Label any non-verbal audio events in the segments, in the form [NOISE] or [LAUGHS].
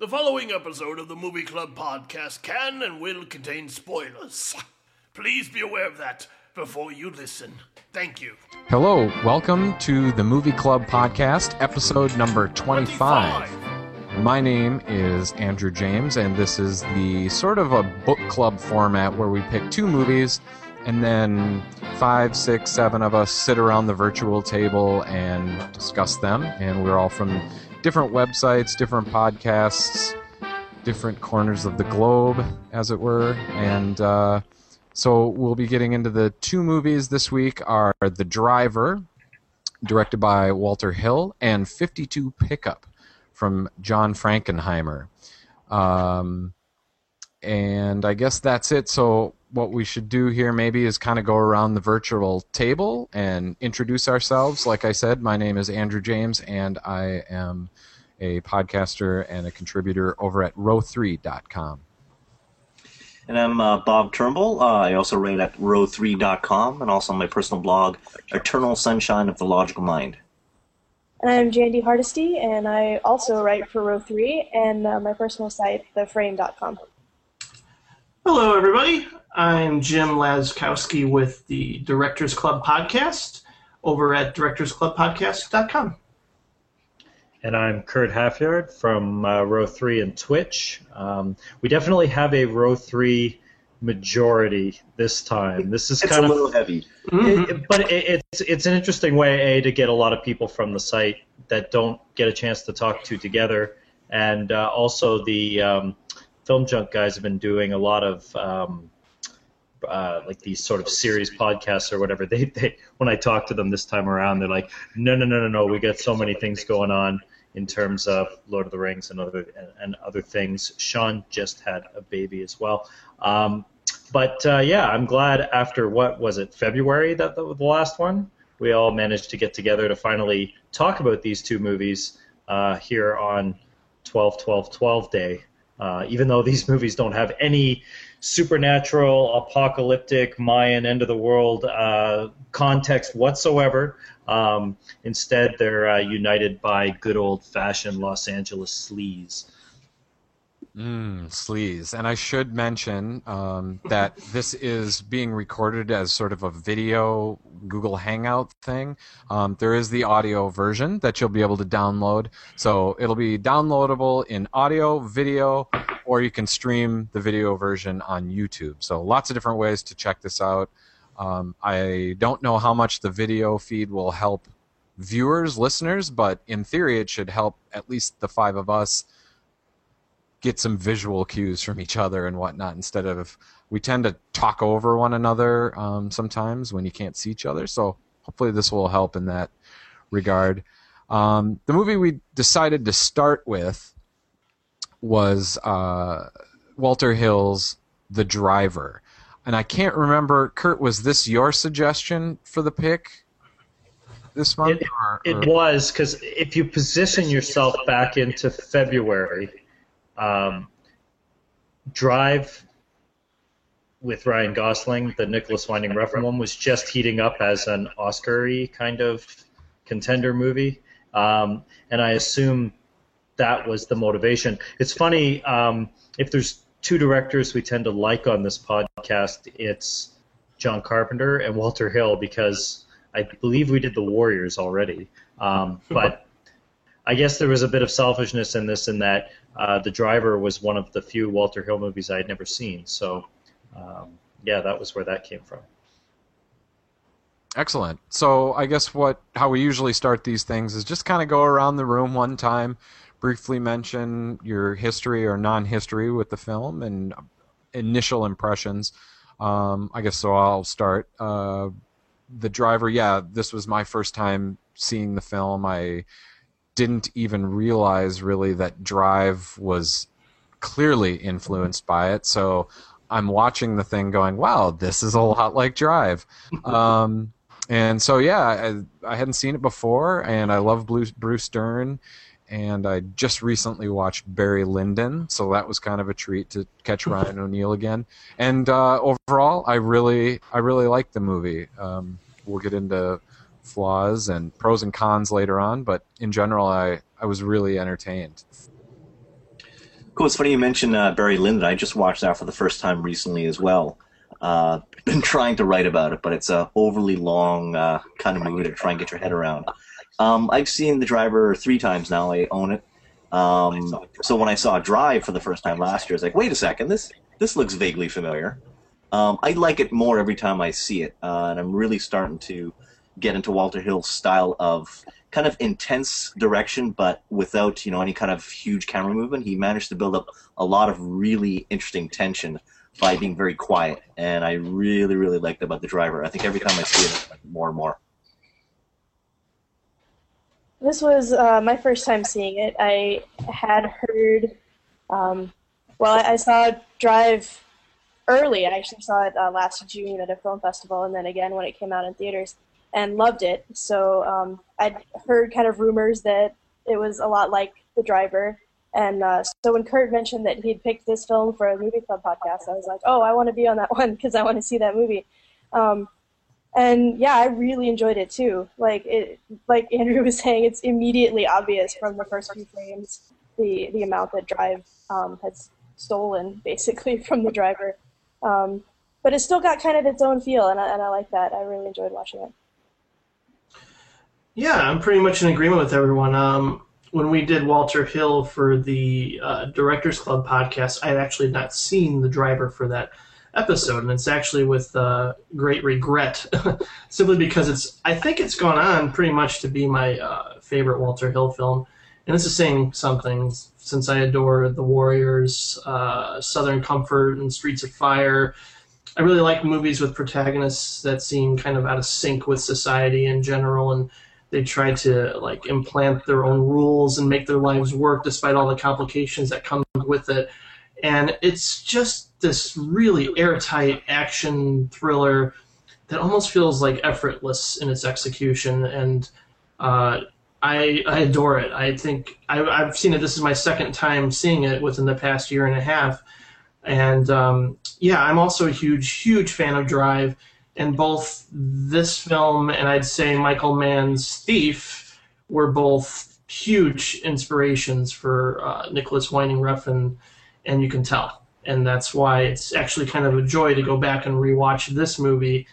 The following episode of the Movie Club podcast can and will contain spoilers. Please be aware of that before you listen. Thank you. Hello, welcome to the Movie Club podcast, episode number 25. My name is Andrew James, and this is the sort of a book club format where we pick two movies and then five, six, seven of us sit around the virtual table and discuss them. And we're all from different websites, different podcasts, different corners of the globe, as it were. And uh, so we'll be getting into the two movies this week are The Driver, directed by Walter Hill, and 52 Pickup from John Frankenheimer. Um, and I guess that's it. So what we should do here maybe is kind of go around the virtual table and introduce ourselves. Like I said, my name is Andrew James, and I am a podcaster and a contributor over at row3.com. And I'm uh, Bob Turnbull. Uh, I also write at row3.com and also on my personal blog, Eternal Sunshine of the Logical Mind. And I'm Jandy Hardesty, and I also write for Row3 and uh, my personal site, theframe.com. Hello, everybody. I'm Jim Laczkowski with the Directors Club podcast over at directorsclubpodcast.com. And I'm Kurt Halfyard from uh, Row 3 and Twitch. Um, we definitely have a Row 3 majority this time. This is It's kind a of little heavy. it- it- but it, it's it's an interesting way a to get a lot of people from the site that don't get a chance to talk to together, and uh, also the um, film junk guys have been doing a lot of um, uh, like these sort of series podcasts or whatever. [LAUGHS] They, they when I talk to them this time around, they're like, no no no no no, we got so many things going on in terms of Lord of the Rings and other and, and other things. Sean just had a baby as well. Um, but uh, yeah, I'm glad after what was it February that the, the last one we all managed to get together to finally talk about these two movies uh, here on 12 12 12 day. Uh, even though these [LAUGHS] movies don't have any supernatural, apocalyptic, Mayan, end of the world uh, context whatsoever, um, instead they're uh, united by good old fashioned Los Angeles sleaze. Mm, sleaze. And I should mention um, that [LAUGHS] this is being recorded as sort of a video Google Hangout thing. Um, there is the audio version that you'll be able to download. So it'll be downloadable in audio, video, or you can stream the video version on YouTube. So lots of different ways to check this out. Um, I don't know how much the video feed will help viewers, listeners, but in theory, it should help at least the five of us get some visual cues from each other and whatnot instead of we tend to talk over one another um, sometimes when you can't see each other. So hopefully this will help in that regard. Um, the movie we decided to start with was uh, walter hill's the driver. And i can't remember kurt was this your suggestion for the pick this month It, or- it was because if you position yourself back into February, um, Drive with Ryan Gosling, the Nicolas Winding Refn one, was just heating up as an Oscar-y kind of contender movie, um, and I assume that was the motivation. It's funny um, if there's two directors we tend to like on this podcast, it's John Carpenter and Walter Hill because I believe we did The Warriors already, um, but. I guess there was a bit of selfishness in this, in that uh, The Driver was one of the few Walter Hill movies I had never seen. So, um, yeah, that was where that came from. Excellent. So I guess what how we usually start these things is just kind of go around the room one time, briefly mention your history or non-history with the film and initial impressions. Um, I guess so. I'll start. Uh, the driver. Yeah, this was my first time seeing the film. I didn't even realize really that Drive was clearly influenced by it. So I'm watching the thing going, wow, this is a lot like Drive. [LAUGHS] Um, and so, yeah, I, I hadn't seen it before, and I love Bruce, Bruce Dern. And I just recently watched Barry Lyndon, so that was kind of a treat to catch [LAUGHS] Ryan O'Neal again. And uh, overall, I really, I really liked the movie. Um, we'll get into flaws and pros and cons later on, but in general, I, I was really entertained. Cool. It's funny you mentioned uh, Barry Lyndon. I just watched that for the first time recently as well. Uh, [LAUGHS] been trying to write about it, but it's a overly long uh, kind of movie to try and get your head around. Um, I've seen The Driver three times now. I own it. Um, so when I saw Drive for the first time last year, I was like, wait a second, this this looks vaguely familiar. Um, I like it more every time I see it, uh, and I'm really starting to get into Walter Hill's style of kind of intense direction, but without you know any kind of huge camera movement. He managed to build up a lot of really interesting tension by being very quiet, and I really really liked about the driver. I think every time I see it, more and more. This was uh, my first time seeing it. I had heard, um, well, I, I saw Drive early. I actually saw it uh, last June at a film festival, and then again when it came out in theaters, and loved it. So um, I'd heard kind of rumors that it was a lot like The Driver, and uh, so when Kurt mentioned that he'd picked this film for a movie club podcast, I was like, oh, I want to be on that [LAUGHS] one because I want to see that movie. Um, and yeah, I really enjoyed it too. Like it, like Andrew was [LAUGHS] saying, it's immediately obvious from the first few frames the the amount that Drive um, has stolen basically [LAUGHS] from the driver. Um, but it's still got kind of its own feel, and I, and I like that. I really enjoyed watching it. Yeah, I'm pretty much in agreement with everyone. Um, when we did Walter Hill for the uh, Directors Club podcast, I had actually not seen the driver for that episode, and it's actually with uh, great regret, [LAUGHS] simply because it's. I think it's gone on pretty much to be my uh, favorite Walter Hill film, and this is saying something since I adore The Warriors, uh, Southern Comfort, and Streets of Fire. I really like movies with protagonists that seem kind of out of sync with society in general, and they try to like implant their own rules and make their lives work despite all the complications that come with it. And it's just this really airtight action thriller that almost feels like effortless in its execution. And uh, I, I adore it. I think I, I've seen it. This is my second time seeing it within the past year and a half. And um, yeah, I'm also a huge, huge fan of Drive and both this film and I'd say Michael Mann's Thief were both huge inspirations for uh, Nicolas Winding Refn, and you can tell. And that's why it's actually kind of a joy to go back and rewatch this movie,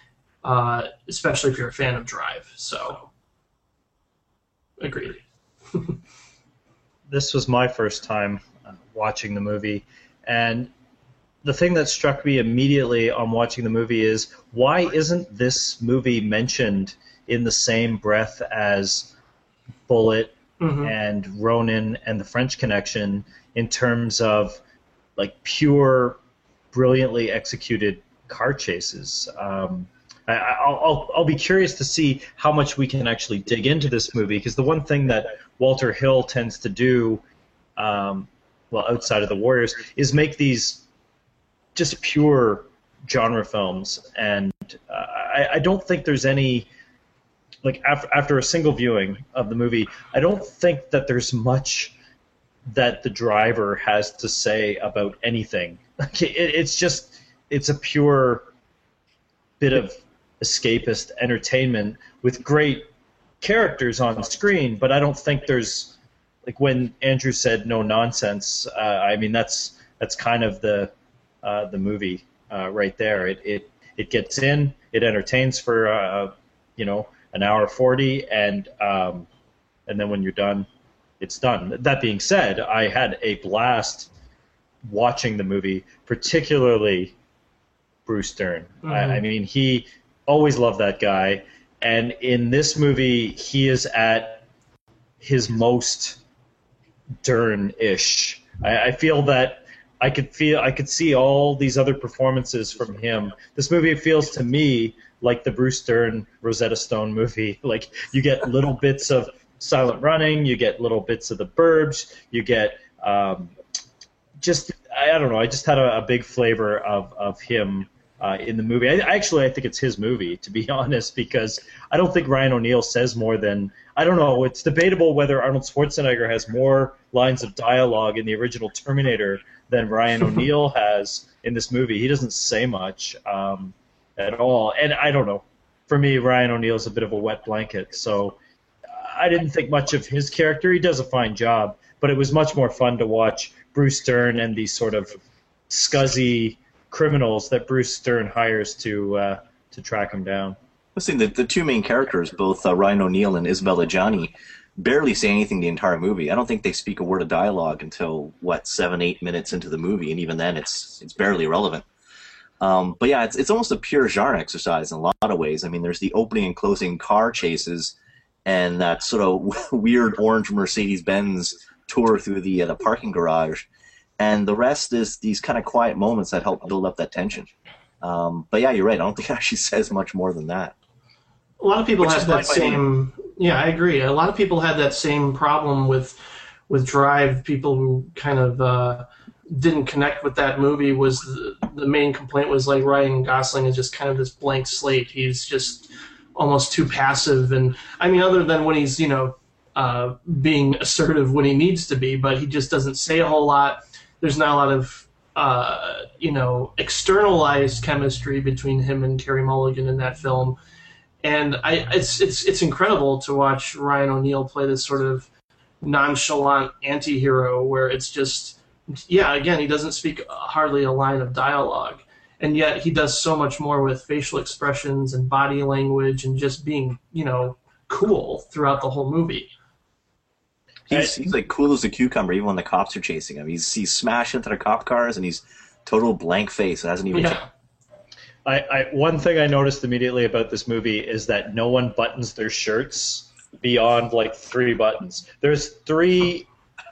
uh, especially if you're a fan of Drive. So, agreed. [LAUGHS] this was my first time uh, watching the movie, and the thing that struck me immediately on watching the movie is why isn't this movie mentioned in the same breath as Bullitt mm-hmm. and Ronin and the French Connection in terms of like pure, brilliantly executed car chases? Um, I, will I'll be curious to see how much we can actually dig into this movie because the one thing that Walter Hill tends to do, um, well, outside of the Warriors, is make these just pure genre films, and uh, I, I don't think there's any like after after a single viewing of the movie, I don't think that there's much that the driver has to say about anything. [LAUGHS] Like it, it's just it's a pure bit of escapist entertainment with great characters on screen, but I don't think there's like when Andrew said no nonsense. Uh, I mean that's that's kind of the uh, the movie uh, right there. It, it it gets in, it entertains for uh, you know an hour forty, and um, and then when you're done, it's done. That being said, I had a blast watching the movie, particularly Bruce Dern. Mm-hmm. I, I mean, he always loved that guy, and in this movie, he is at his most Dern-ish. I, I feel that I could feel I could see all these other performances from him. This movie feels to me like the Bruce Dern Rosetta Stone movie. [LAUGHS] Like you get little bits of Silent Running, you get little bits of The Burbs, you get um, just I don't know. I just had a, a big flavor of of him uh, in the movie. I, actually, I think it's his movie, to be [LAUGHS] honest, because I don't think Ryan O'Neal says more than I don't know. It's debatable whether Arnold Schwarzenegger has more lines of dialogue in the original Terminator than Ryan [LAUGHS] O'Neal has in this movie. He doesn't say much um, at all, and I don't know. For me, Ryan O'Neal's a bit of a wet blanket, so I didn't think much of his character. He does a fine job, but it was much more fun to watch Bruce Dern and these sort of scuzzy criminals that Bruce Dern hires to uh, to track him down. Listen, the, the two main characters, both uh, Ryan O'Neal and Isabella Adjani, barely say anything the entire movie. I don't think they speak a word of dialogue until what seven, eight minutes into the movie, and even then, it's it's barely relevant. Um, but yeah, it's it's almost a pure genre exercise in a lot of ways. I mean, there's the opening and closing car chases, and that sort of [LAUGHS] weird orange Mercedes Benz tour through the uh, the parking garage, and the rest is these kind of quiet moments that help build up that tension. Um, but yeah, you're right. I don't think it actually [LAUGHS] says much more than that. A lot of people Which have that same. Yeah, I agree. A lot of people had that same problem with with Drive. People who kind of uh, didn't connect with that movie was the, the main complaint was like Ryan Gosling is just kind of this blank slate. He's just almost too passive, and I mean, other than when he's you know uh, being assertive when he needs to be, but he just doesn't say a whole lot. There's not a lot of uh, you know externalized chemistry between him and Carey Mulligan in that film and I it's it's it's incredible to watch Ryan O'Neal play this sort of nonchalant anti-hero where it's just yeah again he doesn't speak hardly a line of dialogue and yet he does so much more with facial expressions and body language and just being you know cool throughout the whole movie He's, he's like cool as a cucumber, even when the cops are chasing him. He's he's smashed into the cop cars, and he's total blank face. And hasn't even. yeah I, I one thing I noticed immediately about this movie is that no one buttons their shirts beyond like three buttons. There's three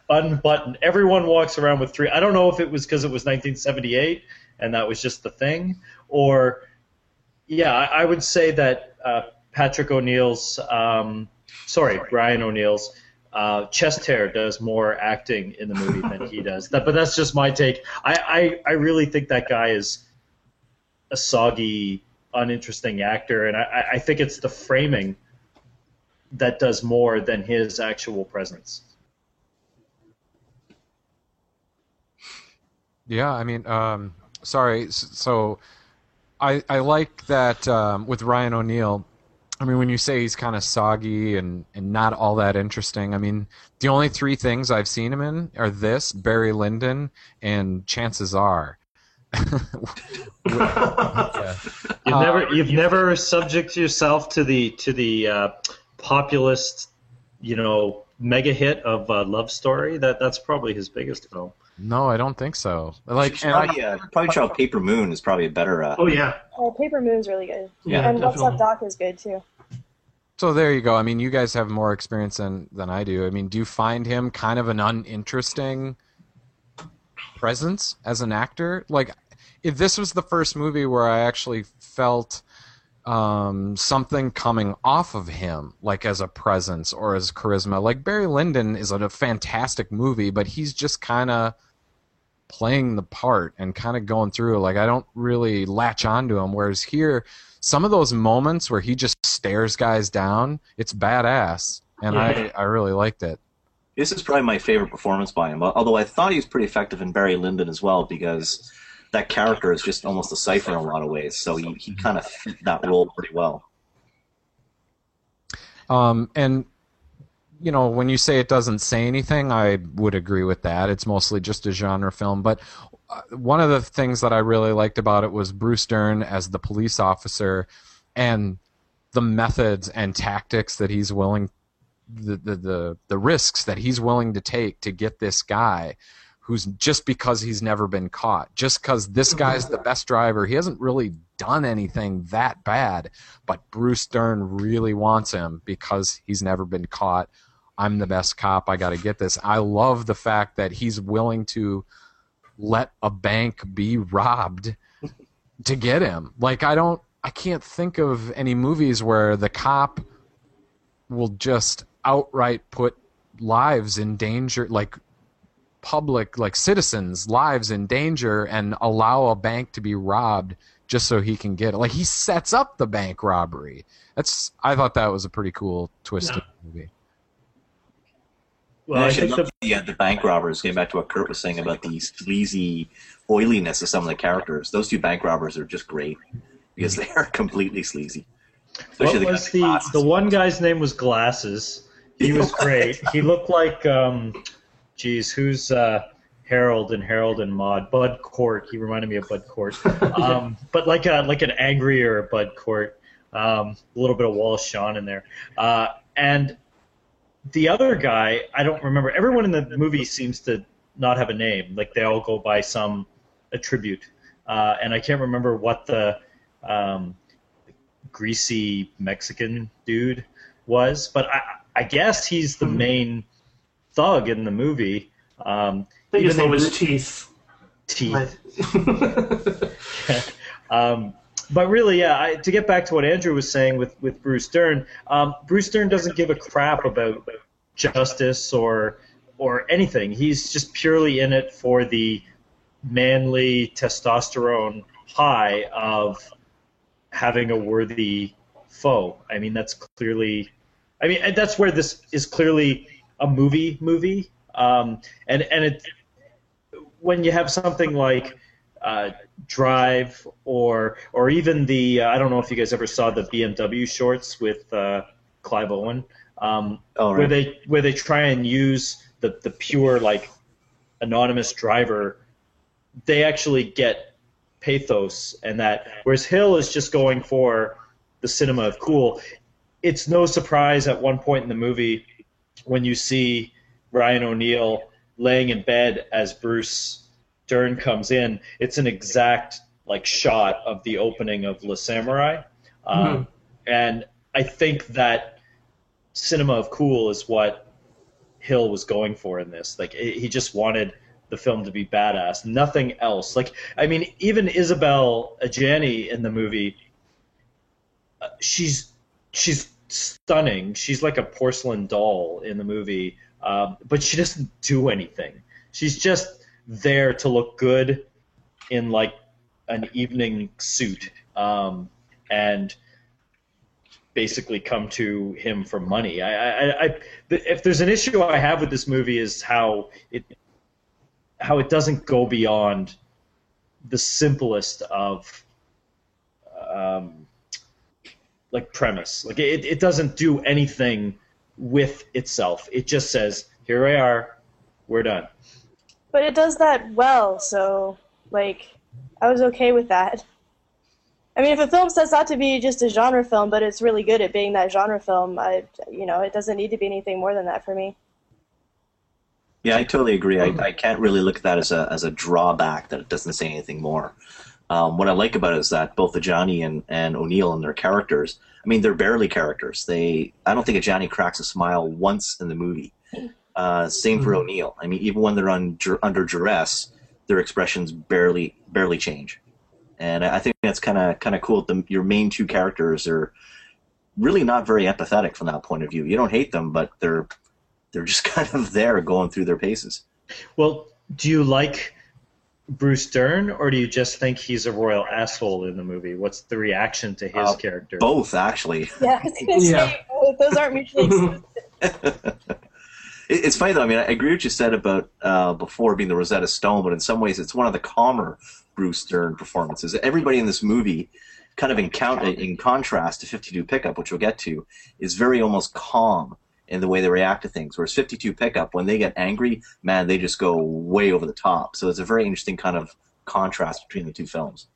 unbuttoned. Everyone walks around with three. I don't know if it was because it was 1978 and that was just the thing, or yeah, I, I would say that uh, Patrick O'Neill's, um, sorry, Ryan O'Neal's. Uh, chest hair does more acting in the movie than he does. That, but that's just my take. I, I, I really think that guy is a soggy, uninteresting actor, and I, I think it's the framing that does more than his actual presence. Yeah, I mean, um, sorry. So, I I like that um, with Ryan O'Neal. I mean, when you say he's kind of soggy and, and not all that interesting, I mean, the only three things I've seen him in are this, Barry Lyndon, and Chances Are. Yeah. You've Uh, never you've never subject yourself to the to the uh, populist, you know, mega hit of uh, Love Story. That that's probably his biggest film. No, I don't think so. Like, Should and I, probably, uh, probably check Paper Moon is probably a better. Uh, oh yeah Uh, Paper Moon's really good. yeah and What's definitely. Up Doc is good too. So there you go. I mean, you guys have more experience than than I do. I mean, do you find him kind of an uninteresting presence as an actor? Like, if this was the first movie where I actually felt um, something coming off of him, like as a presence or as charisma, like Barry Lyndon is a fantastic movie, but he's just kind of playing the part and kind of going through. Like, I don't really latch onto him. Whereas here, some of those moments where he just stares guys down, it's badass, and Yeah. I I really liked it. This is probably my favorite performance by him. Although I thought he was pretty effective in Barry Lyndon as well because that character is just almost a cipher in a lot of ways. So he, he kind of fit that role pretty well. Um, and you know, when you say it doesn't say anything, I would agree with that. It's mostly just a genre film. But uh, one of the things that I really liked about it was Bruce Dern as the police officer, and the methods and tactics that he's willing, the the the, the risks that he's willing to take to get this guy. Who's just because he's never been caught, just because this mm-hmm. guy's the best driver, he hasn't really done anything that bad, but Bruce Dern really wants him because he's never been caught. I'm the best cop. I got to get this. I love the fact that he's willing to let a bank be robbed [LAUGHS] to get him. Like I don't I can't think of any movies where the cop will just outright put lives in danger like public like citizens lives in danger and allow a bank to be robbed just so he can get it like he sets up the bank robbery that's i thought that was a pretty cool twist in the movie Well, I I actually love the, the, uh, the bank robbers. Getting back to what Kurt was saying about the sleazy oiliness of some of the characters. Those two bank robbers are just great because they are completely sleazy. what Especially was guy the the one guy's name was Glasses. He was [LAUGHS] great. he looked like um, geez, who's uh, Harold and Harold and Maude. Bud Cort. He reminded me of Bud Cort, [LAUGHS] um, but like a like an angrier Bud Cort. Um, a little bit of Wallace Shawn in there, uh, and the other guy I don't remember. Everyone in the movie seems to not have a name. Like they all go by some attribute, uh, and I can't remember what the um, greasy Mexican dude was, but I, I guess he's the main thug in the movie. Um, I think his even name though was Teeth. Teeth. Um, but really, yeah. I, to get back to what Andrew was saying with with Bruce Dern, um, Bruce Dern doesn't give a crap about justice or or anything. He's just purely in it for the manly testosterone high of having a worthy foe. I mean, that's clearly. I mean, that's where this is clearly a movie movie. Um, and and it when you have something like uh, Drive or or even the uh, I don't know if you guys ever saw the BMW shorts with uh, Clive Owen, um, Oh, where they where they try and use the the pure like anonymous driver. They actually get pathos and that whereas Hill is just going for the cinema of cool. It's no surprise at one point in the movie when you see Ryan O'Neal laying in bed as Bruce Dern comes in, it's an exact like shot of the opening of Le Samouraï, um, and I think that cinema of cool is what Hill was going for in this. Like it, he just wanted the film to be badass, nothing else. Like I mean, even Isabelle Adjani in the movie, uh, she's she's stunning. She's like a porcelain doll in the movie, um, but she doesn't do anything. She's just there to look good in like an evening suit um, and basically come to him for money. I, I, I, if there's an issue I have with this movie is how it how it doesn't go beyond the simplest of um, like premise. Like it, it doesn't do anything with itself. It just says, "Here we are, we're done." But it does that well, so like I was okay with that. I mean, if a film sets out to be just a genre film, but it's really good at being that genre film, I you know, it doesn't need to be anything more than that for me. Yeah, I totally agree. I, I can't really look at that as a as a drawback that it doesn't say anything more. Um, what I like about it is that both Adjani and, and O'Neal and their characters, I mean, they're barely characters. They, I don't think Adjani cracks a smile once in the movie. Uh, same for O'Neal. I mean, even when they're on, under duress, their expressions barely barely change. And I I think that's kind of kind of cool. The, your main two characters are really not very empathetic from that point of view. You don't hate them, but they're they're just [LAUGHS] kind of there going through their paces. Well, do you like Bruce Dern, or do you just think he's a royal asshole in the movie? What's the reaction to his Uh, character? Both, actually. [LAUGHS] Yeah, I was gonna Yeah. say those aren't mutually [LAUGHS] exclusive. It's funny though. I mean, I agree with what you said about uh, before being the Rosetta Stone, but in some ways, it's one of the calmer Bruce Dern performances. Everybody in this movie, kind of in count in contrast to 52 Pickup, which we'll get to, is very almost calm in the way they react to things. Whereas 52 Pickup, when they get angry, man, they just go way over the top. So it's a very interesting kind of contrast between the two films.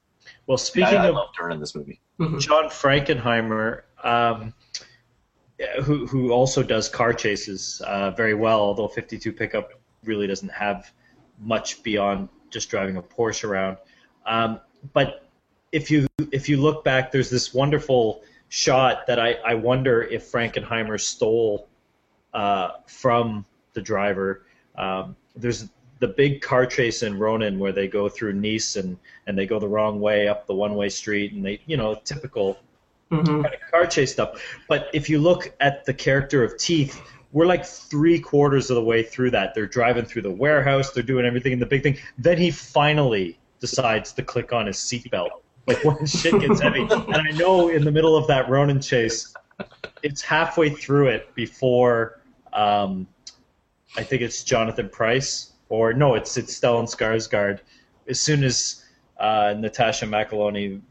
well, I, speaking I of love Dern in this movie. John Frankenheimer, um, who who also does car chases uh, very well, although 52 pickup really doesn't have much beyond just driving a Porsche around. Um, but if you if you look back, there's this wonderful shot that I, I wonder if Frankenheimer stole uh, from the driver. Um, there's the big car chase in Ronin where they go through Nice and, and they go the wrong way up the one way street and they you know typical hmm kind of car chase stuff. But if you look at the character of Teeth, we're like three quarters of the way through that. They're driving through the warehouse, they're doing everything in the big thing. Then he finally decides to click on his seatbelt. [LAUGHS] Like when shit gets heavy. And I know in the middle of that Ronin chase, it's halfway through it before um, I think it's Jonathan Pryce or no, it's it's Stellan Skarsgård. As soon as uh, Natascha McElhone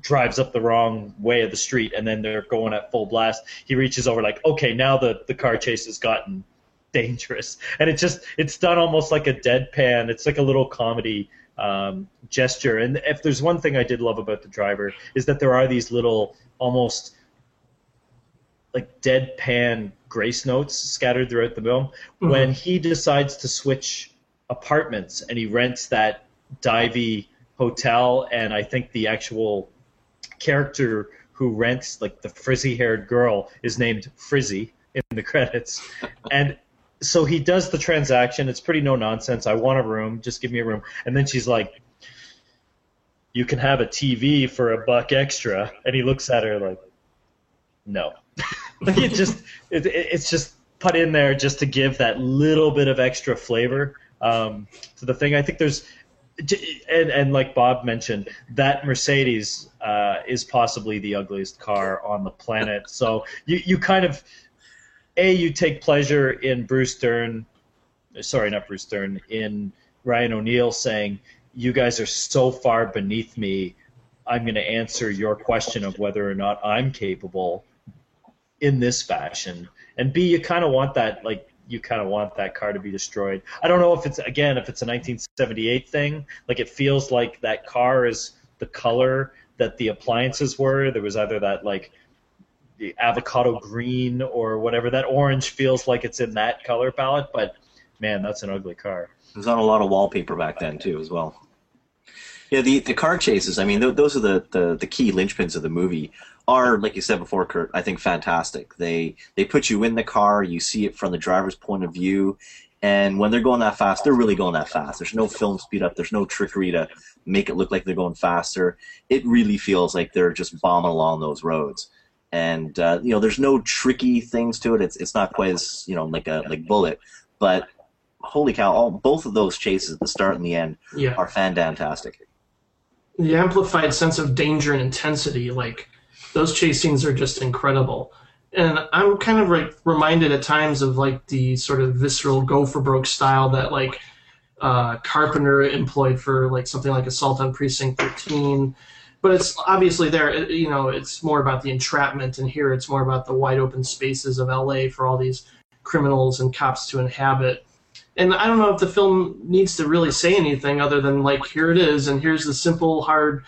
drives up the wrong way of the street and then they're going at full blast, he reaches over like, okay, now the the car chase has gotten dangerous, and it just it's done almost like a deadpan. It's like a little comedy um, gesture. And if there's one thing I did love about the driver is that there are these little almost like deadpan grace notes scattered throughout the film Mm-hmm. when he decides to switch apartments and he rents that divey hotel and I think the actual character who rents like the frizzy haired girl is named Frizzy in the credits. [LAUGHS] And so he does the transaction. It's pretty no nonsense I want a room. Just give me a room. And then she's like you can have a TV for a buck extra. And he looks at her like no [LAUGHS] like it just it, it- it's just put in there just to give that little bit of extra flavor um, to the thing. I think there's and and like Bob mentioned, that Mercedes uh, is possibly the ugliest car on the planet. So you you kind of a you take pleasure in Bruce Dern, sorry not Bruce Dern, in Ryan O'Neal saying you guys are so far beneath me. I'm going to answer your question of whether or not I'm capable in this fashion. And B, you kind of want that, like, you kind of want that car to be destroyed. I don't know if it's, again, if it's a 1978 thing. Like, it feels like that car is the color that the appliances were. There was either that, like, the avocado green or whatever. That orange feels like it's in that color palette, but man, that's an ugly car. There's on a lot of wallpaper back then too, as well. Yeah, the the car chases. I mean, th- those are the, the the key linchpins of the movie. Are like you said before, Kurt. I think fantastic. They they put you in the car. You see it from the driver's point of view, and when they're going that fast, they're really going that fast. There's no film speed up. There's no trickery to make it look like they're going faster. It really feels like they're just bombing along those roads. And uh, you know, there's no tricky things to it. It's it's not quite as you know like a like Bullitt, but holy cow! All both of those chases, at the start and the end, Yeah. are fantastic. the amplified sense of danger and intensity like those chase scenes are just incredible. And i'm kind of like reminded at times of like the sort of visceral go for broke style that like uh, carpenter employed for like something like assault on precinct 13 but it's obviously there you know it's more about the entrapment and here it's more about the wide open spaces of la for all these criminals and cops to inhabit. And I don't know if the film needs to really say anything other than like here it is, and here's the simple, hard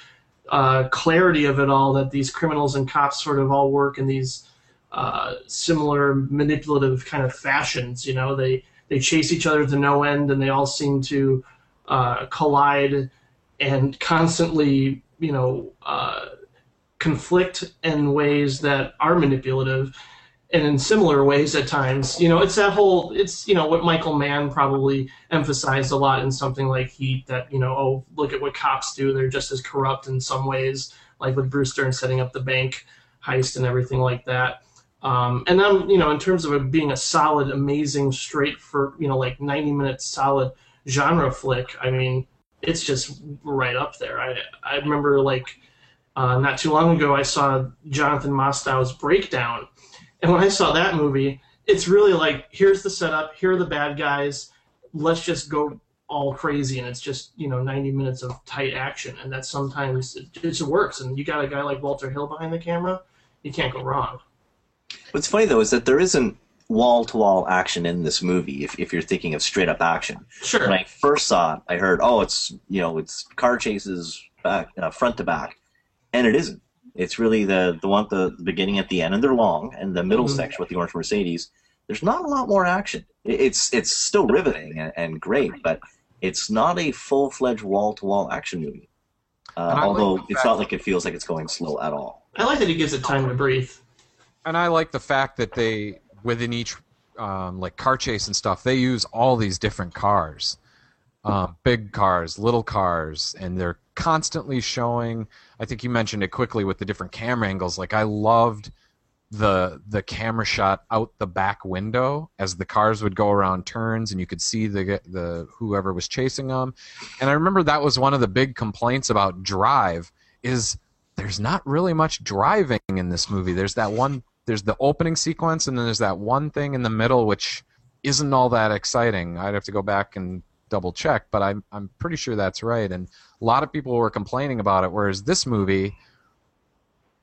uh, clarity of it all that these criminals and cops sort of all work in these uh, similar manipulative kind of fashions. You know, they they chase each other to no end, and they all seem to uh, collide and constantly, you know, uh, conflict in ways that are manipulative and in similar ways at times. You know, it's that whole it's you know what Michael Mann probably emphasized a lot in something like Heat that you know oh look at what cops do they're just as corrupt in some ways like with Bruce Dern setting up the bank heist and everything like that. Um, and then you know in terms of it being a solid, amazing, straight for you know like ninety minutes solid genre flick. I mean, it's just right up there. I I remember like. Uh, not too long ago, I saw Jonathan Mostow's Breakdown, and when I saw that movie, it's really like here's the setup, here are the bad guys, let's just go all crazy, and it's just you know 90 minutes of tight action, and that sometimes it just works. And you got a guy like Walter Hill behind the camera, you can't go wrong. What's funny though is that there isn't wall to wall action in this movie. If if you're thinking of straight up action, Sure, when I first saw it, I heard, oh, it's you know, it's car chases back uh, front to back, and it isn't. It's really the the one at the, the beginning at the end, and they're long, and the middle Mhm. section with the orange Mercedes. There's not a lot more action. It's it's still riveting and, and great, but it's not a full fledged wall to wall action movie. Uh, And I like although it's not like it feels like it's going slow at all. I like that it gives it time to breathe. and I like the fact that they within each um, like car chase and stuff they use all these different cars, um, big cars, little cars, and they're constantly showing. I think you mentioned it quickly with the different camera angles. Like I loved the the camera shot out the back window as the cars would go around turns and you could see the the whoever was chasing them. And I remember that was one of the big complaints about Drive is there's not really much driving in this movie. There's that one there's the opening sequence and then there's that one thing in the middle which isn't all that exciting. I'd have to go back and double check, but I'm I'm pretty sure that's right. And a lot of people were complaining about it. Whereas this movie,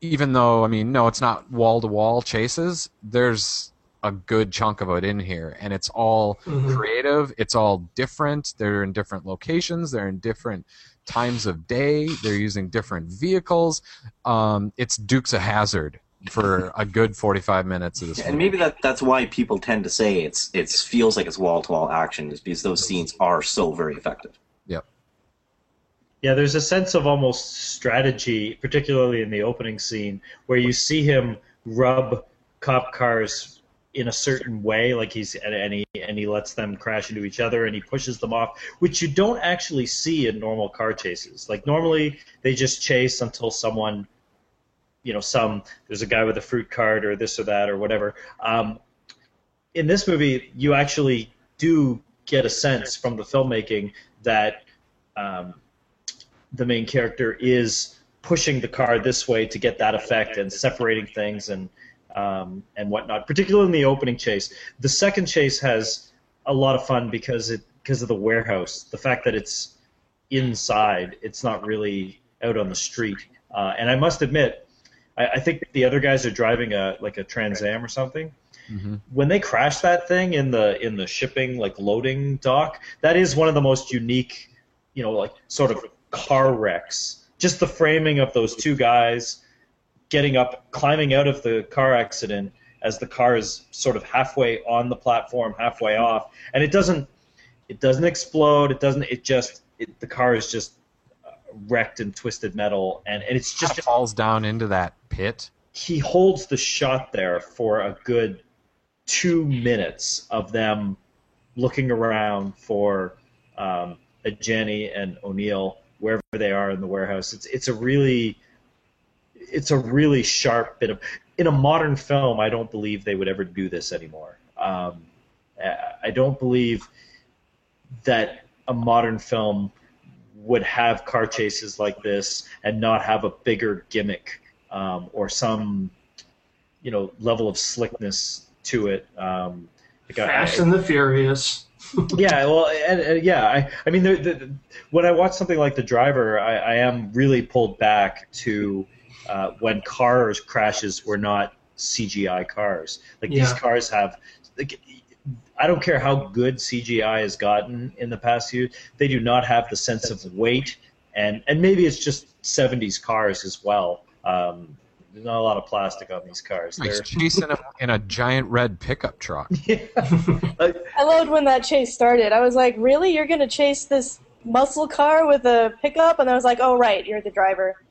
even though I mean, no, it's not wall to wall chases. There's a good chunk of it in here, and it's all Mhm. creative. It's all different. They're in different locations. They're in different times of day. They're using different vehicles. Um, it's Dukes of Hazzard for a good forty-five minutes of this. And maybe that that's why people tend to say it's it feels like it's wall to wall action is because those scenes are so very effective. Yeah, there's a sense of almost strategy, particularly in the opening scene, where you see him rub cop cars in a certain way, like he's and, he and he lets them crash into each other and he pushes them off, which you don't actually see in normal car chases. Like normally they just chase until someone, you know, some there's a guy with a fruit cart or this or that or whatever. Um, in this movie, you actually do get a sense from the filmmaking that. Um, the main character is pushing the car this way to get that effect and separating things and um, and whatnot. Particularly in the opening chase, the second chase has a lot of fun because it because of the warehouse. The fact that it's inside, it's not really out on the street. Uh, and I must admit, I, I think the other guys are driving a like a Trans Am or something Mhm. when they crash that thing in the in the shipping like loading dock, that is one of the most unique, you know, like sort of car wrecks. Just the framing of those two guys getting up, climbing out of the car accident as the car is sort of halfway on the platform, halfway off, and it doesn't it doesn't explode. It doesn't. It just it, the car is just wrecked and twisted metal, and, and it's just just falls down into that pit. he holds the shot there for a good two minutes of them looking around for um, Adjani and O'Neal wherever they are in the warehouse. It's it's a really it's a really sharp bit of in a modern film. I don't believe they would ever do this anymore. Um, I- I don't believe that a modern film would have car chases like this and not have a bigger gimmick um, or some you know level of slickness to it. Um, like I- Fast and the Furious. Yeah, well, and, and yeah, I, I mean, the, the, when I watch something like The Driver, I, I am really pulled back to uh, when cars crashes were not CGI cars. Like these cars have, like, I don't care how good CGI has gotten in the past few, they do not have the sense of weight, and and maybe it's just '70s cars as well. Um, there's not a lot of plastic on these cars. He's They're, chasing him in a giant red pickup truck. [LAUGHS] Yeah. I loved when that chase started. I was like, really? You're going to chase this muscle car with a pickup? And I was like, oh, right, you're the driver. [LAUGHS]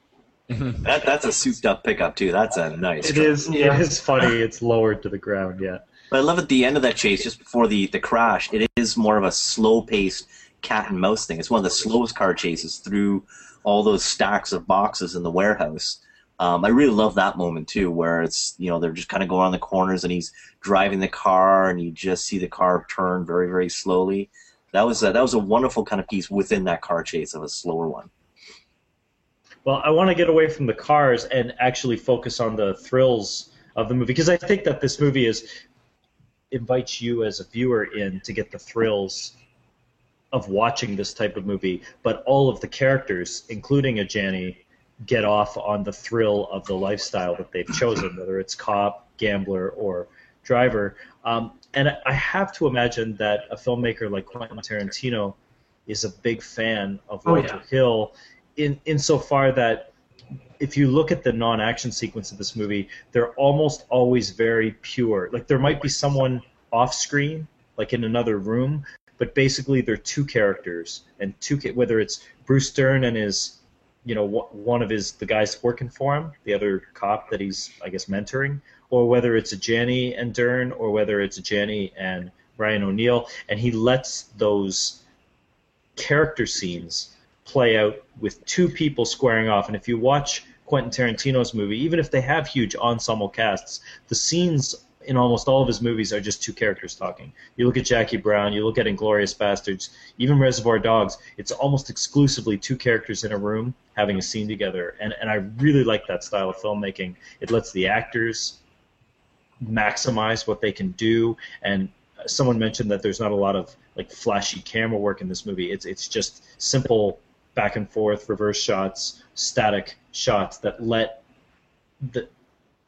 That that's a souped up pickup too. That's a nice. it truck. is Yeah. it is funny. It's lowered to the ground. Yeah. But I love at the end of that chase, just before the, the crash, it is more of a slow paced cat and mouse thing. It's one of the slowest car chases through all those stacks of boxes in the warehouse. Um, I really love that moment too, where it's you know they're just kind of going around the corners and he's driving the car and you just see the car turn very very slowly. That was a, that was a wonderful kind of piece within that car chase of a slower one. Well, I want to get away from the cars and actually focus on the thrills of the movie because I think that this movie is invites you as a viewer in to get the thrills of watching this type of movie, but all of the characters, including Adjani, get off on the thrill of the lifestyle that they've chosen, whether it's cop, gambler, or driver. Um, and I have to imagine that a filmmaker like Quentin Tarantino is a big fan of Oh, Walter yeah. Hill, in insofar that if you look at the non-action sequence of this movie, they're almost always very pure. Like there might be someone off screen, like in another room, but basically they're two characters and two whether it's Bruce Dern and his, you know, one of his the guys working for him, the other cop that he's I guess mentoring, or whether it's Adjani and Dern, or whether it's Adjani and Ryan O'Neal, and he lets those character scenes play out with two people squaring off. And if you watch Quentin Tarantino's movie, even if they have huge ensemble casts, the scenes in almost all of his movies are just two characters talking. You look at Jackie Brown, you look at Inglourious Basterds, even Reservoir Dogs, it's almost exclusively two characters in a room having a scene together. And, and I really like that style of filmmaking. It lets the actors maximize what they can do and someone mentioned that there's not a lot of like flashy camera work in this movie it's it's just simple back and forth reverse shots static shots that let the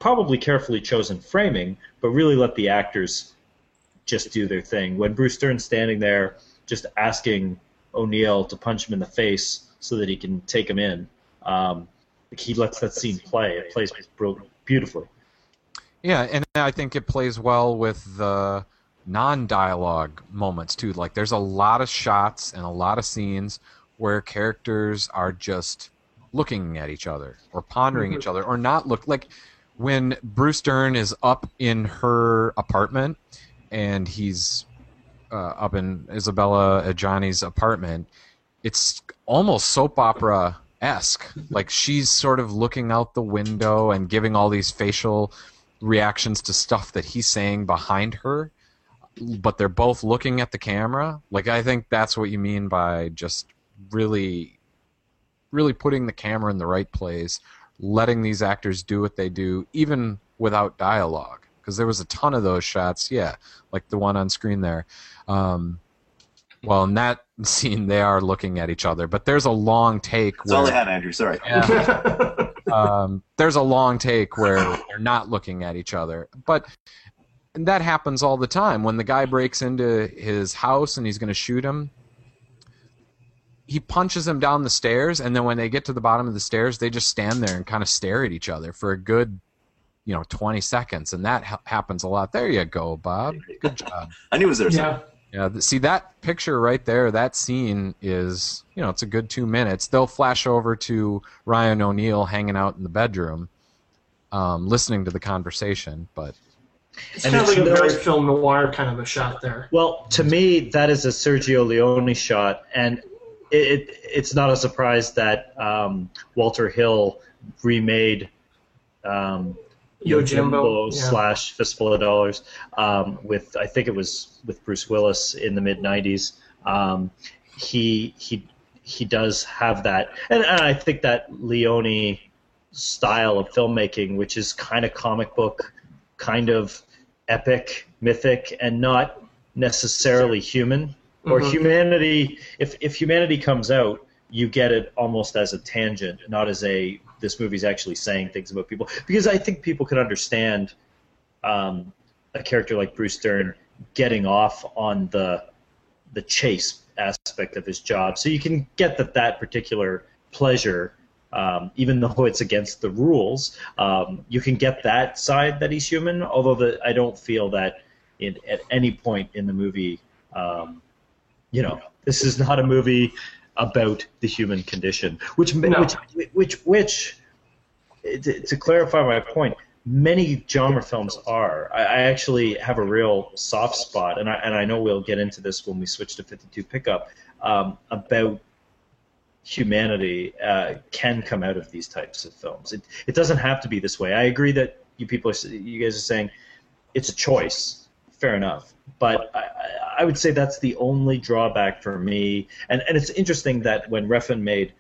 probably carefully chosen framing, but really let the actors just do their thing. When Bruce Dern's standing there, just asking O'Neal to punch him in the face so that he can take him in, um, he lets that scene play. It plays beautifully. Yeah, and I think it plays well with the non-dialogue moments too. Like there's a lot of shots and a lot of scenes where characters are just looking at each other or pondering each other or not look like when Bruce Dern is up in her apartment and he's uh, up in Isabelle Adjani's apartment, it's almost soap opera esque. Like she's sort of looking out the window and giving all these facial reactions to stuff that he's saying behind her, but they're both looking at the camera. Like I think that's what you mean by just really really putting the camera in the right place, letting these actors do what they do even without dialogue because there was a ton of those shots, yeah, like the one on screen there. Um, well, in that [LAUGHS] scene, they are looking at each other, but there's a long take. That's where, all I had, Andrew. Sorry. Yeah, [LAUGHS] um, there's a long take where they're not looking at each other, but that happens all the time. When the guy breaks into his house and he's going to shoot him, he punches him down the stairs, and then when they get to the bottom of the stairs, they just stand there and kind of stare at each other for a good, you know, 20 seconds, and that ha- happens a lot. There you go, Bob. Good job. [LAUGHS] I knew it was there. Yeah. Yeah, see that picture right there, that scene is, you know, it's a good two minutes. They'll flash over to Ryan O'Neal hanging out in the bedroom, um, listening to the conversation, but. It's and kind of like a very film noir kind of a shot there. Well, to me, that is a Sergio Leone shot, and it, it it's not a surprise that um, Walter Hill remade um, Yojimbo yeah. slash Fistful of Dollars um, with I think it was with Bruce Willis in the mid '90s. Um, he he he does have that, and, and I think that Leone style of filmmaking, which is kind of comic book, kind of epic, mythic, and not necessarily human or mm-hmm. humanity. If if humanity comes out, you get it almost as a tangent, not as a this movie's actually saying things about people. Because I think people can understand um, a character like Bruce Dern getting off on the the chase aspect of his job. So you can get that that particular pleasure, um, even though it's against the rules, um, you can get that side that he's human. Although the, I don't feel that in, at any point in the movie, um, you know, this is not a movie about the human condition, which no. which which which to, to, clarify my point, many genre films are. I, I, actually have a real soft spot, and I and I know we'll get into this when we switch to 52 pickup um, about humanity uh, can come out of these types of films. It it doesn't have to be this way. I agree that you people are, you guys are saying it's a choice. Fair enough, but I, I would say that's the only drawback for me. And and it's interesting that when Refn made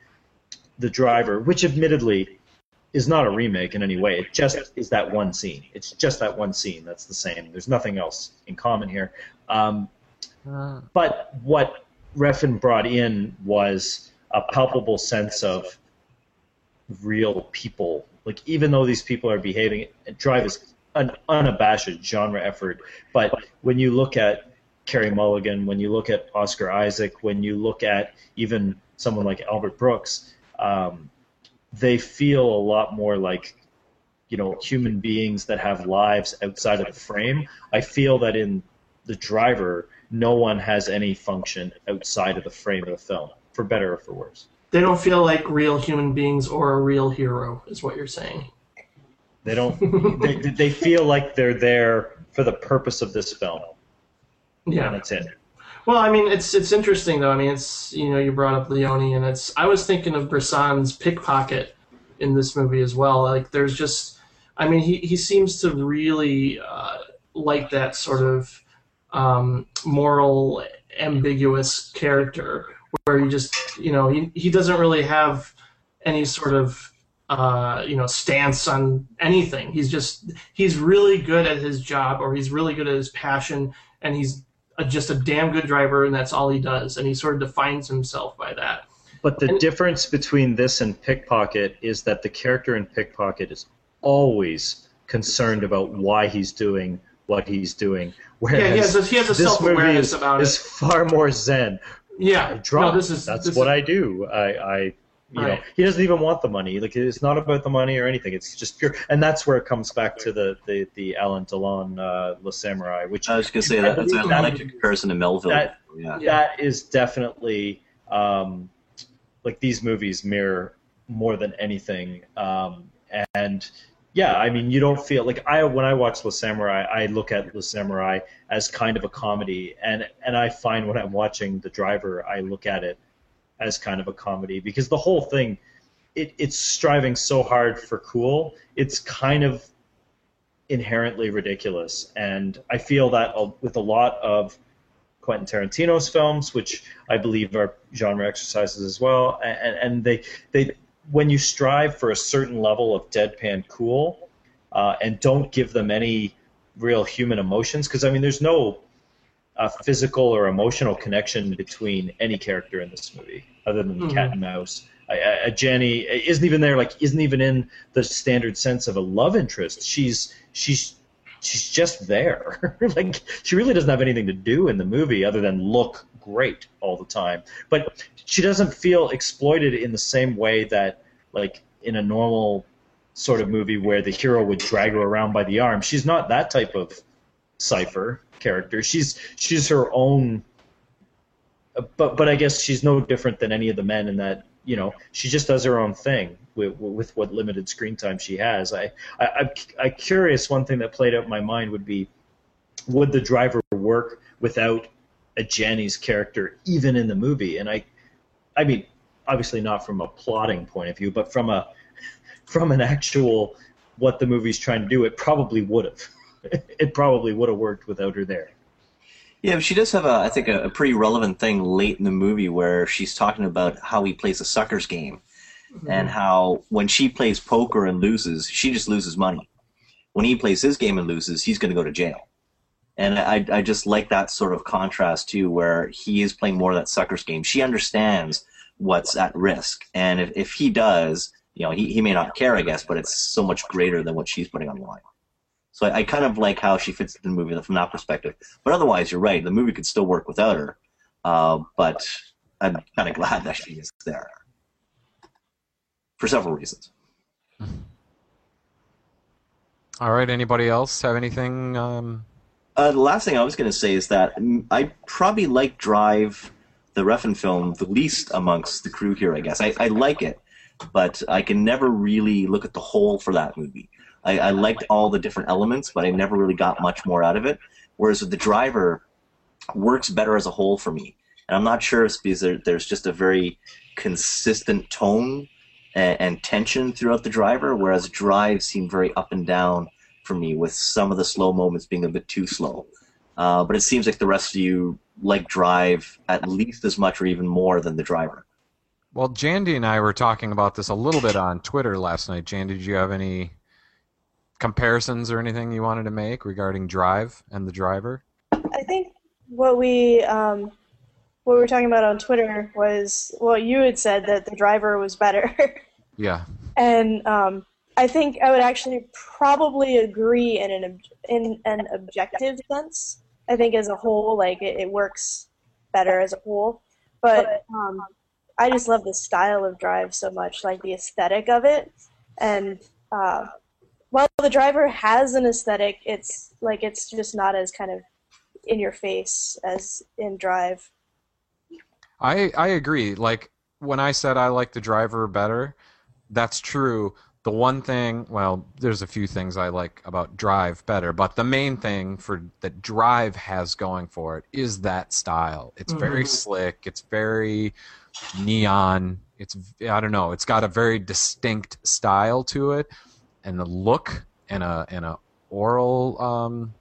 the driver, which admittedly is not a remake in any way. It just is that one scene. It's just that one scene that's the same. There's nothing else in common here. Um, uh. But what Refn brought in was a palpable sense of real people. Like even though these people are behaving, Drive is an unabashed genre effort. But when you look at Carey Mulligan, when you look at Oscar Isaac, when you look at even someone like Albert Brooks, um, they feel a lot more like you know human beings that have lives outside of the frame. I feel that in the driver, no one has any function outside of the frame of the film, for better or for worse. They don't feel like real human beings or a real hero, is what you're saying. They don't. they, they feel like they're there for the purpose of this film. Yeah, that's it. Well, I mean, it's it's interesting though. I mean, it's you know you brought up Leone, and it's I was thinking of Bresson's pickpocket in this movie as well. Like, there's just, I mean, he he seems to really uh, like that sort of um, moral ambiguous character where he just you know he he doesn't really have any sort of uh, you know stance on anything. He's just he's really good at his job or he's really good at his passion and he's a, just a damn good driver, and that's all he does. And he sort of defines himself by that. But the and, difference between this and Pickpocket is that the character in Pickpocket is always concerned about why he's doing what he's doing. Whereas Yeah, he has a- he has a this movie self-awareness is, about is it. far more zen. Yeah, I draw. No, this is That's this what is, I do. I, I you know, he doesn't even want the money. Like it's not about the money or anything. It's just pure, and that's where it comes back to the the, the Alain Delon uh, Le Samouraï, which I was gonna say that. That's, I like your comparison to Melville. That- yeah. that is definitely um, like these movies mirror more than anything. Um, and yeah, I mean, you don't feel like I when I watch Le Samouraï, I look at Le Samouraï as kind of a comedy, and and I find when I'm watching The Driver, I look at it as kind of a comedy because the whole thing, it, it's striving so hard for cool. It's kind of inherently ridiculous, and I feel that uh, with a lot of Quentin Tarantino's films, which I believe are genre exercises as well, and, and they they when you strive for a certain level of deadpan cool, uh, and don't give them any real human emotions, because I mean, there's no uh, physical or emotional connection between any character in this movie other than the Mhm. cat and mouse. I, I- Adjani isn't even there, like isn't even in the standard sense of a love interest. She's she's she's just there. [LAUGHS] like she really doesn't have anything to do in the movie other than look great all the time. But she doesn't feel exploited in the same way that like in a normal sort of movie where the hero would drag her around by the arm. She's not that type of cipher character. She's she's her own but but I guess she's no different than any of the men in that you know she just does her own thing with, with what limited screen time she has. I, I I'm, I'm curious. One thing that played out in my mind would be would the driver work without Adjani's character even in the movie? And I I mean obviously not from a plotting point of view, but from a [LAUGHS] from an actual what the movie's trying to do, it probably would have. [LAUGHS] [LAUGHS] It probably would have worked without her there. Yeah, but she does have a, I think, a, a pretty relevant thing late in the movie where she's talking about how he plays a suckers game, and mm-hmm. how when she plays poker and loses, she just loses money. When he plays his game and loses, he's going to go to jail. And I, I just like that sort of contrast too, where he is playing more of that suckers game. She understands what's at risk, and if, if he does, you know, he, he may not care, I guess, but it's so much greater than what she's putting on the line. So I, I kind of like how she fits in the movie from that perspective. But otherwise, you're right. The movie could still work without her. Uh, but I'm kind of [LAUGHS] glad that she is there for several reasons. [LAUGHS] All right. Anybody else have anything? Um, Uh, the last thing I was going to say is that I probably like Drive, the Refn film, the least amongst the crew here. I guess I, I like it, but I can never really look at the whole for that movie. I, I liked all the different elements, but I never really got much more out of it. Whereas the Driver, works better as a whole for me, and I'm not sure if it's because there, there's just a very consistent tone and, and tension throughout the Driver, whereas Drive seemed very up and down for me, with some of the slow moments being a bit too slow. Uh, but it seems like the rest of you like Drive at least as much or even more than the Driver. well, Jandy and I were talking about this a little bit on Twitter last night. Jandy, did you have any comparisons or anything you wanted to make regarding Drive and the driver? I think what we um, what we were talking about on Twitter was well, you had said that the driver was better, [LAUGHS] Yeah. and um, I think I would actually probably agree in an ob- in an objective sense. I think as a whole, like it, it works better as a whole, but um, I just love the style of Drive so much, like the aesthetic of it, and uh, while the driver has an aesthetic, it's like it's just not as kind of in your face as in Drive. I I agree. Like when I said I like the driver better, that's true. The one thing, well, there's a few things I like about Drive better, but the main thing for that Drive has going for it is that style. It's very Mhm. slick. It's very neon. It's I don't know. It's got a very distinct style to it, and the look and a and a aural um,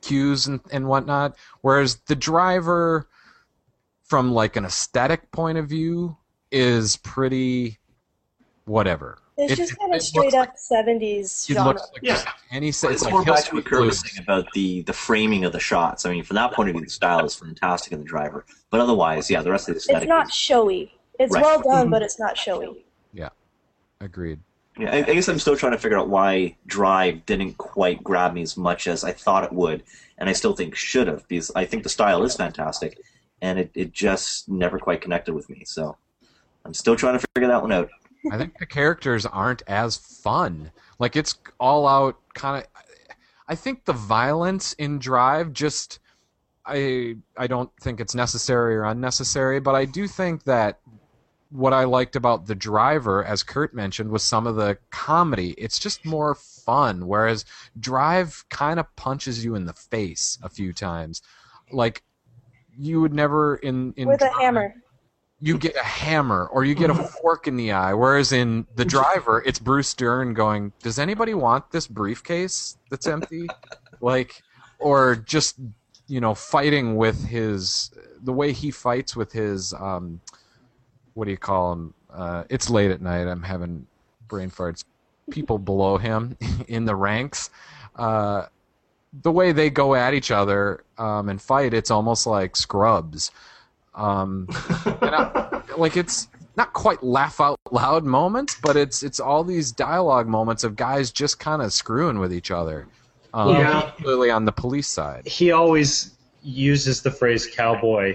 cues and, and whatnot. Whereas the driver, from like an aesthetic point of view, is pretty whatever. It's It- just kind of straight looks up '70s It genre. looks like Yeah. just any It's, it's, like more back to what Street Kurt was saying about the, the framing of the shots. I mean, from that point of view, the style is fantastic in the driver. But otherwise, yeah, the rest of the It's not is showy. It's Right. well done, Mhm. but it's not showy. Yeah, agreed. Yeah, I, I guess I'm still trying to figure out why Drive didn't quite grab me as much as I thought it would, and I still think should have because I think the style is fantastic, and it, it just never quite connected with me. So I'm still trying to figure that one out. I think the characters aren't as fun. Like it's all out kind of. I think the violence in Drive just. I I don't think it's necessary or unnecessary, but I do think that what I liked about the driver, as Kurt mentioned, was some of the comedy. It's just more fun, whereas Drive kind of punches you in the face a few times. Like you would never in in With a hammer. you get a hammer or you get a [LAUGHS] fork in the eye. Whereas in the driver, it's Bruce Dern going, "Does anybody want this briefcase that's empty?" [LAUGHS] like, or just you know fighting with his the way he fights with his um, what do you call him? Uh, it's late at night. I'm having brain farts. People [LAUGHS] below him [LAUGHS] in the ranks. Uh, the way they go at each other um, and fight, it's almost like Scrubs. Um, [LAUGHS] and I, like it's not quite laugh out loud moments, but it's it's all these dialogue moments of guys just kind of screwing with each other. Um, Yeah. particularly on the police side. he always uses the phrase cowboy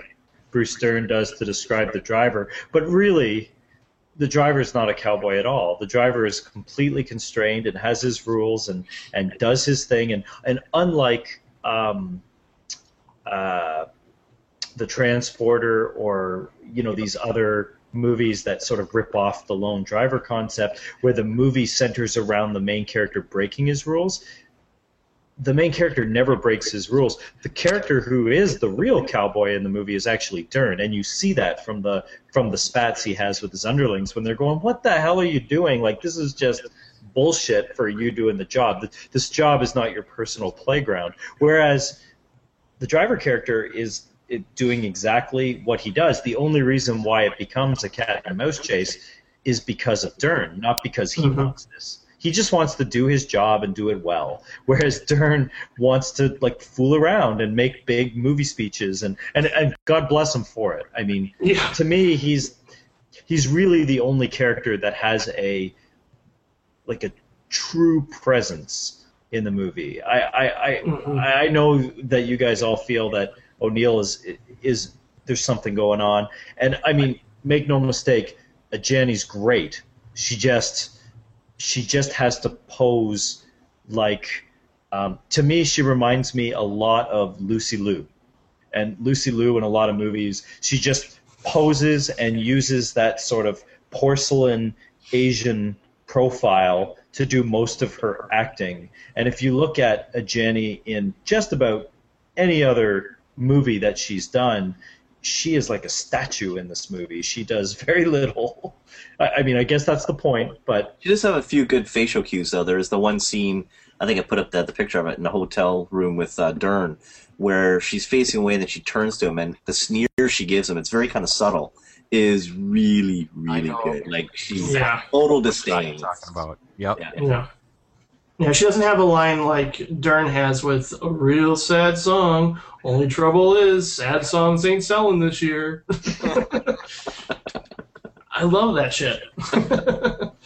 bruce Dern does to describe the driver. But really the driver is not a cowboy at all. The driver is completely constrained and has his rules and and does his thing. And and unlike um, uh, the transporter or you know these other movies that sort of rip off the lone driver concept where the movie centers around the main character breaking his rules the main character never breaks his rules. The character who is the real cowboy in the movie is actually Dern, and you see that from the from the spats he has with his underlings when they're going, "What the hell are you doing? Like this is just bullshit for you doing the job. This job is not your personal playground." Whereas the driver character is doing exactly what he does. The only reason why it becomes a cat and mouse chase is because of Dern, not because he Mhm. wants this. He just wants to do his job and do it well. Whereas [LAUGHS] Dern wants to like fool around and make big movie speeches and, and, and God bless him for it. I mean, Yeah. to me he's he's really the only character that has a like a true presence in the movie. I I, I, Mhm. I know that you guys all feel that O'Neal is is there's something going on, and I mean, make no mistake, Adjani's great. She just she just has to pose like um, to me. She reminds me a lot of Lucy Liu, and Lucy Liu in a lot of movies, she just poses and uses that sort of porcelain Asian profile to do most of her acting. And if you look at Adjani in just about any other movie that she's done, she is like a statue in this movie. She does very little. [LAUGHS] I, I mean, I guess that's the point, but She does have a few good facial cues, though. There's the one scene, I think I put up the, the picture of it in the hotel room with uh, Dern, where she's facing away and then she turns to him, and the sneer she gives him, it's very kind of subtle, is really, really good. Like, she's Yeah. total What I'm disdain. talking about. Yep. Yeah. Yeah. Yeah, she doesn't have a line like Dern has with a real sad song. Only trouble is, sad songs ain't selling this year. [LAUGHS] I love that shit.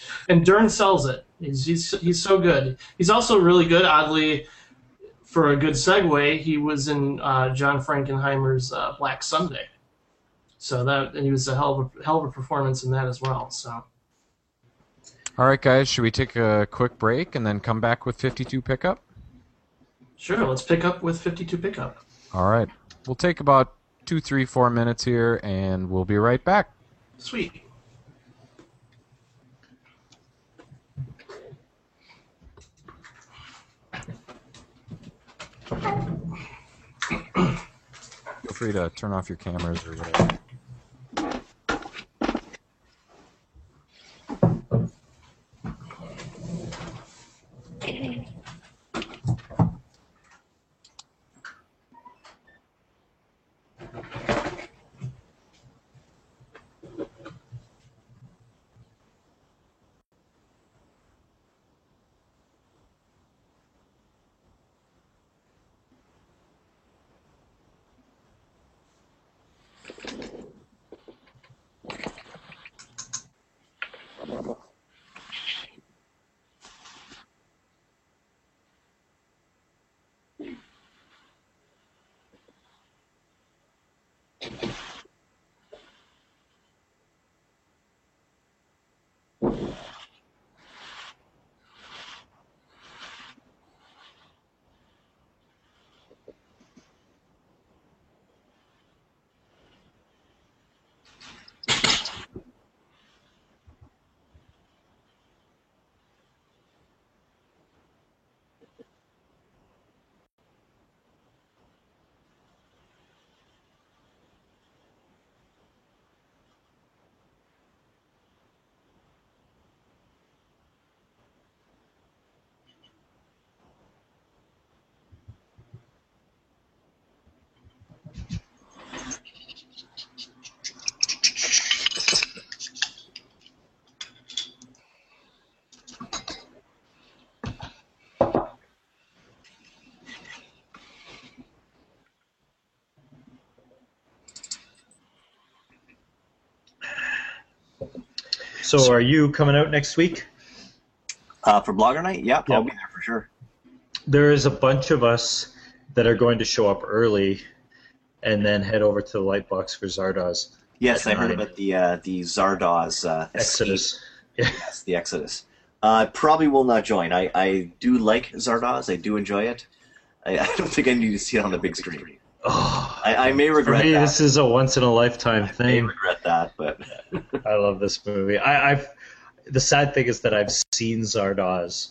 [LAUGHS] and Dern sells it. He's, he's, he's so good. He's also really good, oddly, for a good segue, he was in uh, John Frankenheimer's uh, Black Sunday. So that, and he was a hell of a, hell of a performance in that as well. So. All right, guys, should we take a quick break and then come back with 52 pickup? Sure, let's pick up with 52 pickup. All right. We'll take about two, three, four minutes here, and we'll be right back. Sweet. Feel free to turn off your cameras or whatever. So, are you coming out next week? Uh, for Blogger Night, yeah, Yeah. I'll be there for sure. There is a bunch of us that are going to show up early, and then head over to the Lightbox for Zardoz Yes, I heard about the uh, the Zardoz uh. Exodus. [LAUGHS] Yes, the Exodus. Uh, I probably will not join. I, I do like Zardoz. I do enjoy it. I, [LAUGHS] I don't think I need to see it on the big screen. Oh, I, I may for regret me, that. this is a once in a lifetime I may thing. regret that, but [LAUGHS] I love this movie. I, I've the sad thing is that I've seen Zardoz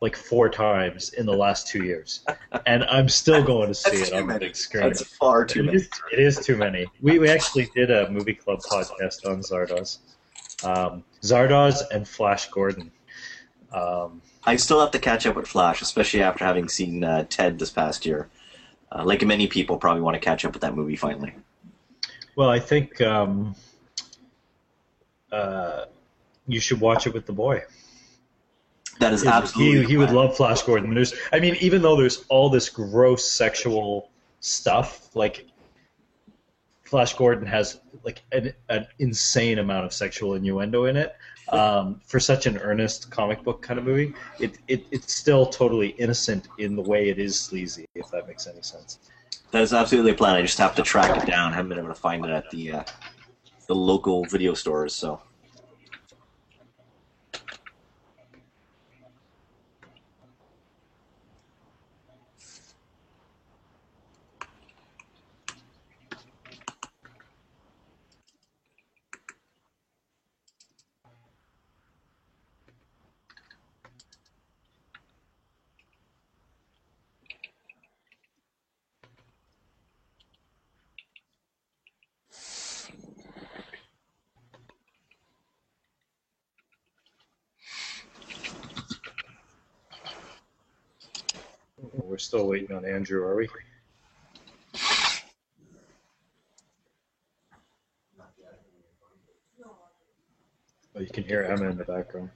like four times in the last two years, and I'm still going to [LAUGHS] see it on the big screen. That's far too It many. is, it is too many. We, we actually did a movie club podcast on Zardoz. Um, Zardoz and Flash Gordon. Um, I still have to catch up with Flash, especially after having seen uh, Ted this past year. Uh, like many people, probably want to catch up with that movie finally. well, I think um, uh, you should watch it with the boy. That is absolutely. He, he would love Flash Gordon. There's, I mean, even though there's all this gross sexual stuff, like Flash Gordon has like an, an insane amount of sexual innuendo in it. Um, for such an earnest comic book kind of movie, it, it it's still totally innocent in the way it is sleazy, if that makes any sense. That is absolutely a plan. I just have to track it down. I haven't been able to find it at the uh, the local video stores. So We're still waiting on Andrew, are we? Oh, you can hear Emma in the background.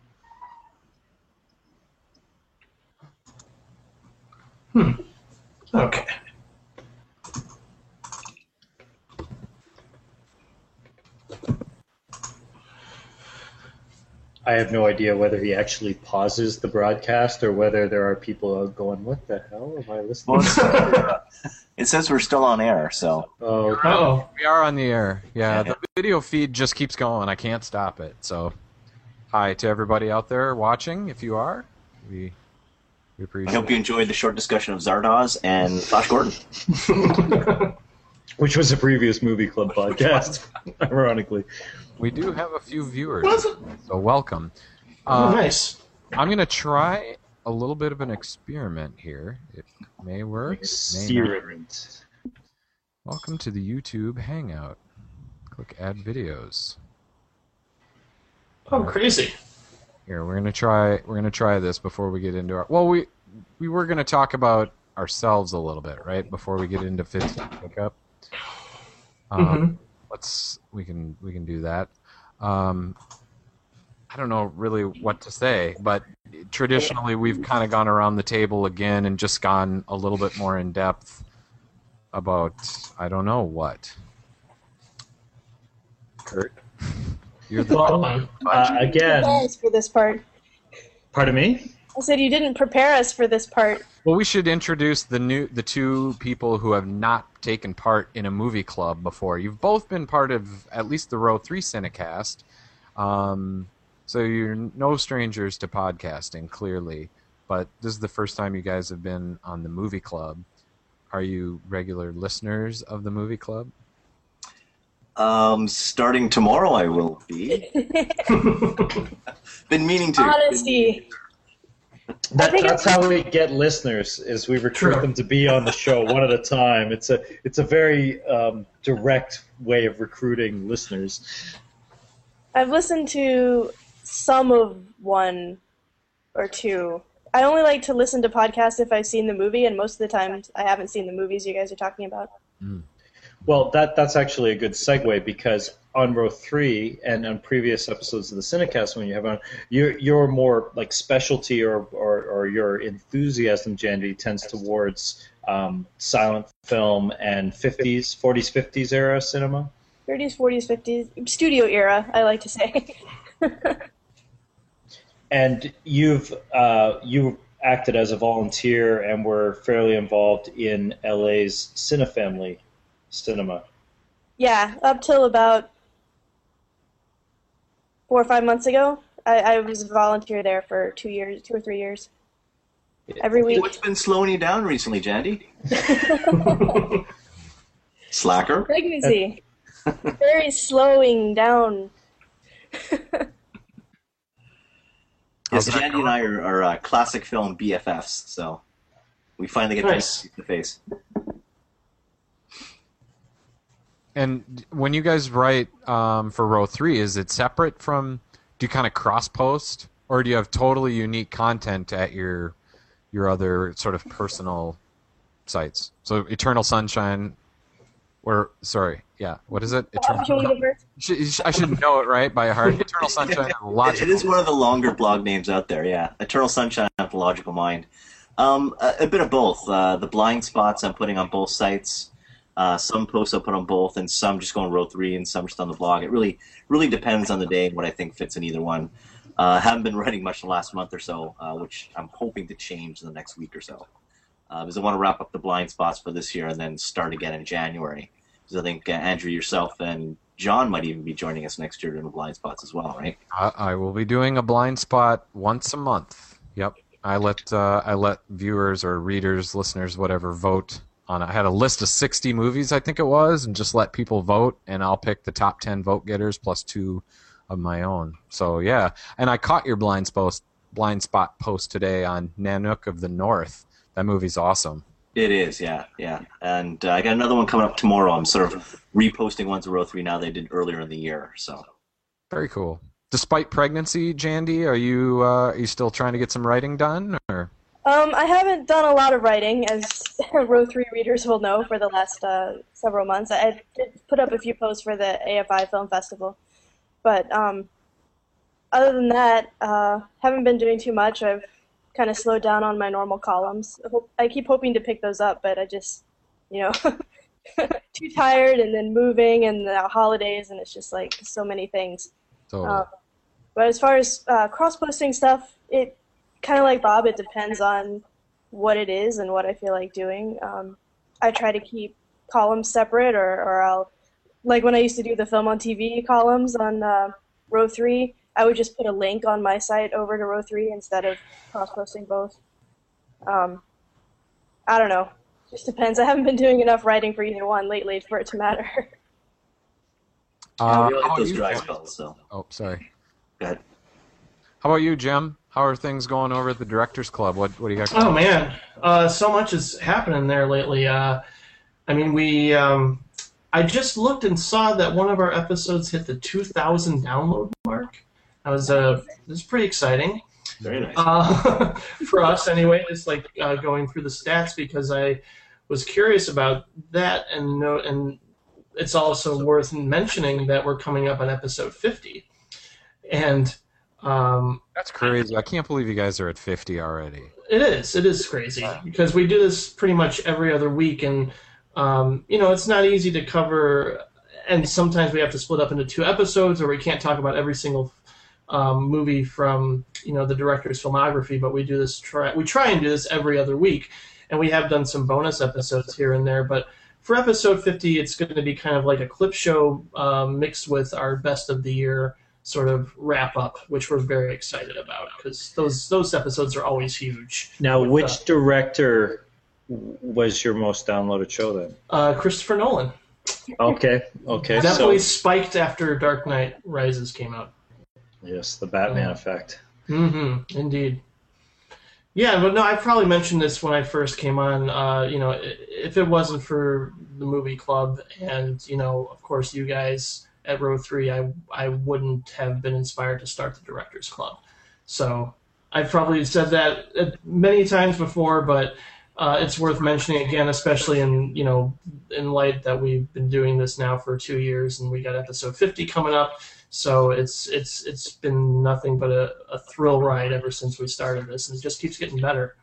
Have no idea whether he actually pauses the broadcast or whether there are people going, "What the hell am I listening?" To? [LAUGHS] it says we're still on air. So Oh, Oh, We are on the air. Yeah, the video feed just keeps going. I can't stop it. So, hi to everybody out there watching. If you are, we we I appreciate. hope you enjoyed the short discussion of Zardoz and Flash Gordon. [LAUGHS] which was a previous movie club podcast, ironically. We do have a few viewers, Was it? so welcome. oh, Uh, nice. I'm gonna try a little bit of an experiment here. It may work. May. Experiment. Welcome to the YouTube Hangout. Click Add Videos. Oh, crazy. Here, we're gonna try. We're gonna try this before we get into our. Well, we we were gonna talk about ourselves a little bit, right? Before we get into 15 pickup. Um, Mhm. Let's. We can. We can do that. Um, I don't know really what to say, but traditionally we've kind of gone around the table again and just gone a little bit more in depth about I don't know what. Kurt, you're the Well, Uh, again, for this part. pardon me. I said you didn't prepare us for this part. Well, we should introduce the new the two people who have not taken part in a movie club before. You've both been part of at least the Row Three Cinecast. Um, So you're no strangers to podcasting, clearly. But this is the first time you guys have been on the movie club. Are you regular listeners of the movie club? Um, starting tomorrow, I will be. [LAUGHS] [LAUGHS] Been meaning to. Honesty. That, that's how we get listeners is we recruit True. them to be on the show one at a time. It's a it's a very um, direct way of recruiting listeners. I've listened to some of one or two. I only like to listen to podcasts if I've seen the movie, and most of the time I haven't seen the movies you guys are talking about. Well, that that's actually a good segue because on row three and on previous episodes of the Cinecast, when you have on, your your more like specialty or or, or your enthusiasm, Jandy, tends towards um, silent film and 50s, 40s, 50s era cinema. 30s, 40s, 50s, studio era, I like to say. [LAUGHS] And you've uh, you acted as a volunteer and were fairly involved in LA's Cinefamily cinema. yeah, up till about four or five months ago, I, I was a volunteer there for two years, two or three years. Every week. What's been slowing you down recently, Jandy? [LAUGHS] Slacker. Pregnancy. Very slowing down. [LAUGHS] Yes, Jandy and I are, are uh, classic film BFFs, so we finally get Nice. to face to face. And when you guys write um, for row three, is it separate from? Do you kind of cross post, or do you have totally unique content at your your other sort of personal sites? So Eternal Sunshine, or sorry, yeah, what is it? Eternal. Universe. I should know it right by heart. Eternal Sunshine of the It, Logical. it is one of the longer blog names out there, yeah. Eternal Sunshine of the Logical Mind. Um, a, a bit of both. Uh, the blind spots I'm putting on both sites. Uh, some posts I'll put on both, and some just go on row three, and some just on the blog. It really, really depends on the day and what I think fits in either one. Uh, haven't been [LAUGHS] writing much the last month or so, uh, which I'm hoping to change in the next week or so. Uh, because I want to wrap up the blind spots for this year and then start again in January. Because I think uh, Andrew, yourself, and John might even be joining us next year in the blind spots as well, right? I, I will be doing a blind spot once a month. Yep. I let uh, I let viewers or readers, listeners, whatever, vote on. I had a list of sixty movies, I think it was, and just let people vote, and I'll pick the top ten vote getters plus two of my own. So yeah, and I caught your blind spot blind spot post today on Nanook of the North. That movie's awesome. It is, yeah, yeah. And uh, I got another one coming up tomorrow. I'm sort of reposting ones of row three now they did earlier in the year. So Very cool. Despite pregnancy, Jandy, are you uh, are you still trying to get some writing done, or Um, I haven't done a lot of writing, as [LAUGHS] row three readers will know, for the last uh, several months. I did put up a few posts for the AFI Film Festival, but um, other than that, uh, haven't been doing too much. I've kind of slowed down on my normal columns. I hope- I keep hoping to pick those up, but I just, you know, [LAUGHS] too tired, and then moving, and the holidays, and it's just like so many things. so? Um, but as far as uh, cross posting stuff, it kind of like Bob, it depends on what it is and what I feel like doing. Um, I try to keep columns separate, or, or I'll, like when I used to do the film on TV columns on uh, row three, I would just put a link on my site over to row three instead of cross posting both. Um, I don't know. Just depends. I haven't been doing enough writing for either one lately for it to matter. [LAUGHS] Uh, we like those dry spells. So Oh, sorry. go ahead. How about you, Jim? How are things going over at the Directors Club? What What do you got? Oh man, uh, so much is happening there lately. Uh, I mean, we. Um, I just looked and saw that one of our episodes hit the 2,000 download mark. That was uh, this is pretty exciting Very nice. uh, [LAUGHS] for us, anyway. Just like uh, going through the stats because I was curious about that, and no, and it's also worth mentioning that we're coming up on episode 50, and. Um, That's crazy. I can't believe you guys are at 50 already. It is. It is crazy because we do this pretty much every other week, and um, you know it's not easy to cover. And sometimes we have to split up into two episodes, or we can't talk about every single um, movie from you know the director's filmography. But we do this. Try we try and do this every other week, and we have done some bonus episodes here and there. But for episode fifty, it's going to be kind of like a clip show um, mixed with our best of the year sort of wrap up, which we're very excited about because those those episodes are always huge. Now, With, which uh, director was your most downloaded show then? Uh, Christopher Nolan Okay, okay. definitely So, spiked after Dark Knight Rises came out. yes, the Batman Yeah. effect. Mm-hmm. Indeed. Yeah, but no, I probably mentioned this when I first came on. Uh, you know, if it wasn't for the movie club and you know, of course, you guys at row three, I I wouldn't have been inspired to start the directors club. So I've probably said that uh, many times before, but uh, it's worth mentioning again, especially in you know, in light that we've been doing this now for two years and we got episode fifty coming up. So it's it's it's been nothing but a, a thrill ride ever since we started this, and it just keeps getting better.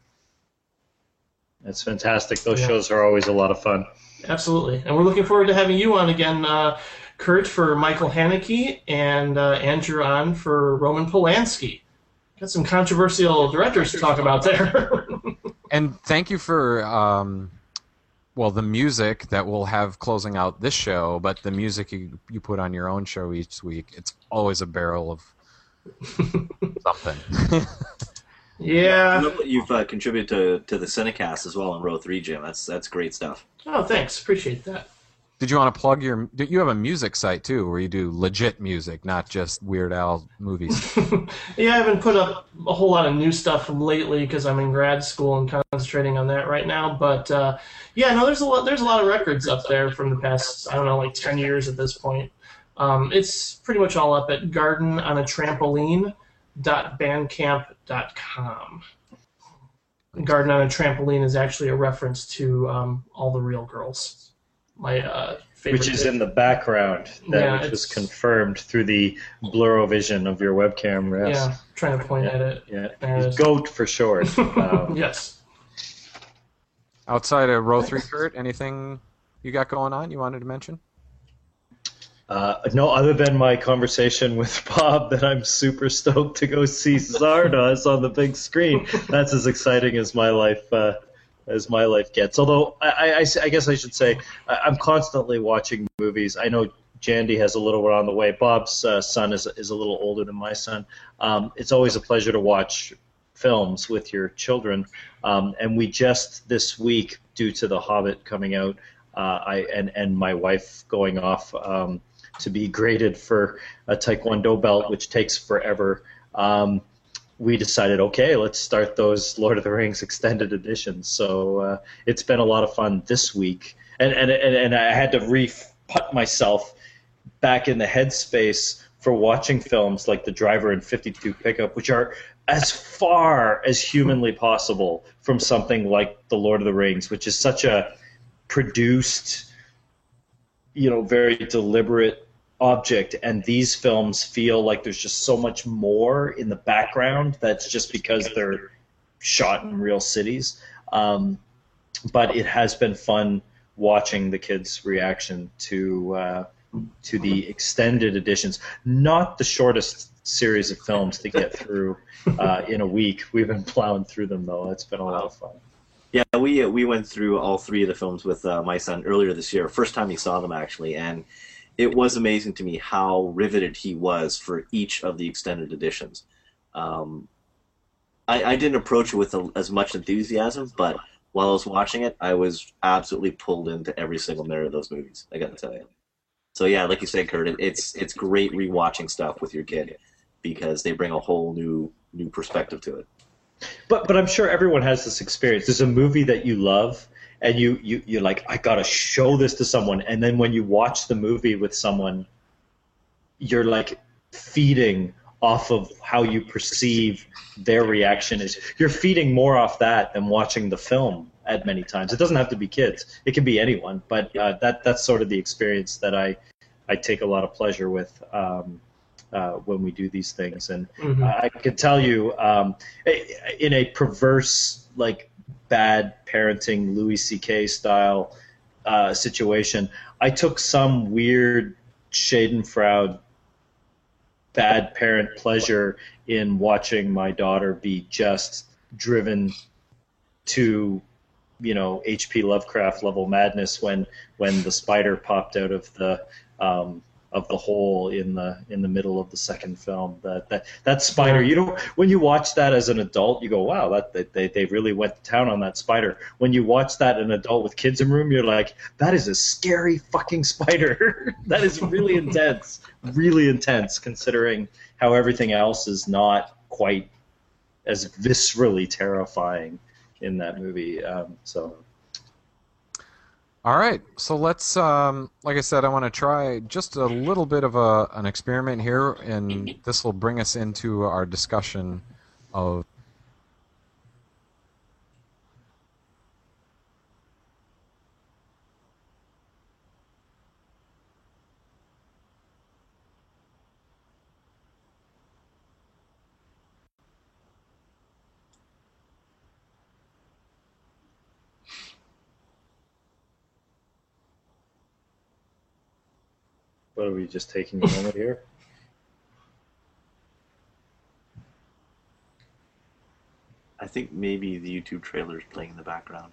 That's fantastic. Those Yeah. shows are always a lot of fun. Absolutely, and we're looking forward to having you on again, uh, Kurt for Michael Haneke and uh, Andrew on for Roman Polanski. Got some controversial directors to talk about there. [LAUGHS] And thank you for, um, well, the music that we'll have closing out this show, but the music you, you put on your own show each week, it's always a barrel of [LAUGHS] something. [LAUGHS] Yeah. you've uh, contributed to, to the Cinecast as well in row three, Jim. That's that's great stuff. Oh, thanks. Appreciate that. Did you want to plug your? You have a music site too, where you do legit music, not just Weird Al movies. [LAUGHS] yeah, I haven't put up a whole lot of new stuff lately because I'm in grad school and concentrating on that right now. But uh, yeah, no, there's a lot. There's a lot of records up there from the past. I don't know, like ten years at this point. Um, it's pretty much all up at gardenonatrampoline.bandcamp.com. Garden on a Trampoline is actually a reference to um, All the Real Girls, my uh, favorite. Which is in the background, that Yeah, which was confirmed through the blurrovision of your webcam. Yes. yeah, trying to point at it. Yeah. Uh, Goat for short. [LAUGHS] Um, Yes. Outside of row three, Kurt, anything you got going on you wanted to mention? Uh, no, other than my conversation with [LAUGHS] Bob, that I'm super stoked to go see Zardoz on the big screen. That's as exciting as my life uh, as my life gets. Although I, I, I guess I should say I, I'm constantly watching movies. I know Jandy has a little one on the way. Bob's uh, son is is a little older than my son. Um, it's always a pleasure to watch films with your children. Um, and we just this week, due to The Hobbit coming out, uh, I and and my wife going off um, to be graded for a Taekwondo belt, which takes forever. Um, we decided, okay, let's start those Lord of the Rings extended editions. So uh, it's been a lot of fun this week, and and and, and I had to re-put myself back in the headspace for watching films like The Driver and 52 Pickup, which are as far as humanly possible from something like The Lord of the Rings, which is such a produced, you know, very deliberate object. And these films feel like there's just so much more in the background that's just because they're shot in real cities. Um, but it has been fun watching the kids' reaction to uh, to the extended editions, not the shortest series of films to get through [LAUGHS] uh, in a week. We've been plowing through them though. It's been a lot of fun. Yeah, we uh, we went through all three of the films with uh, my son earlier this year. First time he saw them actually, and it was amazing to me how riveted he was for each of the extended editions. Um, I, I didn't approach it with a, as much enthusiasm, but while I was watching it, I was absolutely pulled into every single minute of those movies. I got to tell you. So yeah, like you said, Kurt, it's it's great rewatching stuff with your kid because they bring a whole new new perspective to it. But but I'm sure everyone has this experience. There's a movie that you love, and you you you're like, I gotta show this to someone, and then when you watch the movie with someone, you're like feeding off of how you perceive their reaction is. You're feeding more off that than watching the film at many times. It doesn't have to be kids. It can be anyone. But uh, that that's sort of the experience that I I take a lot of pleasure with. Um, uh, when we do these things, and Mhm. I can tell you, um, in a perverse, like bad parenting, Louis C.K. style uh, situation, I took some weird Schadenfreude bad parent pleasure in watching my daughter be just driven to you know H.P. Lovecraft level madness when when the spider popped out of the um, of the hole in the in the middle of the second film. That that that spider, you know, when you watch that as an adult, you go, "Wow, that they they really went to town on that spider." When you watch that an adult with kids in room, you're like, "That is a scary fucking spider. [LAUGHS] that is really intense, really intense, considering how everything else is not quite as viscerally terrifying in that movie." Um, so All right, so let's, um, like I said, I want to try just a little bit of a, an experiment here, and this will bring us into our discussion of. What are we just taking a moment here? I think maybe the YouTube trailer is playing in the background.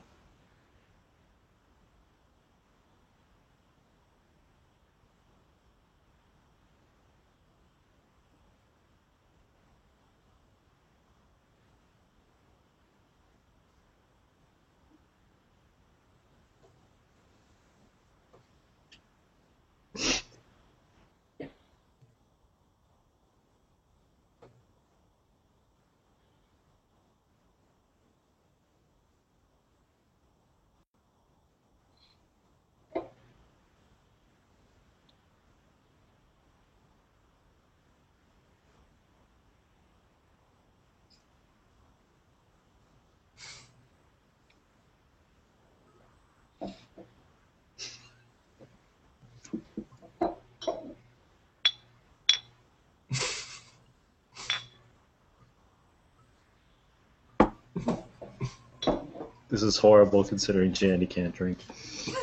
This is horrible considering Jandy can't drink.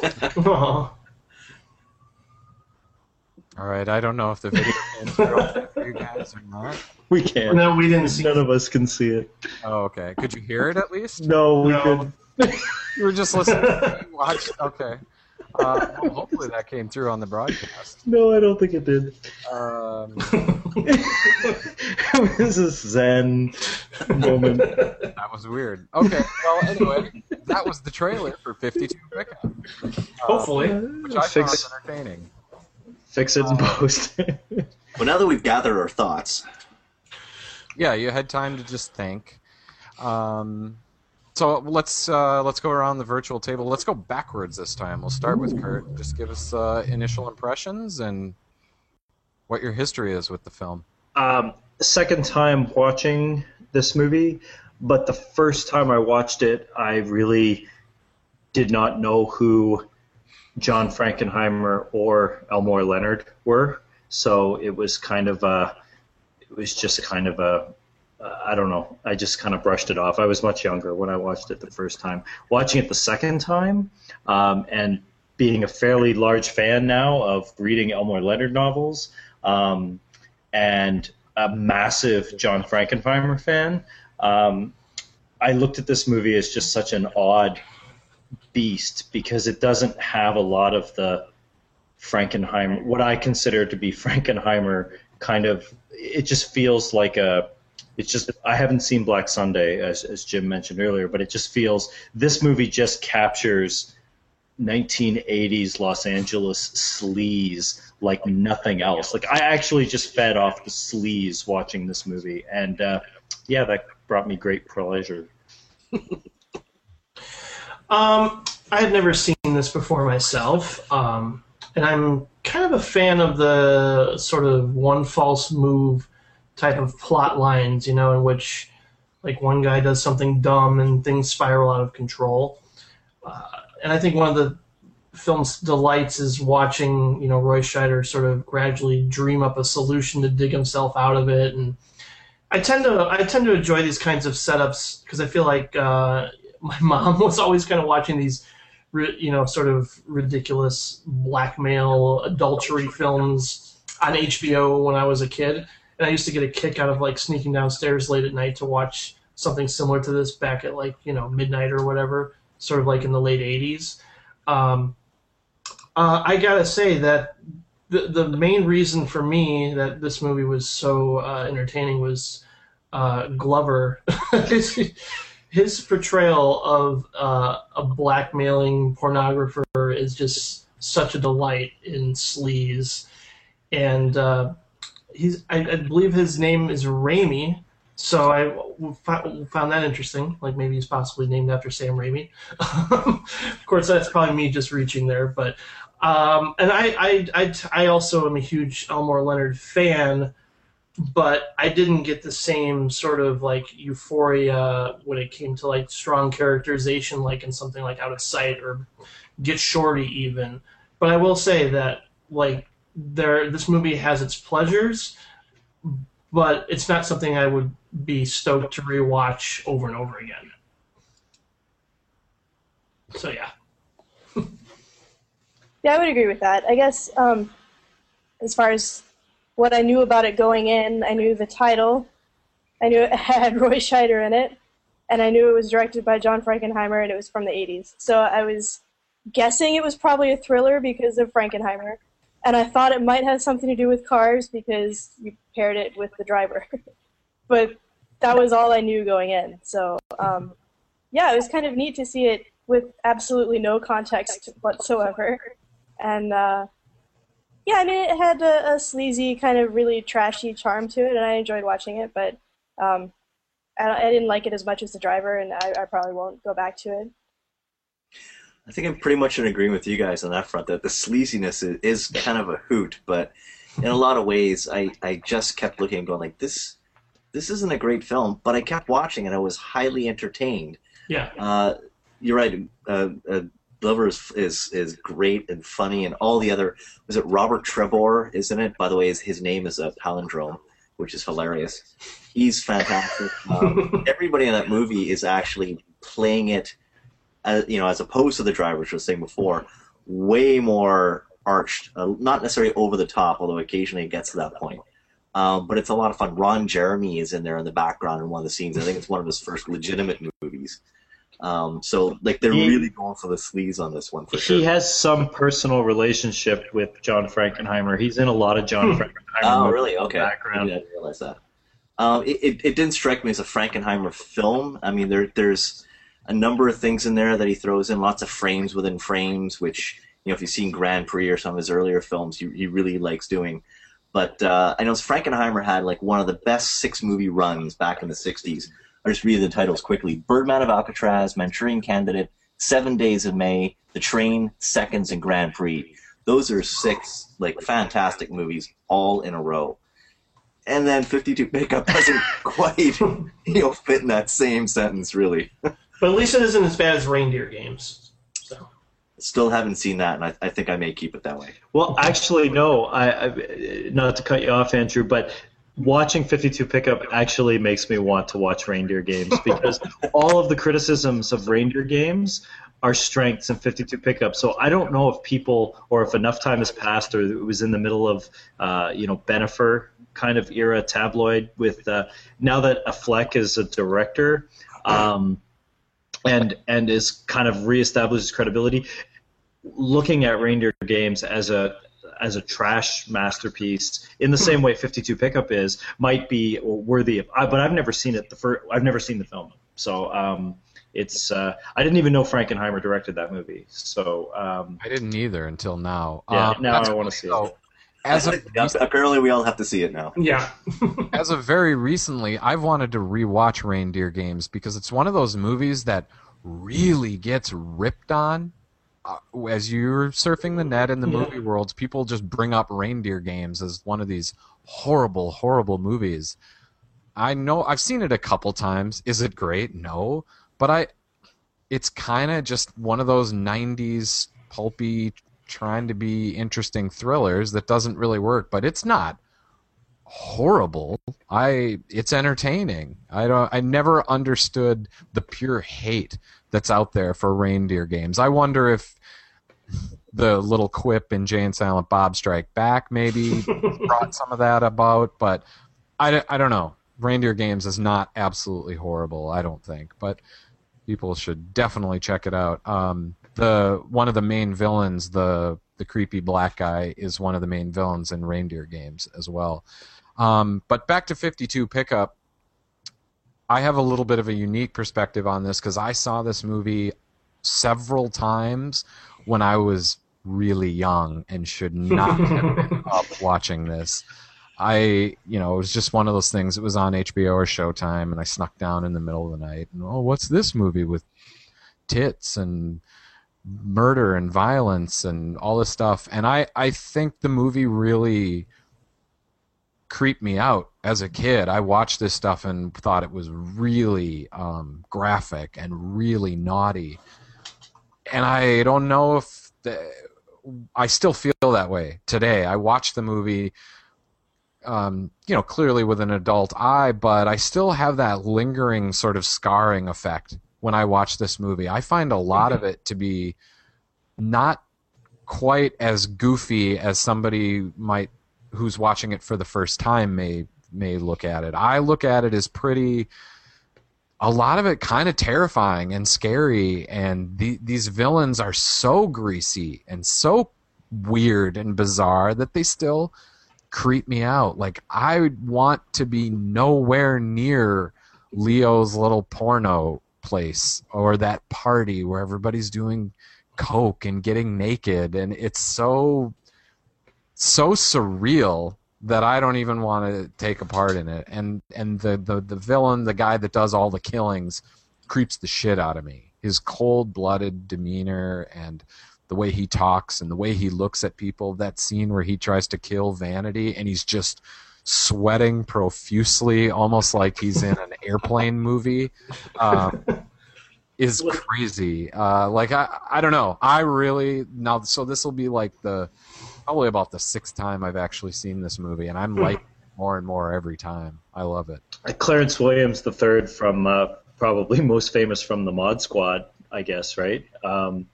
[LAUGHS] All right, I don't know if the video came through okay for you guys or not. We can't. No, we didn't see. None of us can see it. Oh, okay. Could you hear it at least? No, we No. could. You were just listening. to me watch. Okay. Uh, well, hopefully that came through on the broadcast. No, I don't think it did. Um, [LAUGHS] this is Zen moment. that was weird. Okay. Well, anyway, that was the trailer for 52 Pickup. Uh, Hopefully. which I Fix, found entertaining. fix it in post. [LAUGHS] Well, now that we've gathered our thoughts, Yeah, you had time to just think. Um, so let's uh, let's go around the virtual table. Let's go backwards this time. We'll start with Kurt. Just give us uh, initial impressions and what your history is with the film. um, second time watching this movie, but the first time I watched it, I really did not know who John Frankenheimer or Elmore Leonard were. So it was kind of a, it was just kind of a, I don't know. I just kind of brushed it off. I was much younger when I watched it the first time. Watching it the second time, um, and being a fairly large fan now of reading Elmore Leonard novels, um, and a massive John Frankenheimer fan, um, I looked at this movie as just such an odd beast because it doesn't have a lot of the Frankenheimer, what I consider to be Frankenheimer kind of. It just feels like a. It's just I haven't seen Black Sunday as as Jim mentioned earlier, but it just feels this movie just captures 1980s Los Angeles sleaze like nothing else. Like I actually just fed off the sleaze watching this movie, and uh, yeah, that brought me great pleasure. [LAUGHS] Um, I had never seen this before myself, um, and I'm kind of a fan of the sort of one false move type of plot lines, you know, in which like one guy does something dumb and things spiral out of control. Uh, and I think one of the film's delights is watching, you know, Roy Scheider sort of gradually dream up a solution to dig himself out of it. And I tend to I tend to enjoy these kinds of setups because I feel like uh, [LAUGHS] my mom was always kind of watching these, you know, sort of ridiculous blackmail adultery films on HBO when I was a kid, and I used to get a kick out of like sneaking downstairs late at night to watch something similar to this back at like you know midnight or whatever, sort of like in the late '80s. Um, uh, I gotta say that the the main reason for me that this movie was so uh, entertaining was uh, Glover. his, [LAUGHS] his portrayal of uh, a blackmailing pornographer is just such a delight in Sleaze, and uh, he's I, I believe his name is Raimi. So I found that interesting. Like maybe he's possibly named after Sam Raimi. [LAUGHS] of course, that's probably me just reaching there, but um, and I, I, I, I also am a huge Elmore Leonard fan, but I didn't get the same sort of like euphoria when it came to like strong characterization, like in something like Out of Sight or Get Shorty, even. But I will say that like there, this movie has its pleasures, but it's not something I would be stoked to rewatch over and over again. So yeah. [LAUGHS] yeah, I would agree with that. I guess um, as far as what I knew about it going in, I knew the title, I knew it [LAUGHS] had Roy Scheider in it, and I knew it was directed by John Frankenheimer and it was from the 80s. So I was guessing it was probably a thriller because of Frankenheimer and I thought it might have something to do with cars because you paired it with the driver. [LAUGHS] but that was all I knew going in. So um, yeah, it was kind of neat to see it with absolutely no context whatsoever, and uh, yeah, I mean it had a, a, sleazy kind of really trashy charm to it, and I enjoyed watching it. But um, I, I, didn't like it as much as the driver, and I, I probably won't go back to it. I think I'm pretty much in agreement with you guys on that front. That the sleaziness is, is kind of a hoot, but in a lot of ways, I, I just kept looking and going like this. This isn't a great film, but I kept watching and I was highly entertained. Yeah. Uh, you're right. Uh, uh, Glover is, is is great and funny, and all the other was it Robert Trebor, isn't it? By the way, his, his name is a palindrome, which is hilarious. He's fantastic. [LAUGHS] Um, everybody in that movie is actually playing it as, you know, as opposed to the driver, which I was saying before, way more arched, uh, not necessarily over the top, although occasionally it gets to that point. Um, but it's a lot of fun. Ron Jeremy is in there in the background in one of the scenes. I think it's one of his first legitimate movies. Um, so like they're he, really going for the sleaze on this one. For he sure. has some personal relationship with John Frankenheimer. He's in a lot of John hmm. Frankenheimer. oh, really? Okay. Background. I didn't realize that. Um, it, it, it, didn't strike me as a Frankenheimer film. I mean, there there's a number of things in there that he throws in, lots of frames within frames, which you know if you've seen Grand Prix or some of his earlier films, he, he really likes doing. But uh, I know Frankenheimer had like one of the best six movie runs back in the '60s. I'll just read the titles quickly: Birdman of Alcatraz, Manchurian Candidate, Seven Days of May, The Train, Seconds, and Grand Prix. Those are six like fantastic movies all in a row. And then 52 Pickup doesn't [LAUGHS] quite you know fit in that same sentence really. [LAUGHS] But at least it isn't as bad as reindeer games. So. Still haven't seen that, and I, I think I may keep it that way. Well, actually, no. I, I not to cut you off, Andrew, but watching 52 pickup actually makes me want to watch reindeer games [LAUGHS] because all of the criticisms of reindeer games are strengths in 52 pickup. So I don't know if people or if enough time has passed or it was in the middle of uh, you know Bennifer kind of era tabloid with uh, now that Affleck is a director. Um, and and is kind of reestablishes credibility. Looking at reindeer games as a as a trash masterpiece in the same way 52 pickup is might be worthy of but i've never seen it the first i've never seen the film. So um, it's uh, i didn't even know frankenheimer directed that movie. So um, i didn't either until now. Yeah um, now i want to see it as a, [LAUGHS] apparently we all have to see it now. Yeah. [LAUGHS] as of very recently, I've wanted to rewatch Reindeer Games because it's one of those movies that really gets ripped on. Uh, as you're surfing the net in the yeah. movie worlds, people just bring up Reindeer Games as one of these horrible, horrible movies. I know I've seen it a couple times. Is it great? No, but I, it's kind of just one of those '90s pulpy trying to be interesting thrillers that doesn't really work, but it's not horrible. I it's entertaining. I don't I never understood the pure hate that's out there for reindeer games. I wonder if the little quip in Jay and Silent Bob Strike Back maybe [LAUGHS] brought some of that about, but I, I don't know. Reindeer Games is not absolutely horrible, I don't think, but people should definitely check it out. Um, the one of the main villains, the the creepy black guy, is one of the main villains in reindeer games as well. Um, but back to 52 pickup. I have a little bit of a unique perspective on this because I saw this movie several times when I was really young and should not have been [LAUGHS] up watching this. I, you know, it was just one of those things. It was on HBO or Showtime, and I snuck down in the middle of the night. And oh, what's this movie with tits and murder and violence and all this stuff? And I, I think the movie really creeped me out as a kid. I watched this stuff and thought it was really um, graphic and really naughty. And I don't know if the, I still feel that way today. I watched the movie, um, you know, clearly with an adult eye, but I still have that lingering sort of scarring effect when I watch this movie. I find a lot of it to be not quite as goofy as somebody might who's watching it for the first time may may look at it. I look at it as pretty a lot of it kind of terrifying and scary and the, these villains are so greasy and so weird and bizarre that they still creep me out like i want to be nowhere near leo's little porno place or that party where everybody's doing coke and getting naked and it's so so surreal that I don't even want to take a part in it. And and the, the the villain, the guy that does all the killings, creeps the shit out of me. His cold blooded demeanor and the way he talks and the way he looks at people. That scene where he tries to kill Vanity and he's just sweating profusely, almost like he's in an [LAUGHS] airplane movie. Um, is crazy. Uh, like I, I don't know. I really now. So this will be like the probably about the sixth time I've actually seen this movie, and I'm like more and more every time. I love it. Uh, Clarence Williams the third from uh, probably [LAUGHS] most famous from the Mod Squad, I guess, right? Um,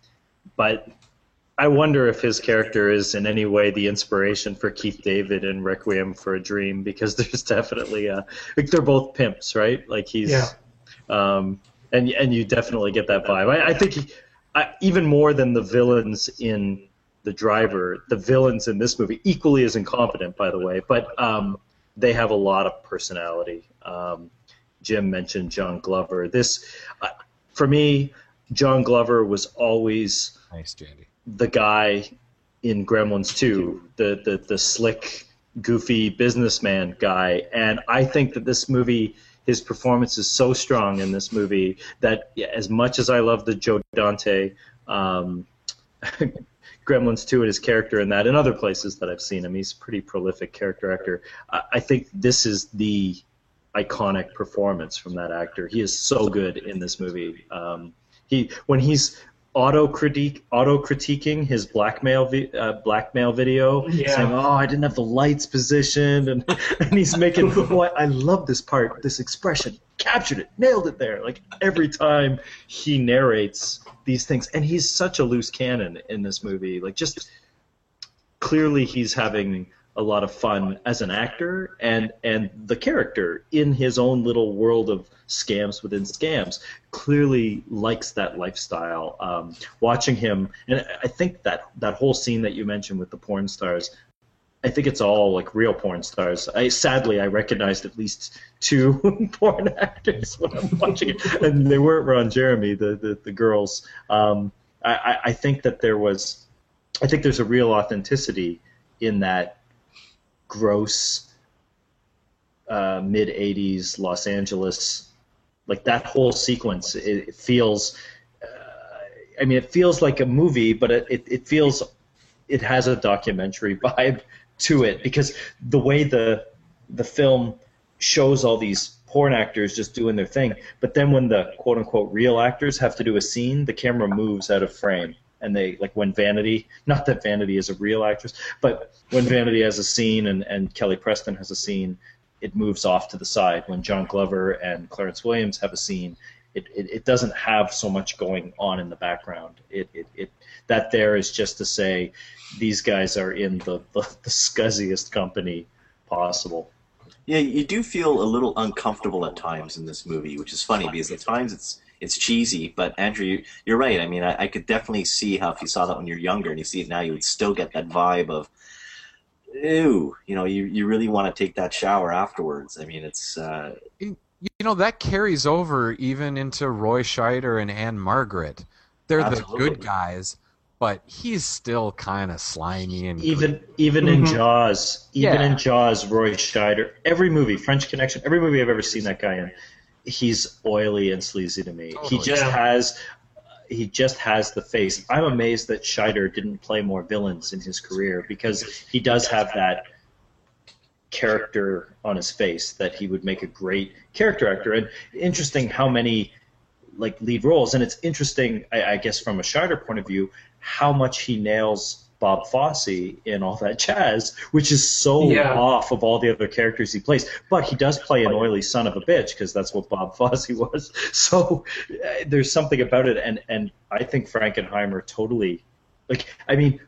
but I wonder if his character is in any way the inspiration for Keith David in Requiem for a Dream, because [LAUGHS] there's definitely a like they're both pimps, right? Like he's, Yeah. um, and and you definitely get that vibe. I, I think he, I, even more than the villains in the driver, the villains in this movie equally as incompetent, by the way, but um, they have a lot of personality. Um, Jim mentioned John Glover. This, uh, for me, John Glover was always Nice, Jandy. the guy in Gremlins 2, the, the, the slick, goofy businessman guy. And I think that this movie, his performance is so strong in this movie that as much as I love the Joe Dante um, [LAUGHS] Gremlins 2 and his character in that, and other places that I've seen him, he's a pretty prolific character actor. I, I think this is the iconic performance from that actor. He is so good in this movie. Um, he when he's auto critique auto critiquing his blackmail vi- uh, blackmail video Yeah. saying oh I didn't have the lights positioned and [LAUGHS] and he's making [LAUGHS] I, I love this part this expression captured it nailed it there like every time he narrates these things and he's such a loose cannon in this movie like just clearly he's having a lot of fun as an actor and and the character in his own little world of scams within scams clearly likes that lifestyle um, watching him and i think that that whole scene that you mentioned with the porn stars I think it's all like real porn stars. I sadly I recognized at least two [LAUGHS] porn actors when I'm watching it, and they weren't Ron Jeremy, the the, the girls. Um, I, I- think that there was, I think there's a real authenticity in that gross uh, mid '80s Los Angeles, like that whole sequence. It, it feels, uh, I mean, it feels like a movie, but it, it, it feels, it has a documentary [LAUGHS] vibe to it because the way the the film shows all these porn actors just doing their thing, but then when the quote unquote real actors have to do a scene, the camera moves out of frame. And they like when Vanity, not that Vanity is a real actress, but when Vanity has a scene and, and Kelly Preston has a scene, it moves off to the side. When John Glover and Clarence Williams have a scene, it, it, it doesn't have so much going on in the background. It, it, it that there is just to say these guys are in the, the, the scuzziest company possible. Yeah, you do feel a little uncomfortable at times in this movie, which is funny because at times it's it's cheesy. But Andrew, you, you're right. I mean, I, I could definitely see how if you saw that when you're younger and you see it now, you would still get that vibe of ew. You know, you you really want to take that shower afterwards. I mean, it's. Uh, you know that carries over even into Roy Scheider and Ann-Margret. They're Absolutely. the good guys, but he's still kind of slimy and even even mm-hmm. in Jaws, even yeah. in Jaws, Roy Scheider. Every movie, French Connection, every movie I've ever seen that guy in, he's oily and sleazy to me. Totally. He just yeah. has he just has the face. I'm amazed that Scheider didn't play more villains in his career because he does have that character on his face that he would make a great character actor. And interesting how many like lead roles. And it's interesting, I, I guess, from a Scheider point of view, how much he nails Bob Fosse in all that jazz, which is so yeah. off of all the other characters he plays. But he does play an oily son of a bitch because that's what Bob [LAUGHS] Fosse was. So uh, there's something about it, and and I think Frankenheimer totally, like, I mean,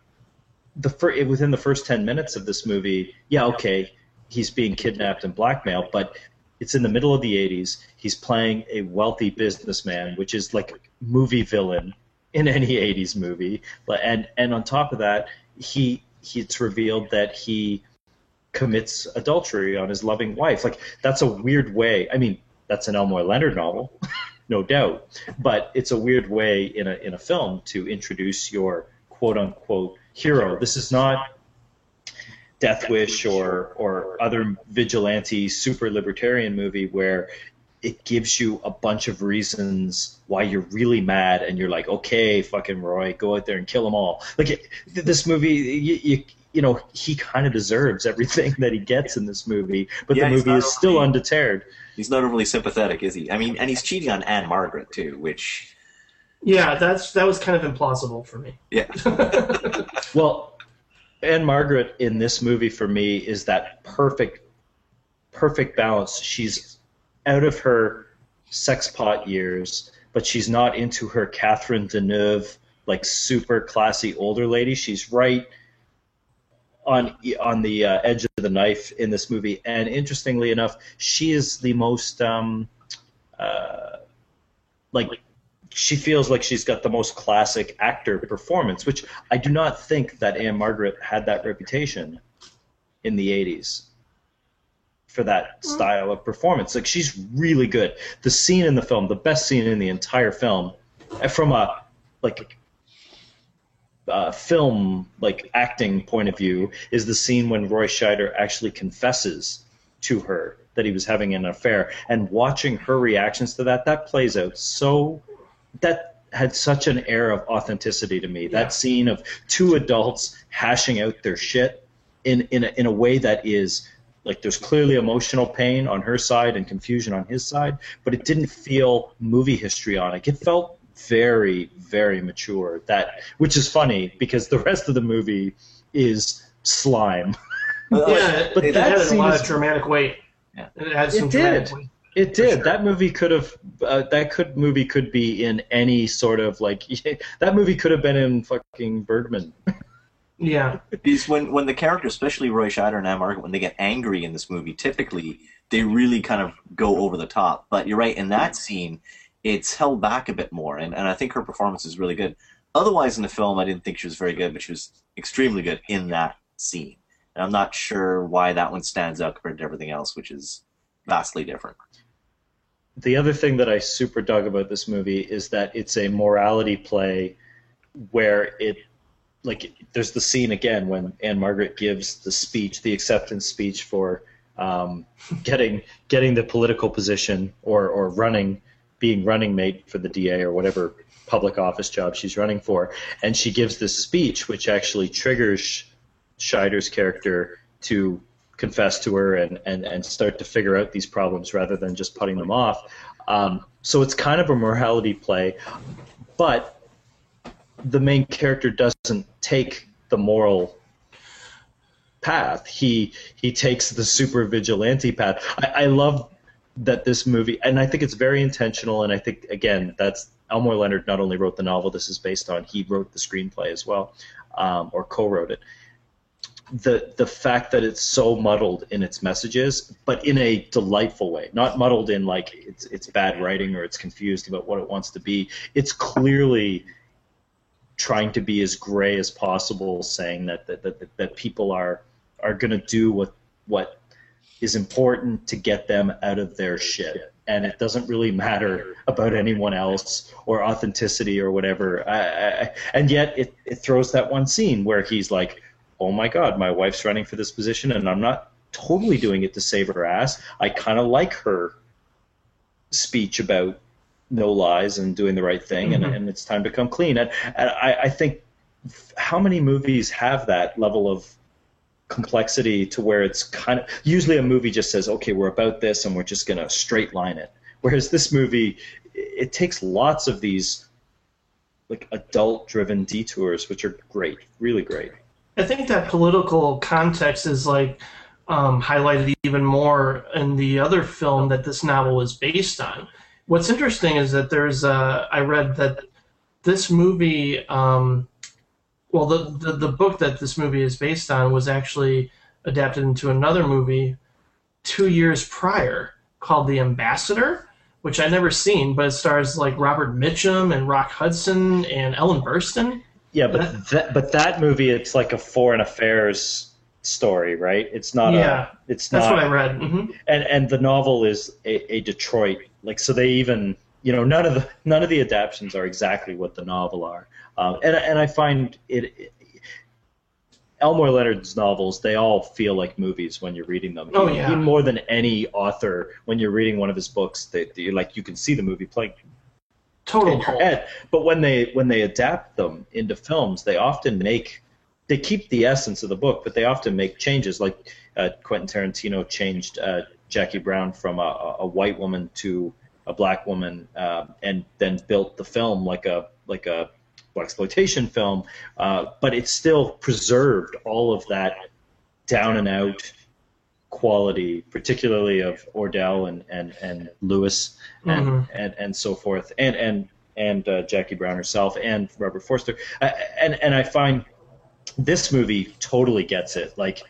the fir- within the first ten minutes of this movie, yeah, okay, he's being kidnapped and blackmailed, but it's in the middle of the 80s. He's playing a wealthy businessman, which is like movie villain in any 80s movie. And and on top of that, he, he it's revealed that he commits adultery on his loving wife. Like that's a weird way. I mean, that's an Elmore Leonard novel, [LAUGHS] no doubt, but it's a weird way in a in a film to introduce your quote unquote hero. This is not Death Wish or or other vigilante super libertarian movie where it gives you a bunch of reasons why you're really mad and you're like okay fucking Roy go out there and kill them all. Like it, this movie you, you, you know he kind of deserves everything that he gets in this movie but yeah, the movie is still undeterred. He's not overly sympathetic is he? I mean and he's cheating on Ann-Margret too which yeah that's that was kind of implausible for me. Yeah. [LAUGHS] Well Ann-Margret in this movie for me is that perfect, perfect balance. She's out of her sex pot years, but she's not into her Catherine Deneuve like super classy older lady. She's right on on the uh, edge of the knife in this movie. And interestingly enough, she is the most um, uh, like she feels like she's got the most classic actor performance, which I do not think that Ann-Margret had that reputation in the 80s for that mm. style of performance. Like she's really good. The scene in the film, the best scene in the entire film, uh, from a like uh, film like acting point of view, is the scene when Roy Scheider actually confesses to her that he was having an affair, and watching her reactions to that, that plays out so that had such an air of authenticity to me. Yeah. That scene of two adults hashing out their shit in in a, in a way that is like there's clearly emotional pain on her side and confusion on his side, but it didn't feel movie histrionic. It felt very very mature. That which is funny because the rest of the movie is slime. [LAUGHS] yeah, but it, that had a lot of dramatic weight. Yeah. It had some it did. Weight. It did. Sure. That movie could have. Uh, that could movie could be in any sort of like. [LAUGHS] that movie could have been in fucking Birdman. [LAUGHS] Yeah. Because when when the characters, especially Roy Scheider and Ann-Margret, when they get angry in this movie, typically they really kind of go over the top. But you're right. In that scene, it's held back a bit more, and, and I think her performance is really good. Otherwise, in the film, I didn't think she was very good, but she was extremely good in that scene. And I'm not sure why that one stands out compared to everything else, which is vastly different the other thing that I super dug about this movie is that it's a morality play where it like there's the scene again when Ann-Margret gives the speech, the acceptance speech for um, [LAUGHS] getting getting the political position or or running being running mate for the DA or whatever public office job she's running for, and she gives this speech which actually triggers Scheider's character to confess to her and, and, and start to figure out these problems rather than just putting them off. Um, so it's kind of a morality play, but the main character doesn't take the moral path. He he takes the super vigilante path. I, I love that this movie, and I think it's very intentional. And I think again, that's Elmore Leonard not only wrote the novel this is based on, he wrote the screenplay as well, um, or co-wrote it the the fact that it's so muddled in its messages, but in a delightful way, not muddled in like it's it's bad writing or it's confused about what it wants to be. It's clearly trying to be as gray as possible, saying that that, that, that people are are going to do what what is important to get them out of their shit and it doesn't really matter about anyone else or authenticity or whatever. I, I, and yet it, it throws that one scene where he's like, oh my God, my wife's running for this position and I'm not totally doing it to save her ass. I kind of like her speech about no lies and doing the right thing mm-hmm. and, and it's time to come clean. And, and I, I think how many movies have that level of complexity to where it's kind of usually a movie just says okay we're about this and we're just going to straight line it whereas this movie it takes lots of these like adult driven detours which are great really great i think that political context is like um, highlighted even more in the other film that this novel is based on what's interesting is that there's uh, i read that this movie um, well, the, the, the book that this movie is based on was actually adapted into another movie two years prior called The Ambassador, which I never seen, but it stars like Robert Mitchum and Rock Hudson and Ellen Burstyn. Yeah, but that, that but that movie it's like a foreign affairs story, right? It's not yeah, a it's that's not, what I read. Mm-hmm. And and the novel is a, a Detroit like so they even you know none of the [LAUGHS] none of the adaptations are exactly what the novel are. Um, and and I find it, it, Elmore Leonard's novels they all feel like movies when you're reading them. Oh yeah. Even more than any author, when you're reading one of his books, that like you can see the movie playing total in your head. But when they when they adapt them into films, they often make they keep the essence of the book, but they often make changes. Like uh, Quentin Tarantino changed uh, Jackie Brown from a, a, white woman to a black woman, uh, and then built the film like a like a exploitation film, uh, but it still preserved all of that down and out quality, particularly of Ordell and and and Lewis and mm-hmm. and, and so forth, and and and uh, Jackie Brown herself and Robert Forster, uh, and and I find this movie totally gets it. Like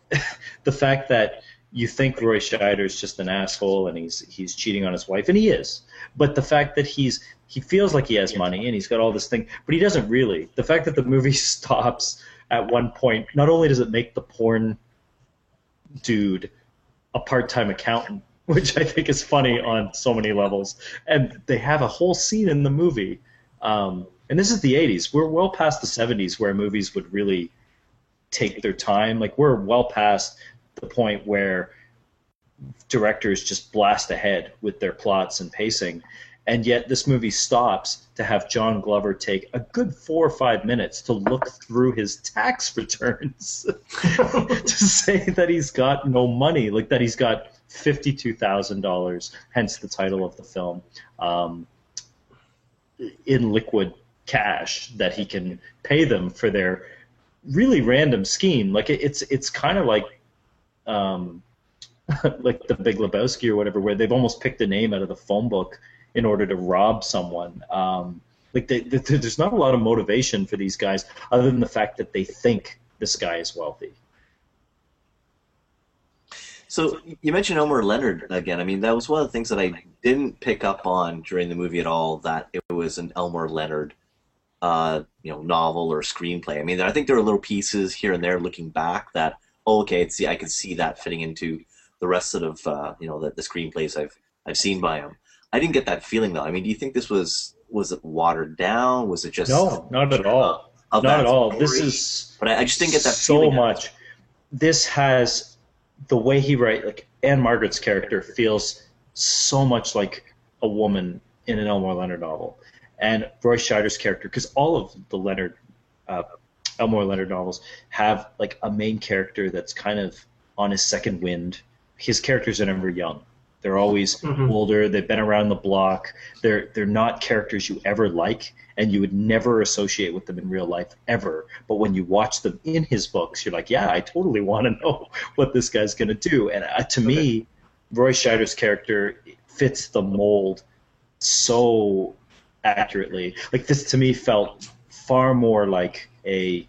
[LAUGHS] the fact that you think Roy Scheider's just an asshole and he's he's cheating on his wife, and he is. But the fact that he's he feels like he has money and he's got all this thing, but he doesn't really. The fact that the movie [LAUGHS] stops at one point, not only does it make the porn dude a part-time accountant, [LAUGHS] which I think is funny on so many levels, and they have a whole scene in the movie. Um, and this is the 80s. We're well past the 70s where movies would really take their time. Like we're well past the point where directors just blast ahead with their plots and pacing and yet this movie stops to have John Glover take a good four or five minutes to look through his tax [LAUGHS] returns [LAUGHS] to say that he's got no money, like that he's got fifty-two thousand dollars, hence the title of the film, um, in liquid cash that he can pay them for their really random scheme. Like it, it's it's kind of like. Um, [LAUGHS] like the Big Lebowski or whatever, where they've almost picked a name out of the phone book in order to rob someone. Um, like they, they, there's not a lot of motivation for these guys other than the fact that they think this guy is wealthy. So you mentioned Elmore Leonard again. I mean, that was one of the things that I didn't pick up on during the movie at all. That it was an Elmore Leonard, uh, you know, novel or screenplay. I mean, I think there are little pieces here and there looking back that, oh, okay, see, I can see that fitting into the rest of uh, you know the, the screenplays I've I've seen by him. I didn't get that feeling though. I mean, do you think this was was it watered down? Was it just no, not at all. Not at all. Story? This is, but I, I, just didn't get that feeling. so much. This has the way he writes. Like Ann-Margret's character feels so much like a woman in an Elmore Leonard novel, and Roy Scheider's character, because all of the Leonard, uh, Elmore Leonard novels have like a main character that's kind of on his second wind. His characters are never young they're always mm-hmm. older. They've been around the block. They're they're not characters you ever like, and you would never associate with them in real life ever. But when you watch them in his books, you're like, yeah, I totally want to know [LAUGHS] what this guy's going to do. And uh, to me, Roy Scheider's character fits the mold so accurately. Like this to me felt far more like a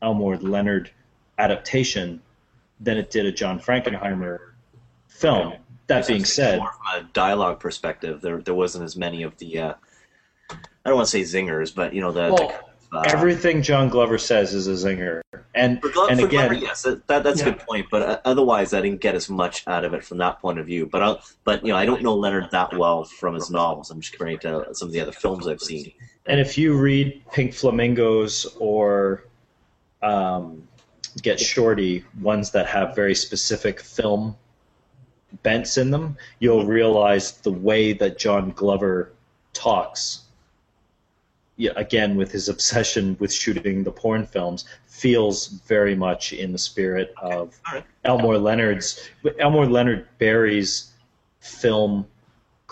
Elmore Leonard adaptation than it did a John Frankenheimer film. That being said, more from a dialogue perspective, there there wasn't as many of the uh, I don't want to say zingers, but you know the, Well, the uh, everything John Glover says is a zinger, and and again, Glover, yes, that, that- that's a good point. But uh, otherwise, I didn't get as much out of it from that point of view. But i but you know, I don't know Leonard that well from his novels. I'm just comparing it to some of the other films I've seen. And if you read Pink Flamingos or um, Get Shorty, ones that have very specific film bents in them, you'll realize the way that John Glover talks. Yeah, again, with his obsession with shooting the porn films, feels very much in the spirit of. Elmore Leonard's. Elmore Leonard buries film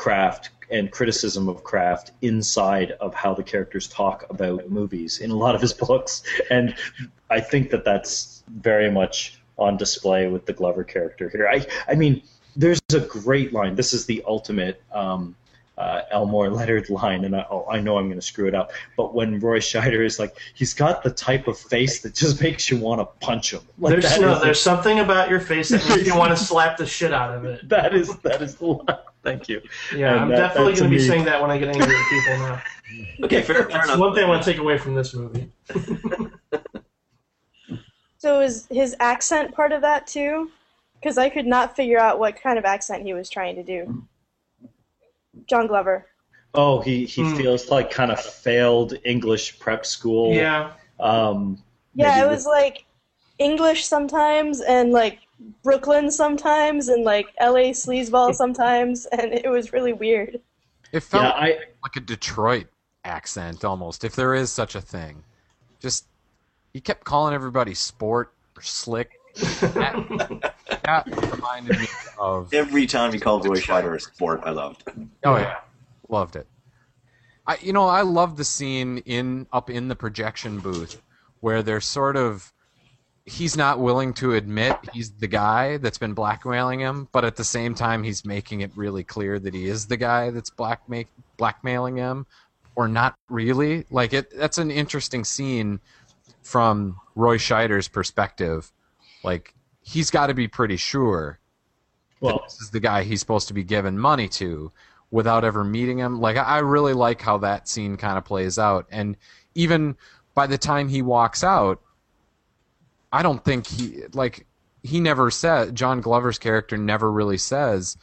craft and criticism of craft inside of how the characters talk about movies in a lot of his books, and I think that that's very much on display with the Glover character here. I, I mean, there's a great line. This is the ultimate um, uh, Elmore Leonard line, and I, oh, I know I'm going to screw it up. But when Roy Scheider is like, he's got the type of face that just makes you want to punch him. Like There's no, is- there's something about your face that makes you want to slap the shit out of it. [LAUGHS] that is that is the line. Thank you. Yeah, And I'm that- definitely going to be me- saying that when I get angry at people now. [LAUGHS] Okay, fair, fair enough. one thing I want to take away from this movie. [LAUGHS] So is his accent part of that too? Because I could not figure out what kind of accent he was trying to do. John Glover. Oh, he, he Hmm. feels like kind of failed English prep school. Yeah, Um, Yeah, it was like English sometimes and like Brooklyn sometimes and like LA sleazeball sometimes [LAUGHS] and it was really weird. It felt yeah, I like a Detroit accent almost, if there is such a thing. Just he kept calling everybody sport or slick. That, that reminded me of Every time he called Roy Scheider a sport, I loved. oh yeah, loved it. I you know I love the scene in up in the projection booth where they're sort of he's not willing to admit he's the guy that's been blackmailing him, but at the same time he's making it really clear that he is the guy that's black blackmailing him, or not really. Like it, that's an interesting scene from Roy Scheider's perspective. Like he's got to be pretty sure well, this is the guy he's supposed to be giving money to without ever meeting him. Like I I really like how that scene kind of plays out, and even by the time he walks out, I don't think he like he never said John Glover's character never really says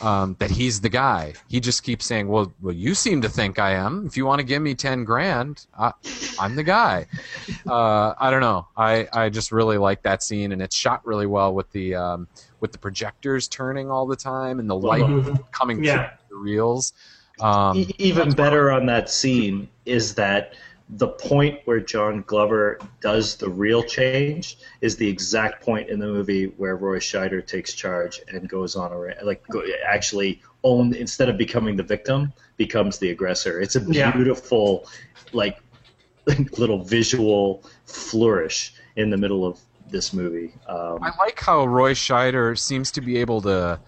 um, that he's the guy. He just keeps saying, "Well, well, you seem to think I am. If you want to give me ten grand, I, I'm the guy." [LAUGHS] Uh, I don't know. I, I just really like that scene, and it's shot really well with the um, with the projectors turning all the time and the light Mhm. coming Yeah. through the reels. Um, e- even better on that scene is that the point where John Glover does the real change is the exact point in the movie where Roy Scheider takes charge and goes on a like go, actually own instead of becoming the victim becomes the aggressor. It's a Yeah. beautiful like [LAUGHS] little visual flourish in the middle of this movie. Um, I like how Roy Scheider seems to be able to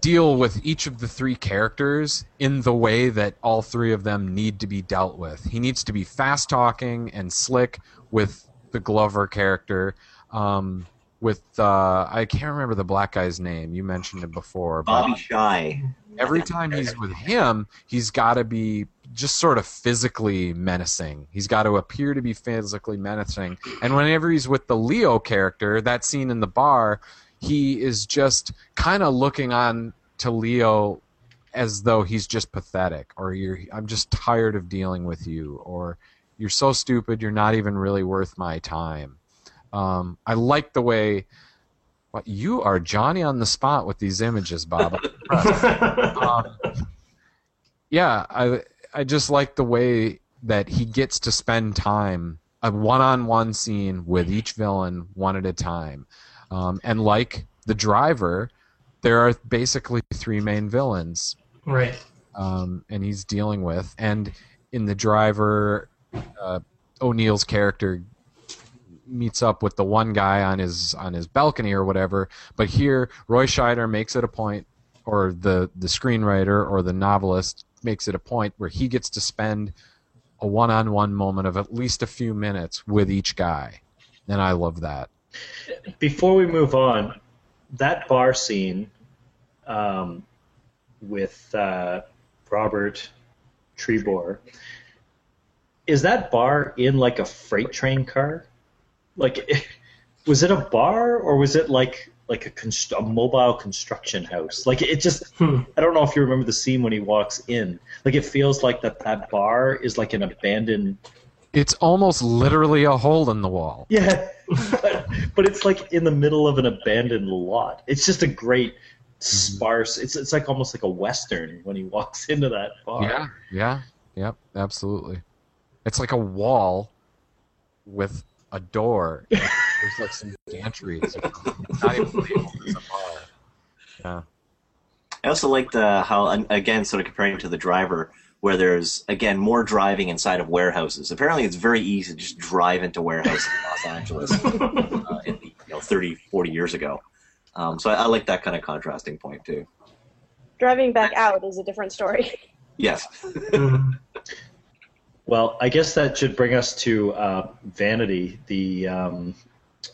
deal with each of the three characters in the way that all three of them need to be dealt with. He needs to be fast talking and slick with the Glover character. Um, with uh, I can't remember the black guy's name. You mentioned it before. Bobby Shy. every time he's with him, he's got to be just sort of physically menacing. He's got to appear to be physically menacing. And whenever he's with the Leo character, that scene in the bar, he is just kind of looking on to Leo as though he's just pathetic or you're I'm just tired of dealing with you or you're so stupid you're not even really worth my time. Um, I like the way well, you are Johnny on the spot with these images, Bob. [LAUGHS] Um, yeah, I I just like the way that he gets to spend time a one-on-one scene with each villain one at a time, um, and like the driver, there are basically three main villains, right. um, and he's dealing with. And in the driver, uh, O'Neal's character meets up with the one guy on his on his balcony or whatever. But here, Roy Scheider makes it a point, or the the screenwriter or the novelist makes it a point where he gets to spend a one-on-one moment of at least a few minutes with each guy. and I love that. Before we move on, that bar scene um, with uh, Robert Trebor, is that bar in like a freight train car? Like, [LAUGHS] was it a bar or was it like like a, const- a mobile construction house? Like, it just Hmm. I don't know if you remember the scene when he walks in. Like, it feels like that that bar is like an abandoned It's almost literally a hole in the wall. yeah, but, but it's like in the middle of an abandoned lot. It's just a great sparse. It's it's like almost like a western when he [LAUGHS] walks into that bar. Yeah, yeah, yep, absolutely. It's like a wall with a door. [LAUGHS] There's like some gantries. It's not even labeled as a bar. Yeah. I also liked uh, how, again, sort of comparing to the driver, where there's again more driving inside of warehouses. Apparently, it's very easy to just drive into warehouses in Los Angeles, [LAUGHS] uh, in the, you know, 30, 40 years ago. Um, so I, I like that kind of contrasting point too. Driving back out is a different story. [LAUGHS] Yes. Mhm. Well, I guess that should bring us to uh, Vanity, the um,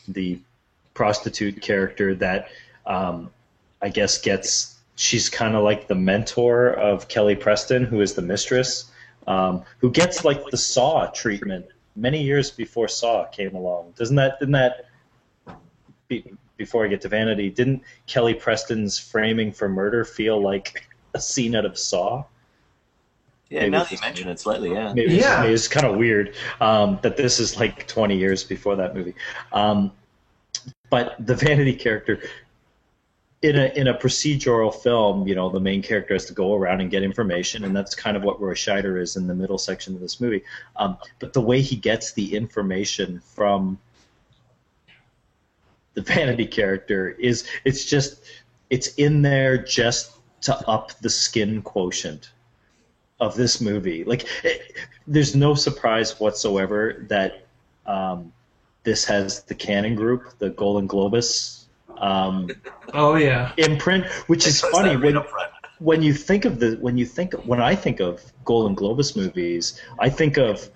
the prostitute character that um, I guess gets. She's kind of like the mentor of Kelly Preston, who is the mistress, um, who gets like the Saw treatment many years before Saw came along. Doesn't that? Didn't that? Be, before I get to Vanity, didn't Kelly Preston's framing for murder feel like a scene out of Saw? Yeah, Maybe now it's that you mention it slightly, yeah. Maybe Yeah. it's, it's kind of weird um, that this is like 20 years before that movie. Um, but the [LAUGHS] vanity character in a in a procedural film, you know, the main character has to go around and get information, and that's kind of what Roy Scheider is in the middle section of this movie. Um, but the way he gets the information from the vanity character is it's just it's in there just to up the skin quotient of this movie. Like, it, there's no surprise whatsoever that um, this has the Cannon Group, the Golan-Globus um, Oh yeah. imprint, which is funny when when you think of the when you think when I think of Golan-Globus movies, I think of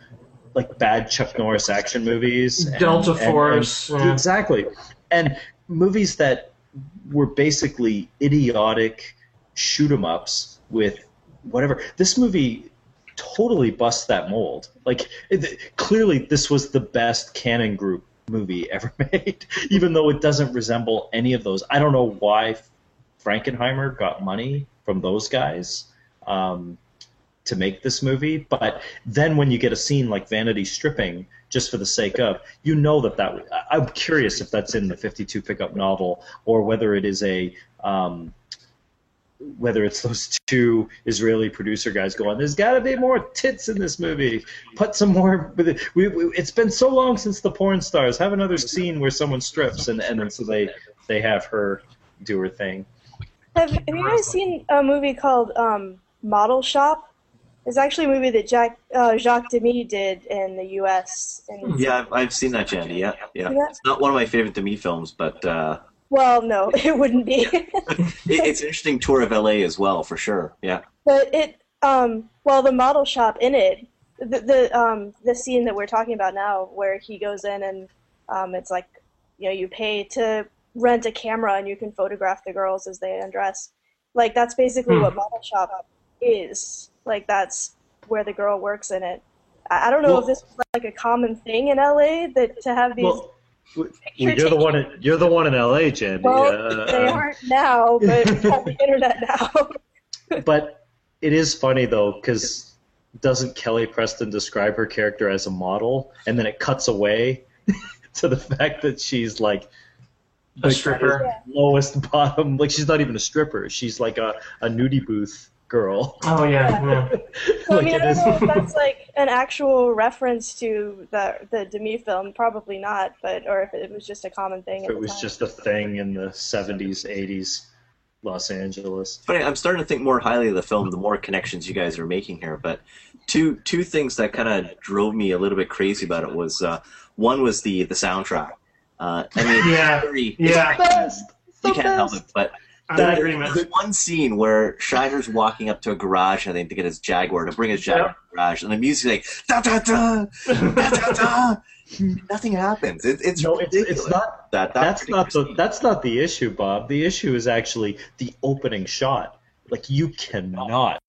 like bad Chuck Norris action movies, and- Delta and- Force, and- yeah. exactly, and movies that were basically idiotic shoot 'em ups with whatever. This movie totally busts that mold. Like it, clearly, this was the best Cannon Group movie [LAUGHS] ever made, even though it doesn't resemble any of those. I don't know why Frankenheimer got money from those guys um, to make this movie, but then when you get a scene like Vanity stripping, just for the sake of, you know that that. I'm curious if that's in the 52 pickup novel or whether it is a. Um, whether it's those two Israeli producer guys going, there's got to be more tits in this movie. Put some more. with it. We, we, it's been so long since the porn stars. Have another scene where someone strips, and and then so they they have her do her thing. Have, have you guys seen a movie called um, Model Shop? It's actually a movie that Jack uh, Jacques Demy did in the U.S. And Yeah, I've, I've seen that, Jandy. Yeah, yeah. Yeah. It's not one of my favorite Demy films, but uh, well, no, [LAUGHS] it wouldn't be. it's an interesting tour of LA as well, for sure. Yeah. but it, um, well, the model shop in it, the the um, the scene that we're talking about now, where he goes in and um, it's like, you know, you pay to rent a camera and you can photograph the girls as they undress. Like that's basically Hmm. what model shop is. Like that's where the girl works in it. I I don't know Well- if this was like a common thing in LA that to have these. Well, well, you're the one. In, you're the one in L.A., Jen. well, Uh, they aren't now, but we have the internet now. [LAUGHS] [LAUGHS] but it is funny though because doesn't Kelly Preston describe her character as a model, and then it cuts away [LAUGHS] to the fact that she's like A stripper. lowest bottom. Like she's not even a stripper. She's like a, a nudie booth girl. Oh yeah. yeah. [LAUGHS] So, I mean, I don't know if [LAUGHS] that's like an actual reference to the the Demy film. Probably not, but or if it was just a common thing. If it was time. just a thing in the 70s, 80s Los Angeles. But I'm starting to think more highly of the film the more connections you guys are making here. But two two things that kind of drove me a little bit crazy about it was uh, one was the the soundtrack. Uh, I mean, Yeah. it's very, Yeah. Best. you can't help it, but I'm in agreement. There's one scene where Scheider's walking up to a garage, and I think, to get his Jaguar, to bring his Jaguar Yep. to the garage, and the music's like, da da da, da da da. [LAUGHS] Nothing happens. It, it's No, it's, ridiculous. it's not. that, that That's not particular the scene. that's not the issue, Bob. The issue is actually the opening shot. Like you cannot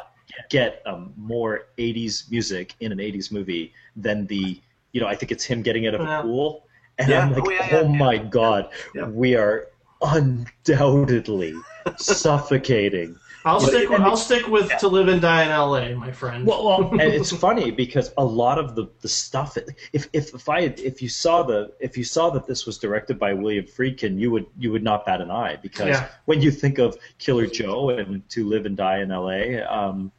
get um, more '80s music in an '80s movie than the you know. I think it's him getting out of a Yeah. pool, and Yeah. I'm like, Oh, oh, yeah, yeah, yeah. my god, Yeah. we are undoubtedly suffocating. I'll Yeah. stick. With, I'll stick with to live and die in L.A., my friend. Well, well [LAUGHS] and it's funny because a lot of the, the stuff. If, if if I if you saw the if you saw that this was directed by William Friedkin, you would you would not bat an eye because Yeah. when you think of Killer Joe and To Live and Die in L.A., um,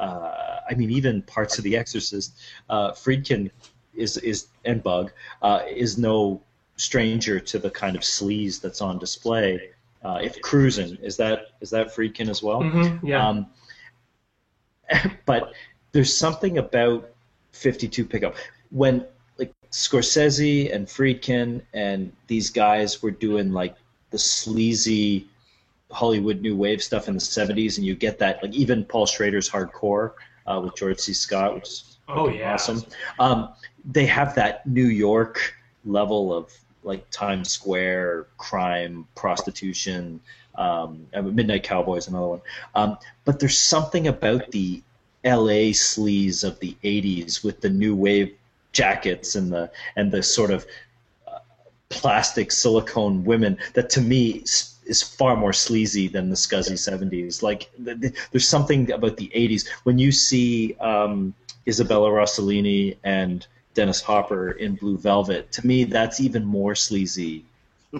uh, I mean even parts of The Exorcist, uh, Friedkin is is and Bug uh, is no stranger to the kind of sleaze that's on display. Uh, if cruising is that is that Friedkin as well? Mhm, yeah. Um, [LAUGHS] but there's something about 52 pickup when like Scorsese and Friedkin and these guys were doing like the sleazy Hollywood new wave stuff in the 70s, and you get that like even Paul Schrader's hardcore uh, with George C. Scott, which is oh yeah. awesome. Um, they have that New York level of like Times Square, crime, prostitution. Um, Midnight Cowboy is another one. Um, but there's something about the L.A. sleaze of the '80s with the new wave jackets and the and the sort of uh, plastic silicone women that to me is far more sleazy than the scuzzy 70s. Like th- th- there's something about the 80s when you see um, Isabella Rossellini and Dennis Hopper in Blue Velvet. To me, that's even more sleazy.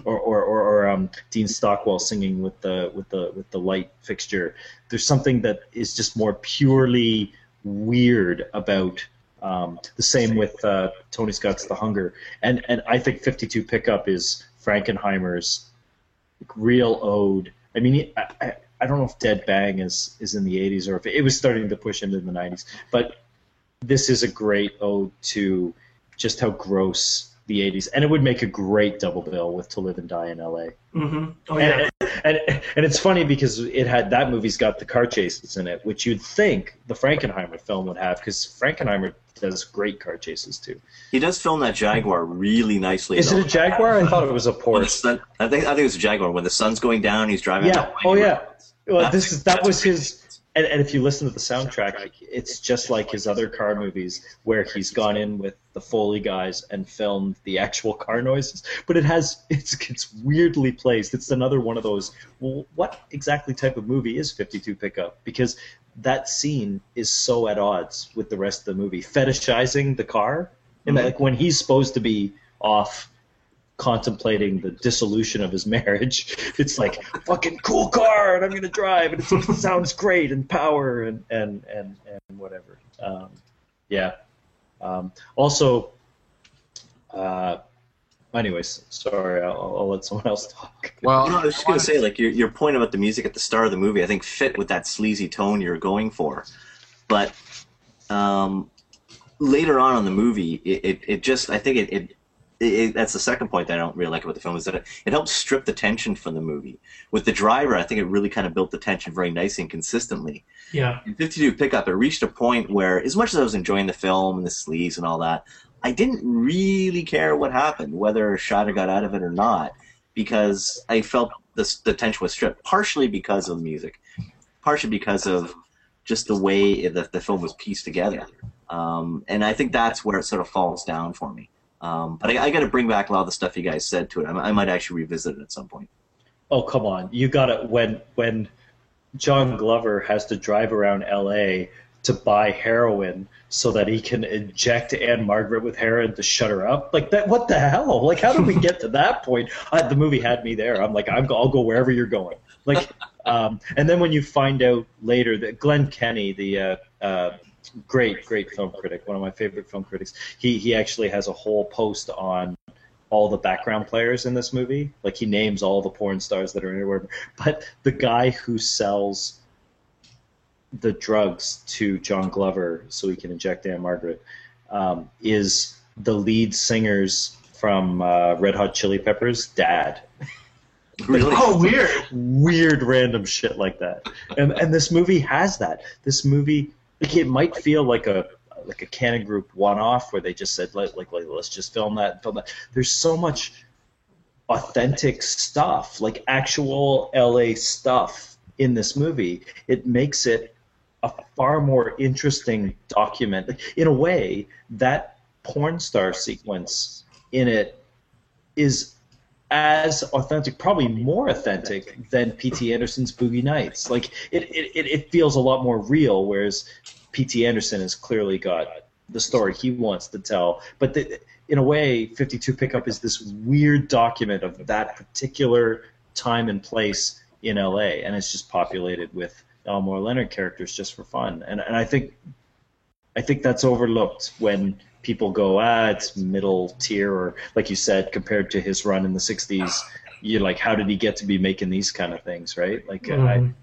Or, or, or, or um, Dean Stockwell singing with the with the with the light fixture. There's something that is just more purely weird about um, the same with uh, Tony Scott's The Hunger, and and I think 52 Pickup is Frankenheimer's real ode. I mean, I, I, I don't know if Dead Bang is is in the 80s or if it was starting to push into the 90s, but this is a great ode to just how gross the 80s, and it would make a great double bill with To Live and Die in L.A. hmm Oh yeah. And, and and it's funny because it had that movie's got the car chases in it, which you'd think the Frankenheimer film would have, because Frankenheimer does great car chases too. He does film that Jaguar really nicely. Is though. it a Jaguar? I thought it was a When Porsche. sun, I think I think it was a Jaguar. When the sun's going down, he's driving. Yeah. Oh yeah. Well, That's- this is that was great. his. And, and if you listen to the soundtrack, it's just like his other car movies, where he's gone in with the Foley guys and filmed the actual car noises. But it has [LAUGHS] it's it's weirdly placed. It's another one of those. Well, what exactly type of movie is 52 Pickup? Because that scene is so at odds with the rest of the movie, fetishizing the car, and like when he's supposed to be off contemplating the dissolution of his marriage. [LAUGHS] It's like fucking cool car, and I'm gonna drive, and it [LAUGHS] sounds great, and power, and and and and whatever. Um, yeah. Um, also, uh, anyways, sorry, I'll, I'll let someone else talk. Well, No, I was just gonna say, like your your point about the music at the start of the movie, I think fit with that sleazy tone you're going for, but um, later on in the movie, it, it, it just I think it, it, it that's the second point that I don't really like about the film is that it, it helps strip the tension from the movie. With the driver, I think it really kind of built the tension very nicely and consistently. Yeah. In 52 Pickup, it reached a point where, as much as I was enjoying the film and the sleaze and all that, I didn't really care what happened, whether Scheider got out of it or not, because I felt the, the tension was stripped, partially because of the music, partially because of just the way that the film was pieced together. Um, and I think that's where it sort of falls down for me. Um, but I, I got to bring back a lot of the stuff you guys said to it. I, I might actually revisit it at some point. Oh come on, you got to when when John Glover has to drive around L.A. to buy heroin so that he can inject Ann-Margret with heroin to shut her up. Like that, what the hell? Like how did we get to that point? I, the movie had me there. I'm like, I'm, I'll go wherever you're going. Like, um, and then when you find out later that Glenn Kenny, the uh, uh, great, great film critic, one of my favorite film critics, he he actually has a whole post on all the background players in this movie. Like he names all the porn stars that are in it. But the guy who sells the drugs to John Glover so he can inject Ann-Margret um, is the lead singer's from uh, Red Hot Chili Peppers' dad. [LAUGHS] Really? Oh, weird. weird random shit like that. And and this movie has that. This movie it might feel like a like a Cannon Group one off where they just said like, like like let's just film that film that. There's so much authentic stuff, like actual LA stuff in this movie. It makes it a far more interesting document. In a way, that porn star sequence in it is as authentic, probably more authentic than P.T. Anderson's Boogie Nights. Like it, it, it feels a lot more real, whereas P.T. Anderson has clearly got the story he wants to tell. But the, in a way, 52 Pickup is this weird document of that particular time and place in LA, and it's just populated with Elmore Leonard characters just for fun. And and I think I think that's overlooked when people go, ah, it's middle tier, or like you said, compared to his run in the '60s, you're like, how did he get to be making these kind of things, right? Like, Mhm.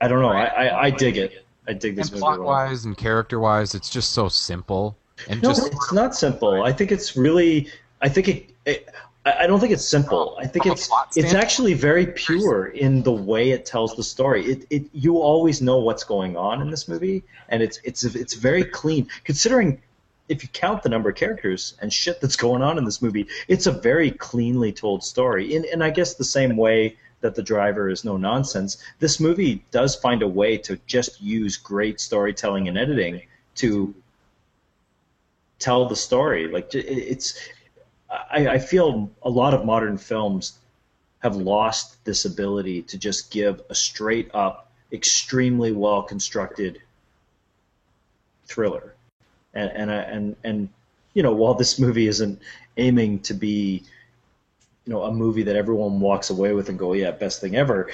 I, I don't know, I, I, I dig it. I dig this And movie. plot a lot. wise and character wise, it's just so simple and No, just it's not simple. I think it's really. I think it. it I I don't think it's simple. I think it's it's actually very pure in the way it tells the story. It, it you always know what's going on in this movie, and it's it's it's very clean. Considering if you count the number of characters and shit that's going on in this movie, it's a very cleanly told story. In and I guess the same way that the driver is no nonsense, this movie does find a way to just use great storytelling and editing to tell the story. Like it's, I, I feel a lot of modern films have lost this ability to just give a straight up, extremely well constructed thriller. And and and and you know, while this movie isn't aiming to be, you know, a movie that everyone walks away with and go, yeah, best thing ever.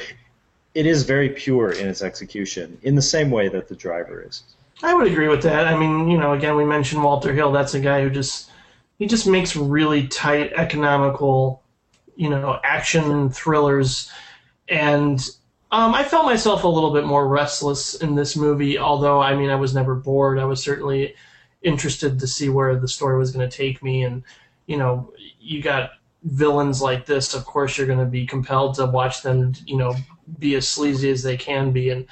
It is very pure in its execution, in the same way that The Driver is. I would agree with that. I mean, you know, again, we mentioned Walter Hill. That's a guy who just he just makes really tight, economical, you know, action thrillers, and um, I felt myself a little bit more restless in this movie. Although, I mean, I was never bored. I was certainly interested to see where the story was going to take me, and you know, you got villains like this. Of course, you're going to be compelled to watch them, you know, be as sleazy as they can be, and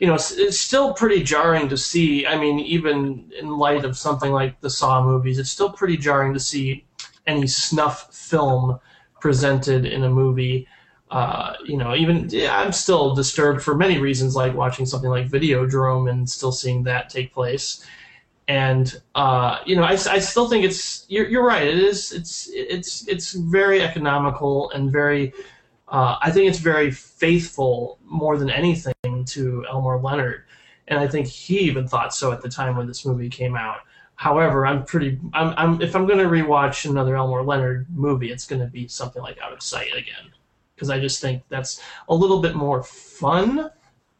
you know, it's, it's still pretty jarring to see. I mean, even in light of something like the Saw movies, it's still pretty jarring to see any snuff film presented in a movie. Uh, you know, even yeah, I'm still disturbed for many reasons, like watching something like Videodrome and still seeing that take place. And uh, you know, I, I still think it's you're, you're right. It is it's it's it's very economical and very. Uh, I think it's very faithful more than anything to Elmore Leonard, and I think he even thought so at the time when this movie came out. However, I'm pretty. I'm. I'm if I'm going to rewatch another Elmore Leonard movie, it's going to be something like Out of Sight again, because I just think that's a little bit more fun,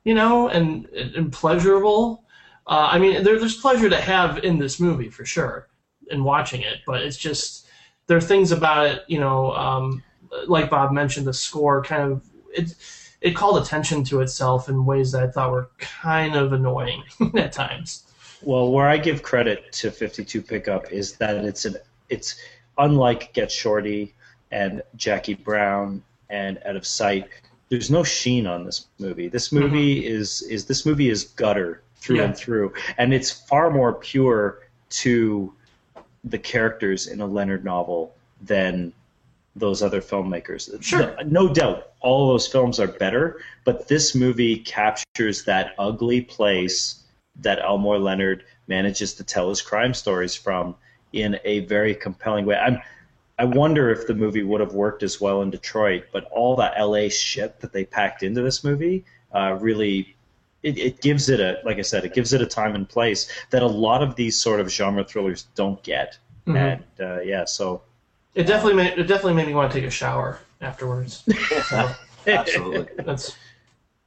you know, and and pleasurable. Uh, I mean, there, there's pleasure to have in this movie for sure in watching it, but it's just there are things about it, you know, um, like Bob mentioned, the score kind of it it called attention to itself in ways that I thought were kind of annoying [LAUGHS] at times. Well, where I give credit to 52 Pickup is that it's an it's unlike Get Shorty and Jackie Brown and Out of Sight. There's no sheen on this movie. This movie is is this movie is gutter through Yeah. and through, and it's far more pure to the characters in a Leonard novel than those other filmmakers. Sure. No, no doubt, all those films are better, but this movie captures that ugly place that Elmore Leonard manages to tell his crime stories from in a very compelling way. I'm, I wonder if the movie would have worked as well in Detroit, but all that LA shit that they packed into this movie uh, really. It, it gives it a, like I said, it gives it a time and place that a lot of these sort of genre thrillers don't get. Mhm. And uh, yeah, so It definitely made it definitely made me want to take a shower afterwards. [LAUGHS] So Absolutely. that's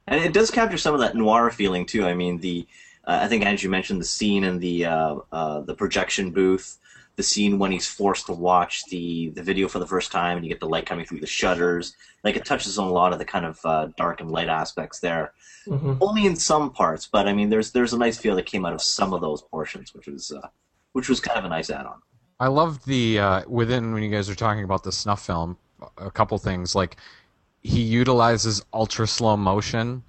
And it does capture some of that noir feeling too. I mean, the uh, I think as you mentioned the scene in the uh, uh, the projection booth, the scene when he's forced to watch the the video for the first time, and you get the light coming through the shutters. Like it touches on a lot of the kind of uh, dark and light aspects there. mhm. Only in some parts, but I mean, there's there's a nice feel that came out of some of those portions, which was uh, which was kind of a nice add-on. I loved the uh, within when you guys are talking about the snuff film. A couple things like he utilizes ultra slow motion,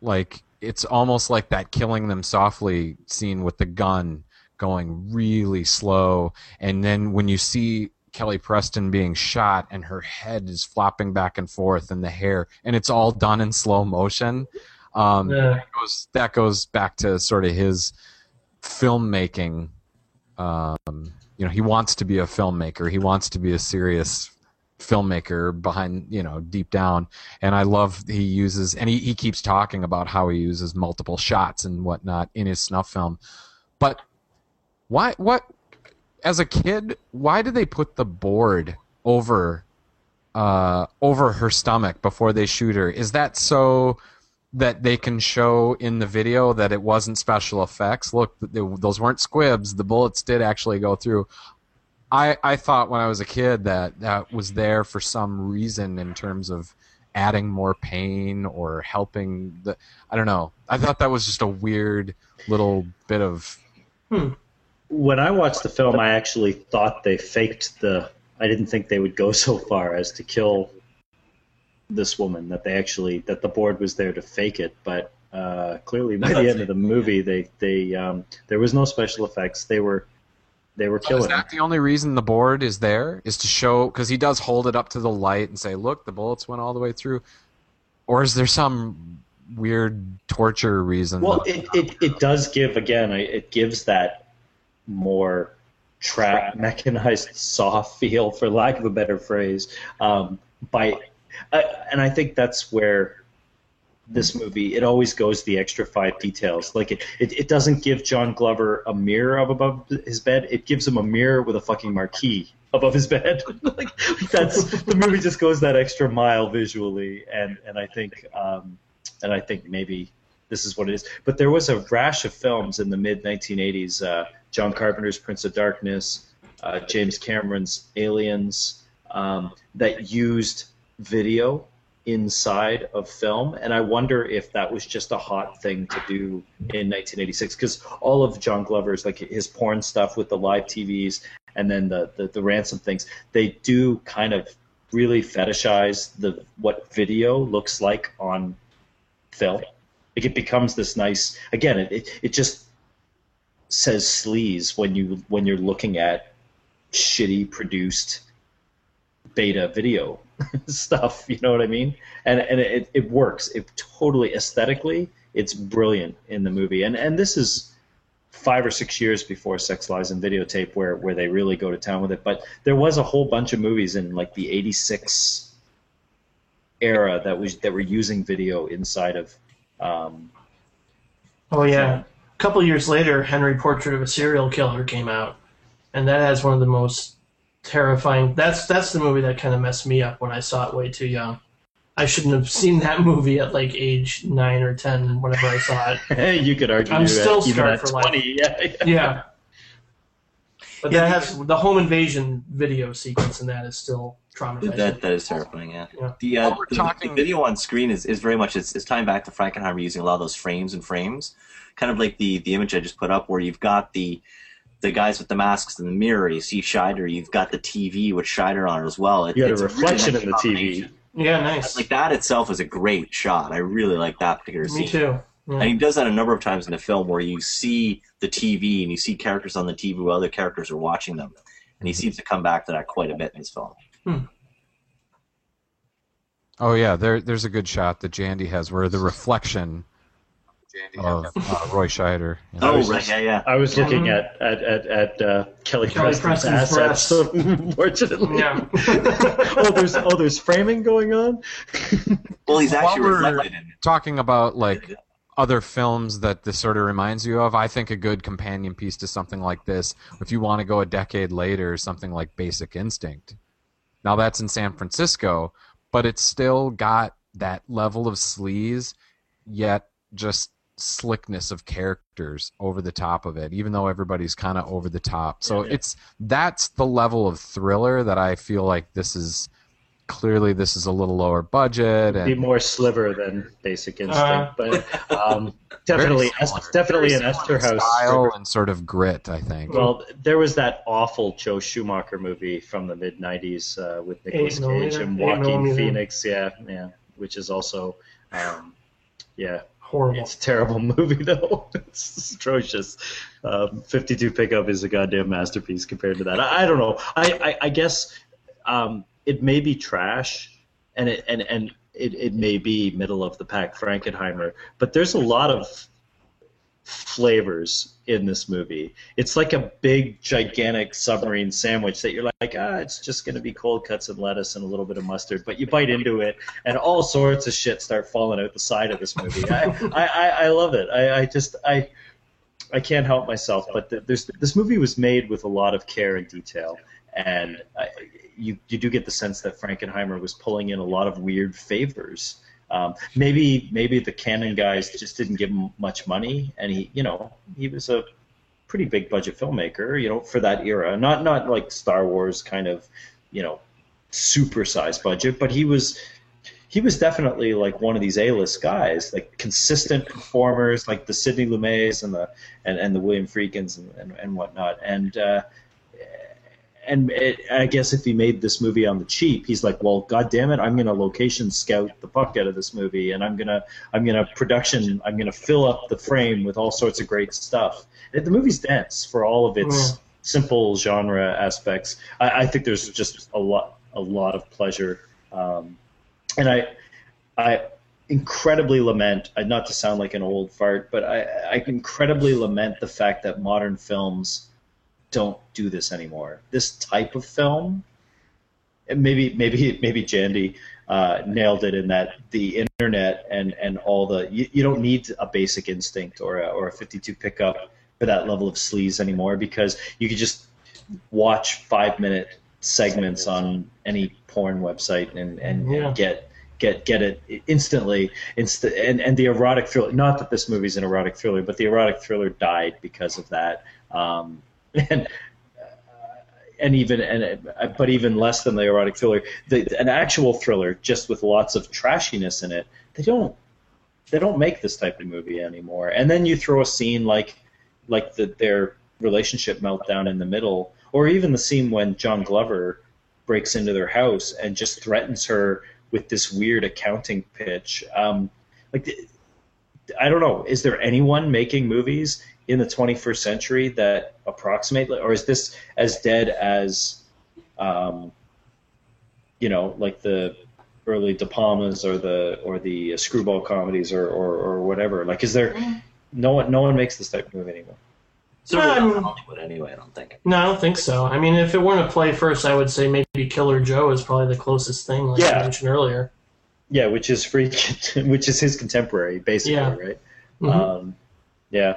like it's almost like that killing them softly scene with the gun going really slow, and then when you see Kelly Preston being shot and her head is flopping back and forth and the hair and it's all done in slow motion. Um, Yeah. that goes that goes back to sort of his filmmaking. Um, you know, he wants to be a filmmaker. He wants to be a serious filmmaker behind you know deep down and i love he uses and he, he keeps talking about how he uses multiple shots and whatnot in his snuff film but why what as a kid why did they put the board over uh over her stomach before they shoot her? Is that so that they can show in the video that it wasn't special effects? Look th- those weren't squibs. The bullets did actually go through. I, I thought when I was a kid that that was there for some reason in terms of adding more pain or helping the I don't know. I thought that was just a weird little bit of When I watched the film, I actually thought they faked the. I didn't think they would go [LAUGHS] so far as to kill this woman. That they actually that the board was there to fake it, but uh, clearly by the end of the [LAUGHS] movie, they they um, there was no special effects. They were they were Is killing. her. that the only reason the board is there? Is to show because he does hold it up to the light and say, "Look, the bullets went all the way through," or is there some weird torture reason? Well, it, it, it does give again. It gives that more trap mechanized soft feel, for lack of a better phrase. Um, by I, and I think that's where this movie it always goes the extra five details. Like it, it, it doesn't give John Glover a mirror up above his bed. It gives him a mirror with a fucking marquee above his bed. [LAUGHS] like that's the movie just goes that extra mile visually, and and I think um, and I think maybe this is what it is. But there was a rash of films in the mid 1980s. Uh, John Carpenter's Prince of Darkness, uh, James Cameron's Aliens, um, that used video inside of film, and I wonder if that was just a hot thing to do in 1986 because all of John Glover's like his porn stuff with the live TVs and then the, the the ransom things, they do kind of really fetishize the what video looks like on film. Like it becomes this nice again. It, it it just says sleaze when you when you're looking at shitty produced beta video [LAUGHS] stuff. You know what I mean? And and it, it works. It totally aesthetically, it's brilliant in the movie. And and this is five or six years before Sex Lies and Videotape, where where they really go to town with it. But there was a whole bunch of movies in like the '86 era that was that were using video inside of. Um, Oh yeah. A couple years later, Henry Portrait of a Serial Killer came out, and that has one of the most terrifying. That's that's the movie that kind of messed me up when I saw it way too young. I shouldn't have seen that movie at like age nine or ten whenever I saw it. Hey [LAUGHS] you could argue I'm still scarred for life. Yeah, yeah. Yeah. But Yeah, that has the home invasion video sequence, and that is still traumatizing. That that is terrifying. Yeah. Yeah. The, uh, we're the, talking- the video on screen is, is very much it's, it's tying back to Frankenheimer using a lot of those frames and frames, kind of like the the image I just put up where you've got the the guys with the masks in the mirror. You see Scheider. You've got the TV with Scheider on it as well. It, You had a it's reflection nice in the TV. yeah, nice. Like that itself is a great shot. I really like that particular scene. Me too. Yeah. And he does that a number of times in the film where you see the TV and you see characters on the TV while other characters are watching them. And he seems to come back to that quite a bit in his film. oh yeah, there there's a good shot that Jandy has where the reflection of uh, Roy Scheider. you know. Oh, right, just- yeah, yeah. I was looking at at at, at uh, Kelly, Kelly Preston's, Preston's assets. [LAUGHS] Unfortunately, Yeah. [LAUGHS] [LAUGHS] oh, there's oh, there's framing going on. Well, he's While actually we're- reflected in it. Talking about like other films that this sort of reminds you of, I think a good companion piece to something like this, if you want to go a decade later, is something like Basic Instinct. Now that's in San Francisco, but it's still got that level of sleaze, yet just slickness of characters over the top of it, even though everybody's kind of over the top. So Yeah, yeah. it's that's the level of thriller that I feel like this is clearly this is a little lower budget And... Be more sliver than Basic Instinct, Uh. but um, definitely, similar. definitely an similar Eszterhas style and sort of grit. I think. Well, there was that awful Joe Schumacher movie from the mid '90s uh, with Nicolas Cage millimeter? and Eight Joaquin. Phoenix. Yeah, yeah, which is also, um, yeah, Horrible. it's a terrible [LAUGHS] movie though. it's atrocious. Um, 52 Pickup is a goddamn masterpiece compared to that. I, I don't know. I, I, I guess um, it may be trash, and it and and it, it may be middle of the pack Frankenheimer, but there's a lot of flavors in this movie. It's like a big, gigantic submarine sandwich that you're like, ah, it's just going to be cold cuts and lettuce and a little bit of mustard. But you bite into it, and all sorts of shit start falling out the side of this movie. I, [LAUGHS] I, I, I love it. I, I just, I, I can't help myself. But th- there's this movie was made with a lot of care and detail, and you, you do get the sense that Frankenheimer was pulling in a lot of weird favors. Um, maybe maybe the Cannon guys just didn't give him much money, and he you know he was a pretty big budget filmmaker, you know, for that era. Not not like Star Wars kind of you know super sized budget, but he was he was definitely like one of these A-list guys, like consistent performers, like the Sidney Lumets and the and, and the William Friedkins and, and, and whatnot. And uh, and it, I guess if he made this movie on the cheap, he's like, well, god damn it, I'm gonna location scout the fuck out of this movie, and I'm gonna I'm gonna production, I'm gonna fill up the frame with all sorts of great stuff. The movie's dense for all of its Yeah. simple genre aspects. I, I think there's just a lot a lot of pleasure, um, and I I incredibly lament, uh, not to sound like an old fart, but I, I incredibly lament the fact that modern films don't do this anymore. This type of film, maybe maybe maybe Jandy uh, nailed it in that the internet and and all the you, you don't need a basic instinct or a, or a 52 pickup for that level of sleaze anymore because you could just watch five minute segments on any porn website and and, Yeah. and get get get it instantly insta- and and the erotic thriller not that this movie's an erotic thriller but the erotic thriller died because of that um, [LAUGHS] and uh, and even and uh, but even less than the erotic thriller the, an actual thriller just with lots of trashiness in it they don't they don't make this type of movie anymore and then you throw a scene like like the, their relationship meltdown in the middle or even the scene when John Glover breaks into their house and just threatens her with this weird accounting pitch um, like I don't know. Is there anyone making movies in the 21st century that approximate, or is this as dead as, um, you know, like the early De Palmas or the or the screwball comedies or, or, or whatever? Like, is there no one? No one makes this type of movie anymore. So Um, not in Hollywood anyway, I don't think. No, I don't think so. I mean, if it weren't a play first, I would say maybe Killer Joe is probably the closest thing, like Yeah. I mentioned earlier. Yeah, which is freak, [LAUGHS] which is his contemporary, basically, Yeah. right? Mhm. Um, yeah.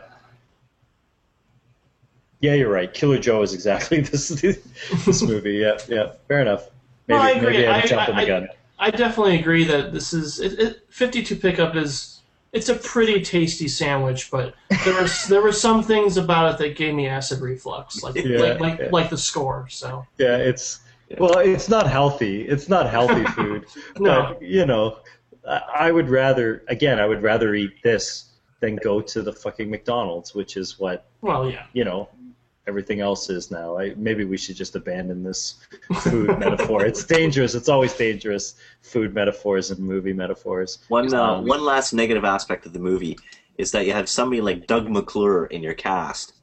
Yeah, you're right. Killer Joe is exactly [LAUGHS] this this movie. Yeah, yeah. Fair enough. Maybe, No, I agree. maybe I'm I- jumping I- the gun. I definitely agree that this is it, it, 52 pickup is it's a pretty tasty sandwich, but there was there were some things about it that gave me acid reflux, like Yeah, like like, yeah. like the score. So Yeah, it's well, it's not healthy. It's not healthy [LAUGHS] food. No. But, you know, I I would rather again, I would rather eat this than go to the fucking McDonald's, which is what well, yeah. you know everything else is now. I, maybe we should just abandon this food [LAUGHS] metaphor. It's dangerous. It's always dangerous. Food metaphors and movie metaphors. One uh, Um, one last negative aspect of the movie is that you have somebody like Doug McClure in your cast,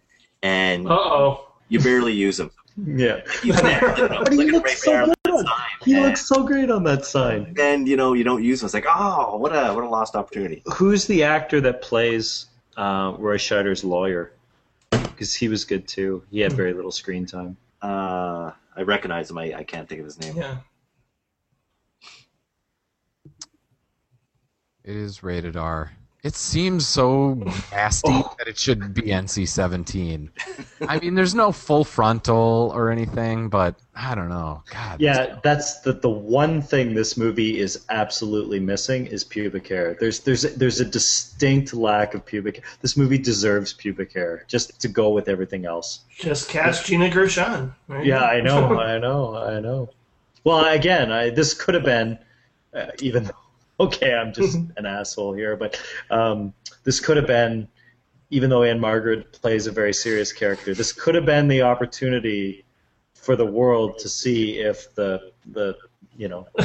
and Uh oh. you barely use him. [LAUGHS] Yeah. [LAUGHS] You know, But he looks so there on good. sign, He and, looks so great on that sign. and you know you don't use him. It's like oh, what a what a lost opportunity. Who's the actor that plays uh, Roy Scheider's lawyer? Because he was good too. He had very little screen time. Uh, I recognize him. I, I can't think of his name. Yeah. It is rated R. It seems so nasty Oh. that it should be NC-17. I mean, there's no full frontal or anything, but I don't know. God. Yeah, that's the the one thing this movie is absolutely missing is pubic hair. There's there's there's a distinct lack of pubic. Hair. This movie deserves pubic hair just to go with everything else. Just cast Gina Gershon. Right? Yeah, I know, [LAUGHS] I know, I know. Well, again, I, this could have been, uh, even though okay, I'm just [LAUGHS] an asshole here, but um, this could have been, even though Ann-Margret plays a very serious character, this could have been the opportunity for the world to see if the the you know [LAUGHS]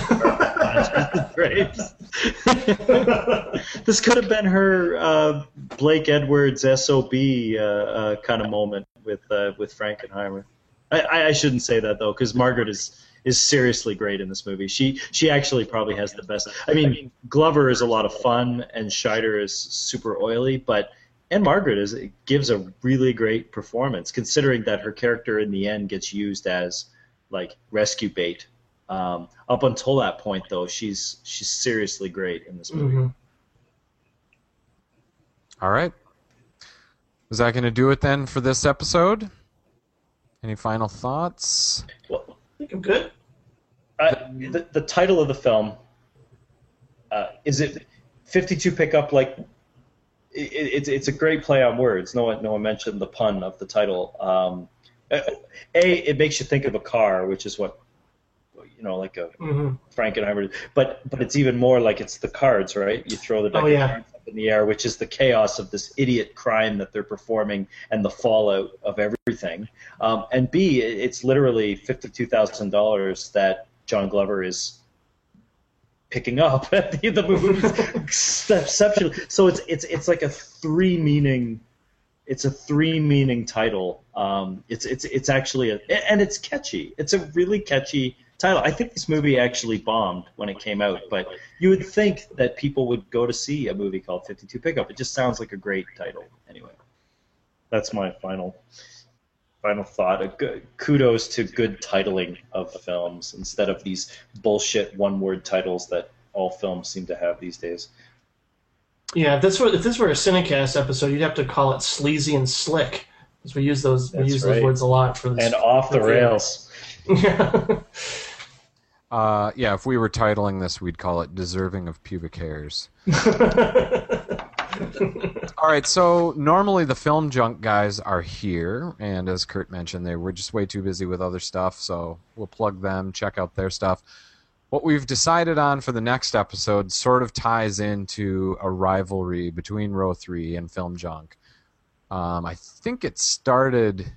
this could have been her uh, Blake Edwards sob uh, uh, kind of moment with uh, with Frankenheimer. I, I shouldn't say that though, because Margret is is seriously great in this movie. She she actually probably has the best. I mean, Glover is a lot of fun, and Scheider is super oily, but Ann-Margret is gives a really great performance, considering that her character in the end gets used as like rescue bait. Um, up until that point, though, she's she's seriously great in this movie. Mm-hmm. All right. Is that going to do it then for this episode? Any final thoughts? Well, I think I'm good. Uh, the, the title of the film uh, is it 52 pickup like it, it's it's a great play on words. No one no one mentioned the pun of the title. Um, a, it makes you think of a car, which is what you know, like a hmm Frankenheimer. But but it's even more like it's the cards, right? You throw the deck Oh, of yeah. cards up in the air, which is the chaos of this idiot crime that they're performing and the fallout of everything. Um, and B, it's literally fifty-two thousand dollars that John Glover is picking up [LAUGHS] at the, the movie. Exceptional. So it's it's it's like a three meaning. It's a three meaning title. Um, it's it's it's actually a and it's catchy. It's a really catchy title. I think this movie actually bombed when it came out, but you would think that people would go to see a movie called 52 Pickup. It just sounds like a great title. Anyway, that's my final final thought. A good, kudos to good titling of the films instead of these bullshit one word titles that all films seem to have these days. Yeah, if this were if this were a Cinecast episode, you'd have to call it sleazy and slick, because we use those we use right. those words a lot for this. And off the for rails. Yeah. [LAUGHS] Uh, yeah, if we were titling this, we'd call it "Deserving of Pubic Hairs." [LAUGHS] All right, so normally the film junk guys are here, and as Kurt mentioned, they were just way too busy with other stuff, so we'll plug them, check out their stuff. What we've decided on for the next episode sort of ties into a rivalry between Row 3 and Film Junk. Um, I think it started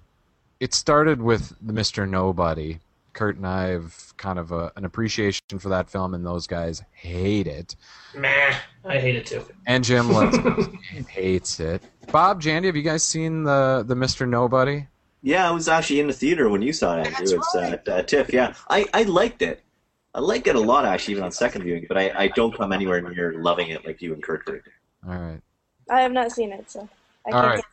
it started with the Mr. Nobody. Kurt and I have kind of a, an appreciation for that film, and those guys hate it. Meh, I hate it too. And Jim [LAUGHS] hates it. Bob, Jandy, have you guys seen the the Mr. Nobody? Yeah, I was actually in the theater when you saw it. Andrew. That's It's right. at uh, TIFF. Yeah, I, I liked it. I liked it a lot actually, even on second viewing. But I, I don't come anywhere near loving it like you and Kurt did. All right. I have not seen it, so I All can't. right.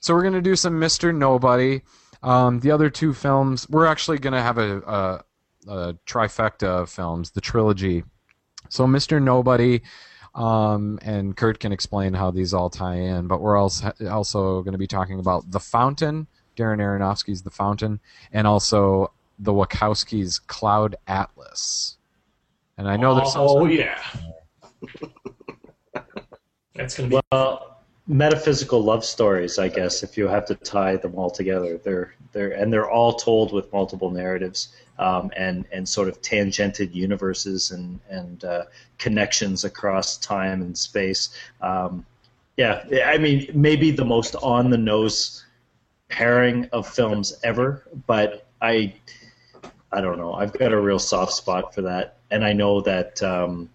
So we're gonna do some Mr. Nobody. Um, the other two films, we're actually gonna have a, a, a trifecta of films, the trilogy. So Mr. Nobody, um, and Kurt can explain how these all tie in. But we're also also going to be talking about The Fountain, Darren Aronofsky's The Fountain, and also the Wachowskis' Cloud Atlas. And I know there's some Oh yeah. [LAUGHS] That's gonna be. Well, metaphysical love stories, I guess, if you have to tie them all together. They're and they're all told with multiple narratives um, and and sort of tangented universes and and uh, connections across time and space. Um, yeah, I mean, maybe the most on the nose pairing of films ever, but I I don't know. I've got a real soft spot for that, and I know that um,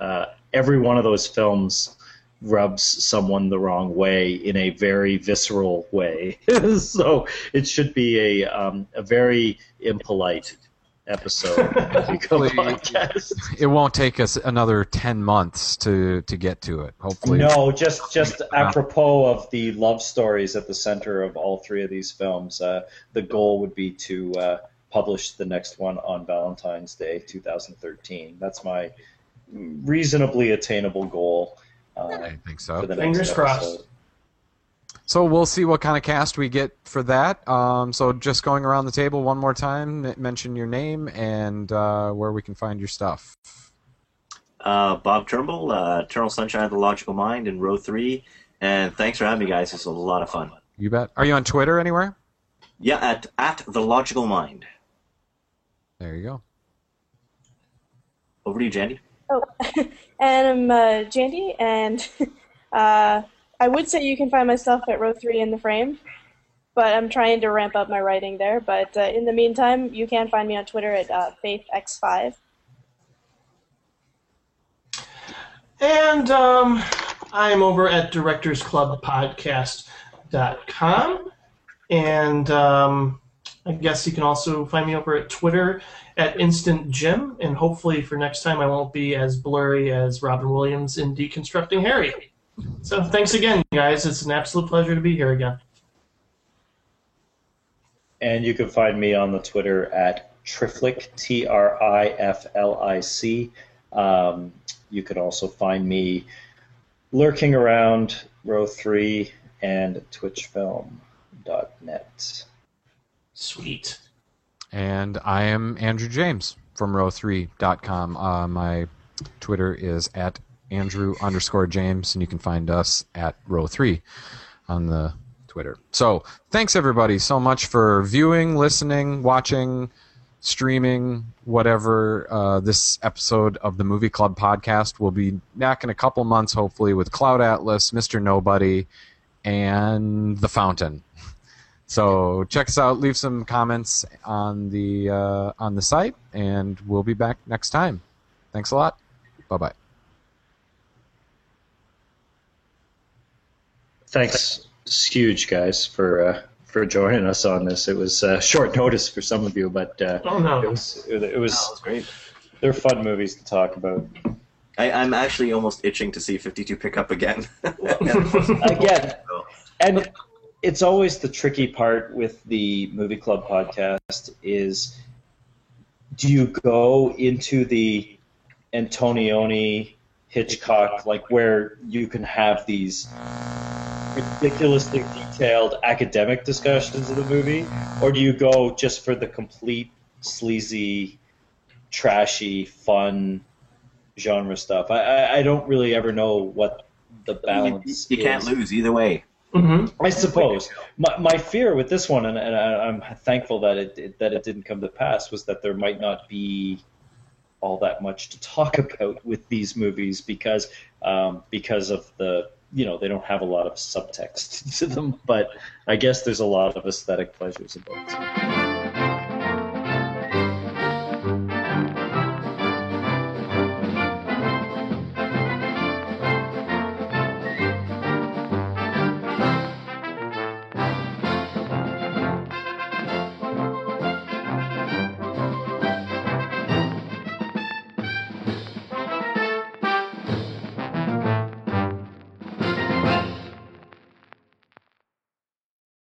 uh, every one of those films rubs someone the wrong way in a very visceral way. [LAUGHS] so it should be a um, a very impolite episode of the [LAUGHS] Hopefully- podcast. it won't take us another 10 months to to get to it hopefully No, just just apropos of the love stories at the center of all three of these films, uh, the goal would be to uh, publish the next one on Valentine's Day, 2013. That's my reasonably attainable goal. Uh, i think so Fingers crossed. so we'll see what kind of cast we get for that um, so just going around the table one more time mention your name and uh, where we can find your stuff Uh, Bob Turnbull, uh, Eternal Sunshine of the Logical Mind, in row three. And thanks for having me, guys. This was a lot of fun. you bet are you on twitter anywhere Yeah, at at the Logical Mind. there you go Over to you, Jandy. Oh, [LAUGHS] and I'm uh, Jandy, and [LAUGHS] uh, I would say you can find myself at row three in the frame, but I'm trying to ramp up my writing there. But uh, in the meantime, you can find me on Twitter at uh, FaithX5. And um, I'm over at directorsclubpodcast.com. And um, I guess you can also find me over at Twitter at Instant Jim. And hopefully for next time, I won't be as blurry as Robin Williams in Deconstructing Harry. So thanks again, guys. It's an absolute pleasure to be here again. And you can find me on the Twitter at Triflic, T R I F L I C. Um, you can also find me lurking around row 3 and twitchfilm.net. Sweet. And I am Andrew James from row3.com. Uh, my Twitter is at Andrew underscore James, and you can find us at row3 on the Twitter. So thanks everybody so much for viewing, listening, watching, streaming, whatever. Uh, this episode of the Movie Club podcast will be back in a couple months, hopefully, with Cloud Atlas, Mr. Nobody, and The Fountain. So check us out. Leave some comments on the uh, on the site, and we'll be back next time. Thanks a lot. Bye bye. Thanks, huge guys, for uh, for joining us on this. It was uh, short notice for some of you, but uh, Oh, no. it was it, it was That was great. they're fun movies to talk about. I, I'm actually almost itching to see 52 pick up again. [LAUGHS] Again, and it's always the tricky part with the movie club podcast is do you go into the antonioni hitchcock like where you can have these ridiculously detailed academic discussions of the movie? Or do you go just for the complete sleazy trashy fun genre stuff? I i, I don't really ever know what the you, balance you can't lose either way. Hmm I suppose my, my fear with this one, and, and I, I'm thankful that it, it that it didn't come to pass, was that there might not be all that much to talk [LAUGHS] about with these movies because um, because of the you know they don't have a lot of subtext [LAUGHS] to them. But I guess there's a lot of aesthetic pleasures about them.